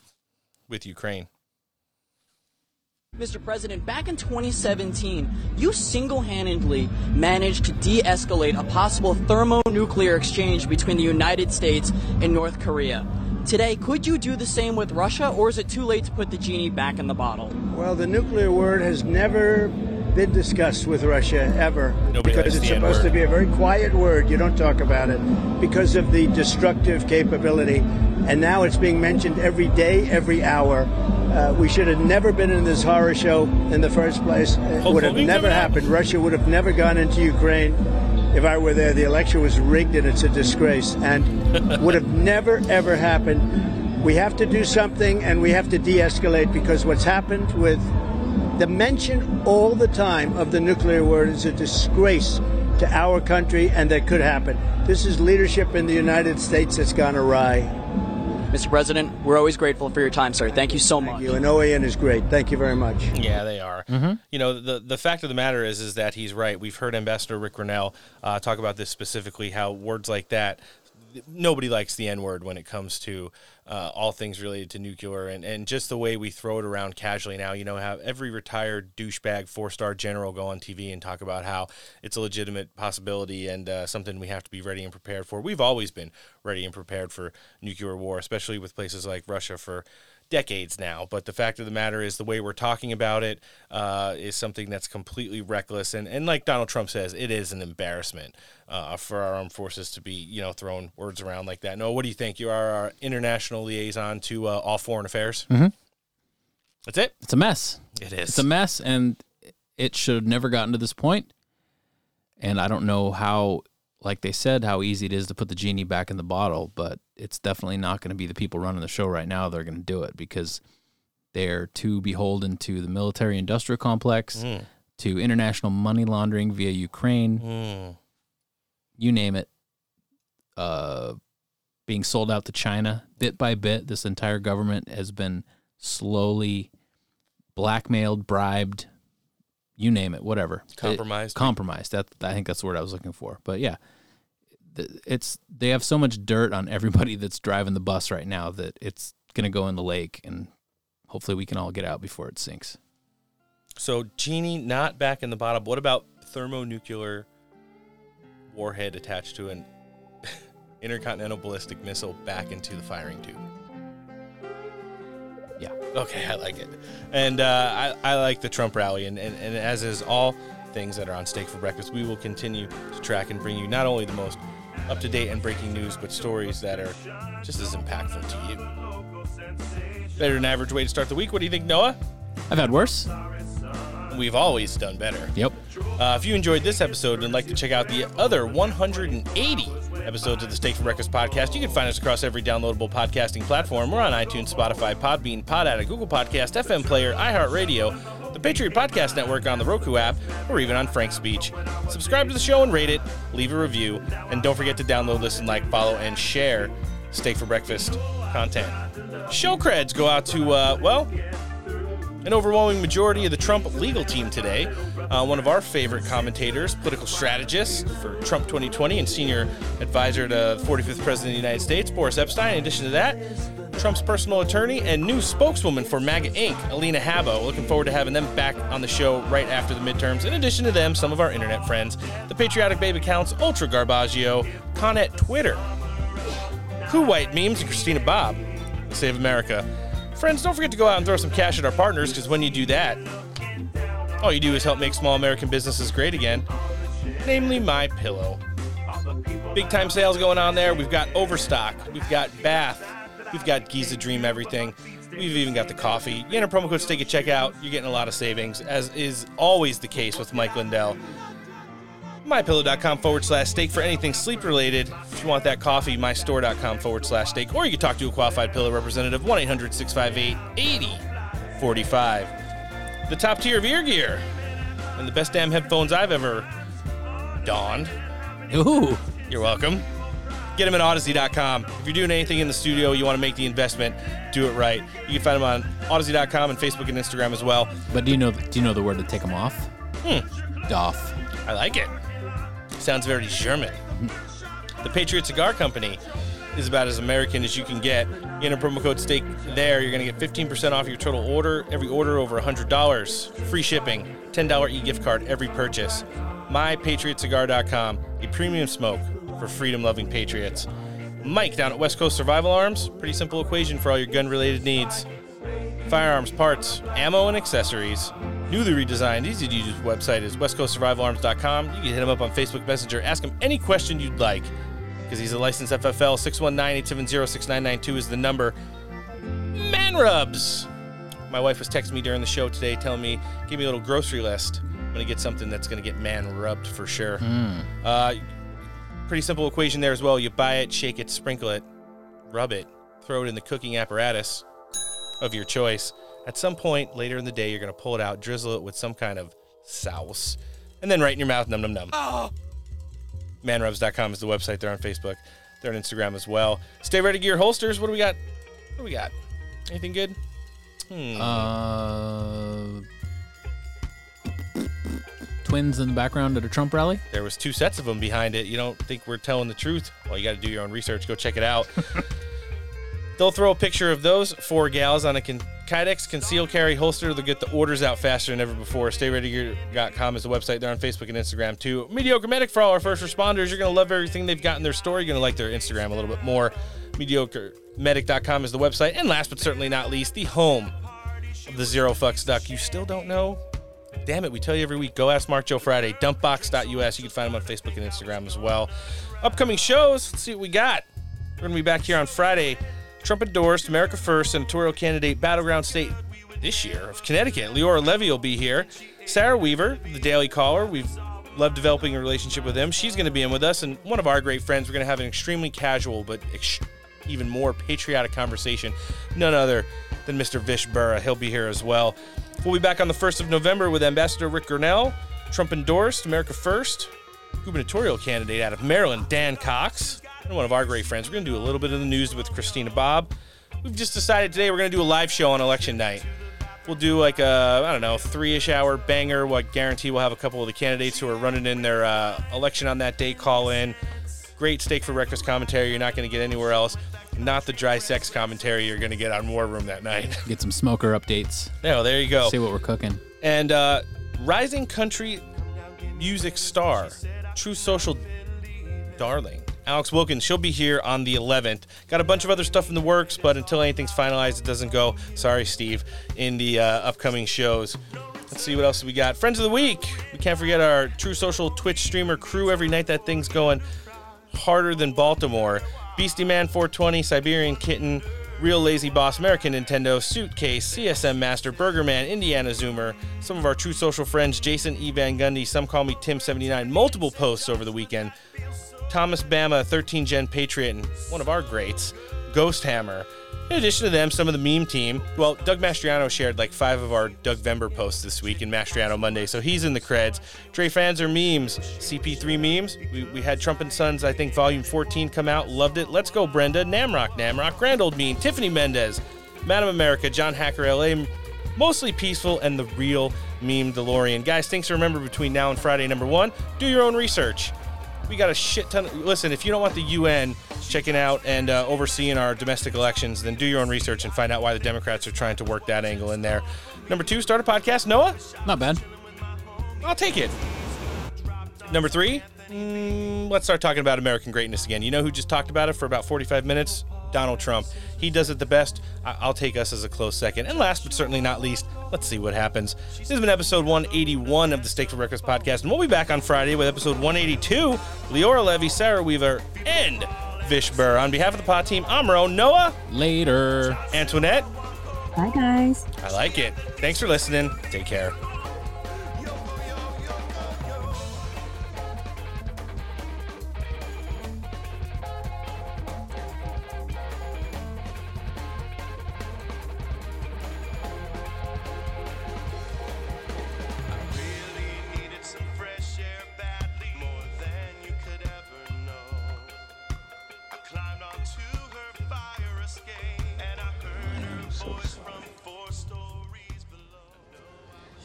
with Ukraine. Mr. President, back in 2017, you single handedly managed to de escalate a possible thermonuclear exchange between the United States and North Korea. Today, could you do the same with Russia, or is it too late to put the genie back in the bottle? Well, the nuclear word has never been discussed with Russia ever Nobody because it's supposed N-word. to be a very quiet word. You don't talk about it because of the destructive capability. And now it's being mentioned every day, every hour. Uh, we should have never been in this horror show in the first place. It would have never never happened. Russia would have never gone into Ukraine. If I were there, the election was rigged and it's a disgrace and would have never, ever happened. We have to do something and we have to de escalate because what's happened with the mention all the time of the nuclear word is a disgrace to our country and that could happen. This is leadership in the United States that's gone awry. Mr. President, we're always grateful for your time, sir. Thank you so much. You and OAN is great. Thank you very much. Yeah, they are. You know, the the fact of the matter is, is that he's right. We've heard Ambassador Ric Grenell uh, talk about this specifically. How words like that, nobody likes the N word when it comes to uh, all things related to nuclear, and, and just the way we throw it around casually now. You know, have every retired douchebag four star general go on TV and talk about how it's a legitimate possibility and uh, something we have to be ready and prepared for. We've always been ready and prepared for nuclear war, especially with places like Russia for decades now. But the fact of the matter is, the way we're talking about it uh, is something that's completely reckless. And, and like Donald Trump says, it is an embarrassment uh, for our armed forces to be, you know, throwing words around like that. No, what do you think? You are our international liaison to uh, all foreign affairs. Mhm. That's it. It's a mess. It is. It's a mess, and it should have never gotten to this point. And I don't know how, like they said, how easy it is to put the genie back in the bottle, but it's definitely not going to be the people running the show right now that are going to do it because they're too beholden to the military industrial complex, Mm. to international money laundering via Ukraine, Mm. you name it. Uh, being sold out to China bit by bit. This entire government has been slowly blackmailed, bribed, you name it, whatever. Compromised. It- compromised. That I think that's the word I was looking for. But yeah, it's they have so much dirt on everybody that's driving the bus right now that it's gonna go in the lake, and hopefully we can all get out before it sinks. So, genie not back in the bottle. What about thermonuclear warhead attached to an intercontinental ballistic missile back into the firing tube? Yeah. Okay, I like it. And uh, I, I like the Trump rally. And, and, and as is all things that are on stake for breakfast, we will continue to track and bring you not only the most up to date and breaking news, but stories that are just as impactful to you. Better than average way to start the week. What do you think, Noah? I've had worse. We've always done better. Yep. Uh, if you enjoyed this episode and like to check out the other 180 episodes of the Steak for Breakfast podcast, you can find us across every downloadable podcasting platform. We're on iTunes, Spotify, Podbean, Pod Addict, Google Podcast, FM Player, iHeartRadio, Patriot Podcast Network on the Roku app, or even on Frank's Speech. Subscribe to the show and rate it, leave a review, and don't forget to download, listen, like, follow, and share Steak for Breakfast content. Show creds go out to, uh, well, an overwhelming majority of the Trump legal team today. Uh, one of our favorite commentators, political strategist for Trump 2020 and senior advisor to the 45th President of the United States, Boris Epshteyn. In addition to that, Trump's personal attorney and new spokeswoman for MAGA Inc., Alina Habba. Looking forward to having them back on the show right after the midterms. In addition to them, some of our internet friends, the Patriotic Babe accounts, Ultra Garbaggio, Connet Twitter, Who White Memes and Christina Bobb. Save America. Friends, don't forget to go out and throw some cash at our partners because when you do that, all you do is help make small American businesses great again, namely My Pillow. Big time sales going on there. We've got Overstock, we've got Bath, we've got Giza Dream Everything. We've even got the coffee. You enter promo code STEAK at checkout, you're getting a lot of savings, as is always the case with Mike Lindell. MyPillow.com forward slash steak for anything sleep related. If you want that coffee, mystore.com forward slash steak. Or you can talk to a qualified pillow representative, 1 800 658 8045. The top tier of ear gear and the best damn headphones I've ever donned. Ooh. You're welcome. Get them at Audeze.com. If you're doing anything in the studio, you want to make the investment, do it right. You can find them on Audeze.com and Facebook and Instagram as well. But do you know do you know the word to take them off? Hmm. Doff. I like it. Sounds very German. The Patriot Cigar Company is about as American as you can get. You a promo code STEAK there, you're going to get 15% off your total order. Every order over $100. Free shipping. $10 e-gift card every purchase. MyPatriotCigar.com. A premium smoke for freedom-loving patriots. Mike down at West Coast Survival Arms. Pretty simple equation for all your gun-related needs. Firearms, parts, ammo, and accessories. Newly redesigned, easy to use website is westcoastsurvivalarms.com. You can hit him up on Facebook Messenger. Ask him any question you'd like because he's a licensed FFL. 619-870-6992 is the number. Man rubs. My wife was texting me during the show today telling me, give me a little grocery list. I'm going to get something that's going to get man rubbed for sure. Mm. Uh, pretty simple equation there as well. You buy it, shake it, sprinkle it, rub it, throw it in the cooking apparatus of your choice. At some point later in the day, you're going to pull it out, drizzle it with some kind of sauce, and then right in your mouth, num num num. Oh. Manrubs.com is the website. They're on Facebook. They're on Instagram as well. Stay ready gear holsters. What do we got? What do we got? Anything good? Hmm. Uh, twins in the background at a Trump rally. There was two sets of them behind it. You don't think we're telling the truth? Well, you got to do your own research. Go check it out. They'll throw a picture of those four gals on a con- Kydex conceal carry holster. They'll get the orders out faster than ever before. StayReadyGear.com is the website. They're on Facebook and Instagram too. Mediocre Medic for all our first responders. You're going to love everything they've got in their store. You're going to like their Instagram a little bit more. MediocreMedic.com is the website. And last but certainly not least, the home of the Zero Fucks Duck. You still don't know? Damn it, we tell you every week. Go ask Mark Joe Friday. Dumpbox.us. You can find them on Facebook and Instagram as well. Upcoming shows. Let's see what we got. We're going to be back here on Friday. Trump endorsed America First senatorial candidate battleground state this year of Connecticut. Leora Levy will be here. Sarah Weaver, the Daily Caller. We've loved developing a relationship with him. She's going to be in with us, and one of our great friends. We're going to have an extremely casual but ex- even more patriotic conversation. None other than Mr. Vish Burra. He'll be here as well. We'll be back on the 1st of November with Ambassador Ric Grenell, Trump endorsed America First, gubernatorial candidate out of Maryland, Dan Cox, and one of our great friends. We're going to do a little bit of the news with Christina Bobb. We've just decided today we're going to do a live show on election night. We'll do like a, I don't know, three-ish hour banger. What guarantee we'll have a couple of the candidates who are running in their uh, election on that day call in. Great steak for breakfast commentary you're not going to get anywhere else. Not the dry sex commentary you're going to get on War Room that night. Get some smoker updates. No, there you go. See what we're cooking. And uh, rising country music star, Truth Social darling, Alex Wilkins. She'll be here on the 11th. Got a bunch of other stuff in the works, but until anything's finalized, it doesn't go. Sorry, Steve. In the uh, upcoming shows. Let's see what else we got. Friends of the week. We can't forget our Truth Social Twitch streamer crew. Every night that thing's going harder than Baltimore. Beastie Man 420, Siberian Kitten, Real Lazy Boss, American Nintendo, Suitcase, CSM Master, Burger Man, Indiana Zoomer, some of our Truth Social friends, Jason E. Van Gundy, some call me Tim79, multiple posts over the weekend. Thomas Bama, 13 Gen Patriot, and one of our greats, Ghost Hammer. In addition to them, some of the meme team. Well, Doug Mastriano shared like five of our Doug Vember posts this week in Mastriano Monday, so he's in the creds. Dre fans are memes. CP3 memes. We, we had Trump and Sons, I think, volume 14 come out. Loved it. Let's go, Brenda. Namrock, Namrock. Grand Old Mean. Tiffany Mendez. Madam America. John Hacker LA. Mostly peaceful and the real meme DeLorean. Guys, things to remember between now and Friday, number one. Do your own research. We got a shit ton. Of, listen, if you don't want the UN checking out and uh, overseeing our domestic elections, then do your own research and find out why the Democrats are trying to work that angle in there. Number two, start a podcast. Noah? Not bad. I'll take it. Number three, Mm, let's start talking about American greatness again. You know who just talked about it for about 45 minutes? Donald Trump. He does it the best. I- I'll take us as a close second. And last but certainly not least, let's see what happens. This has been episode 181 of the Steak for Breakfast podcast, and we'll be back on Friday with episode 182. Leora Levy, Sarah Weaver, and Vish Burr. On behalf of the pod team, I'm Ro. Noah. Later. Antoinette. Bye, guys. I like it. Thanks for listening. Take care.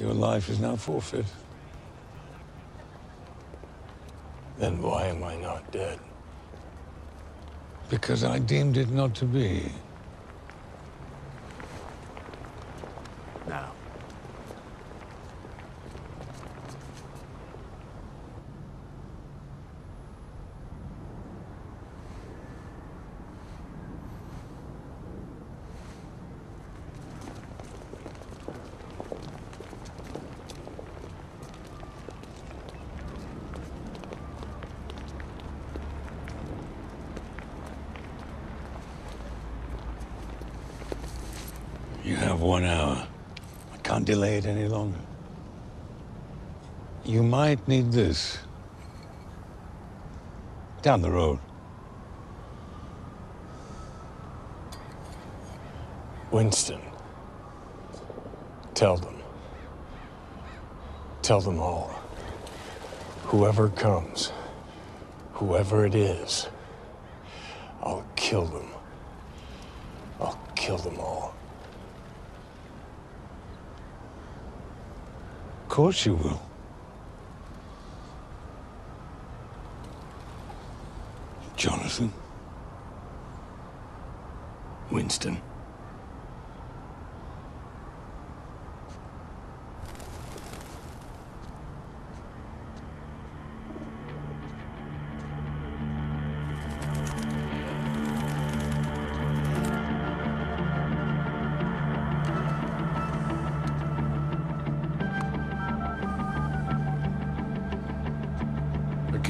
Your life is now forfeit. Then why am I not dead? Because I deemed it not to be. One hour. I can't delay it any longer. You might need this. Down the road. Winston, tell them. Tell them all. Whoever comes, whoever it is, I'll kill them. I'll kill them all. Course you will. Jonathan. Winston.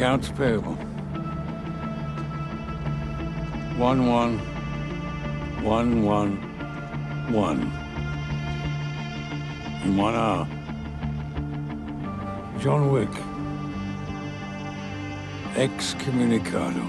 Accounts payable. One one one one one. In one hour. John Wick. Excommunicado.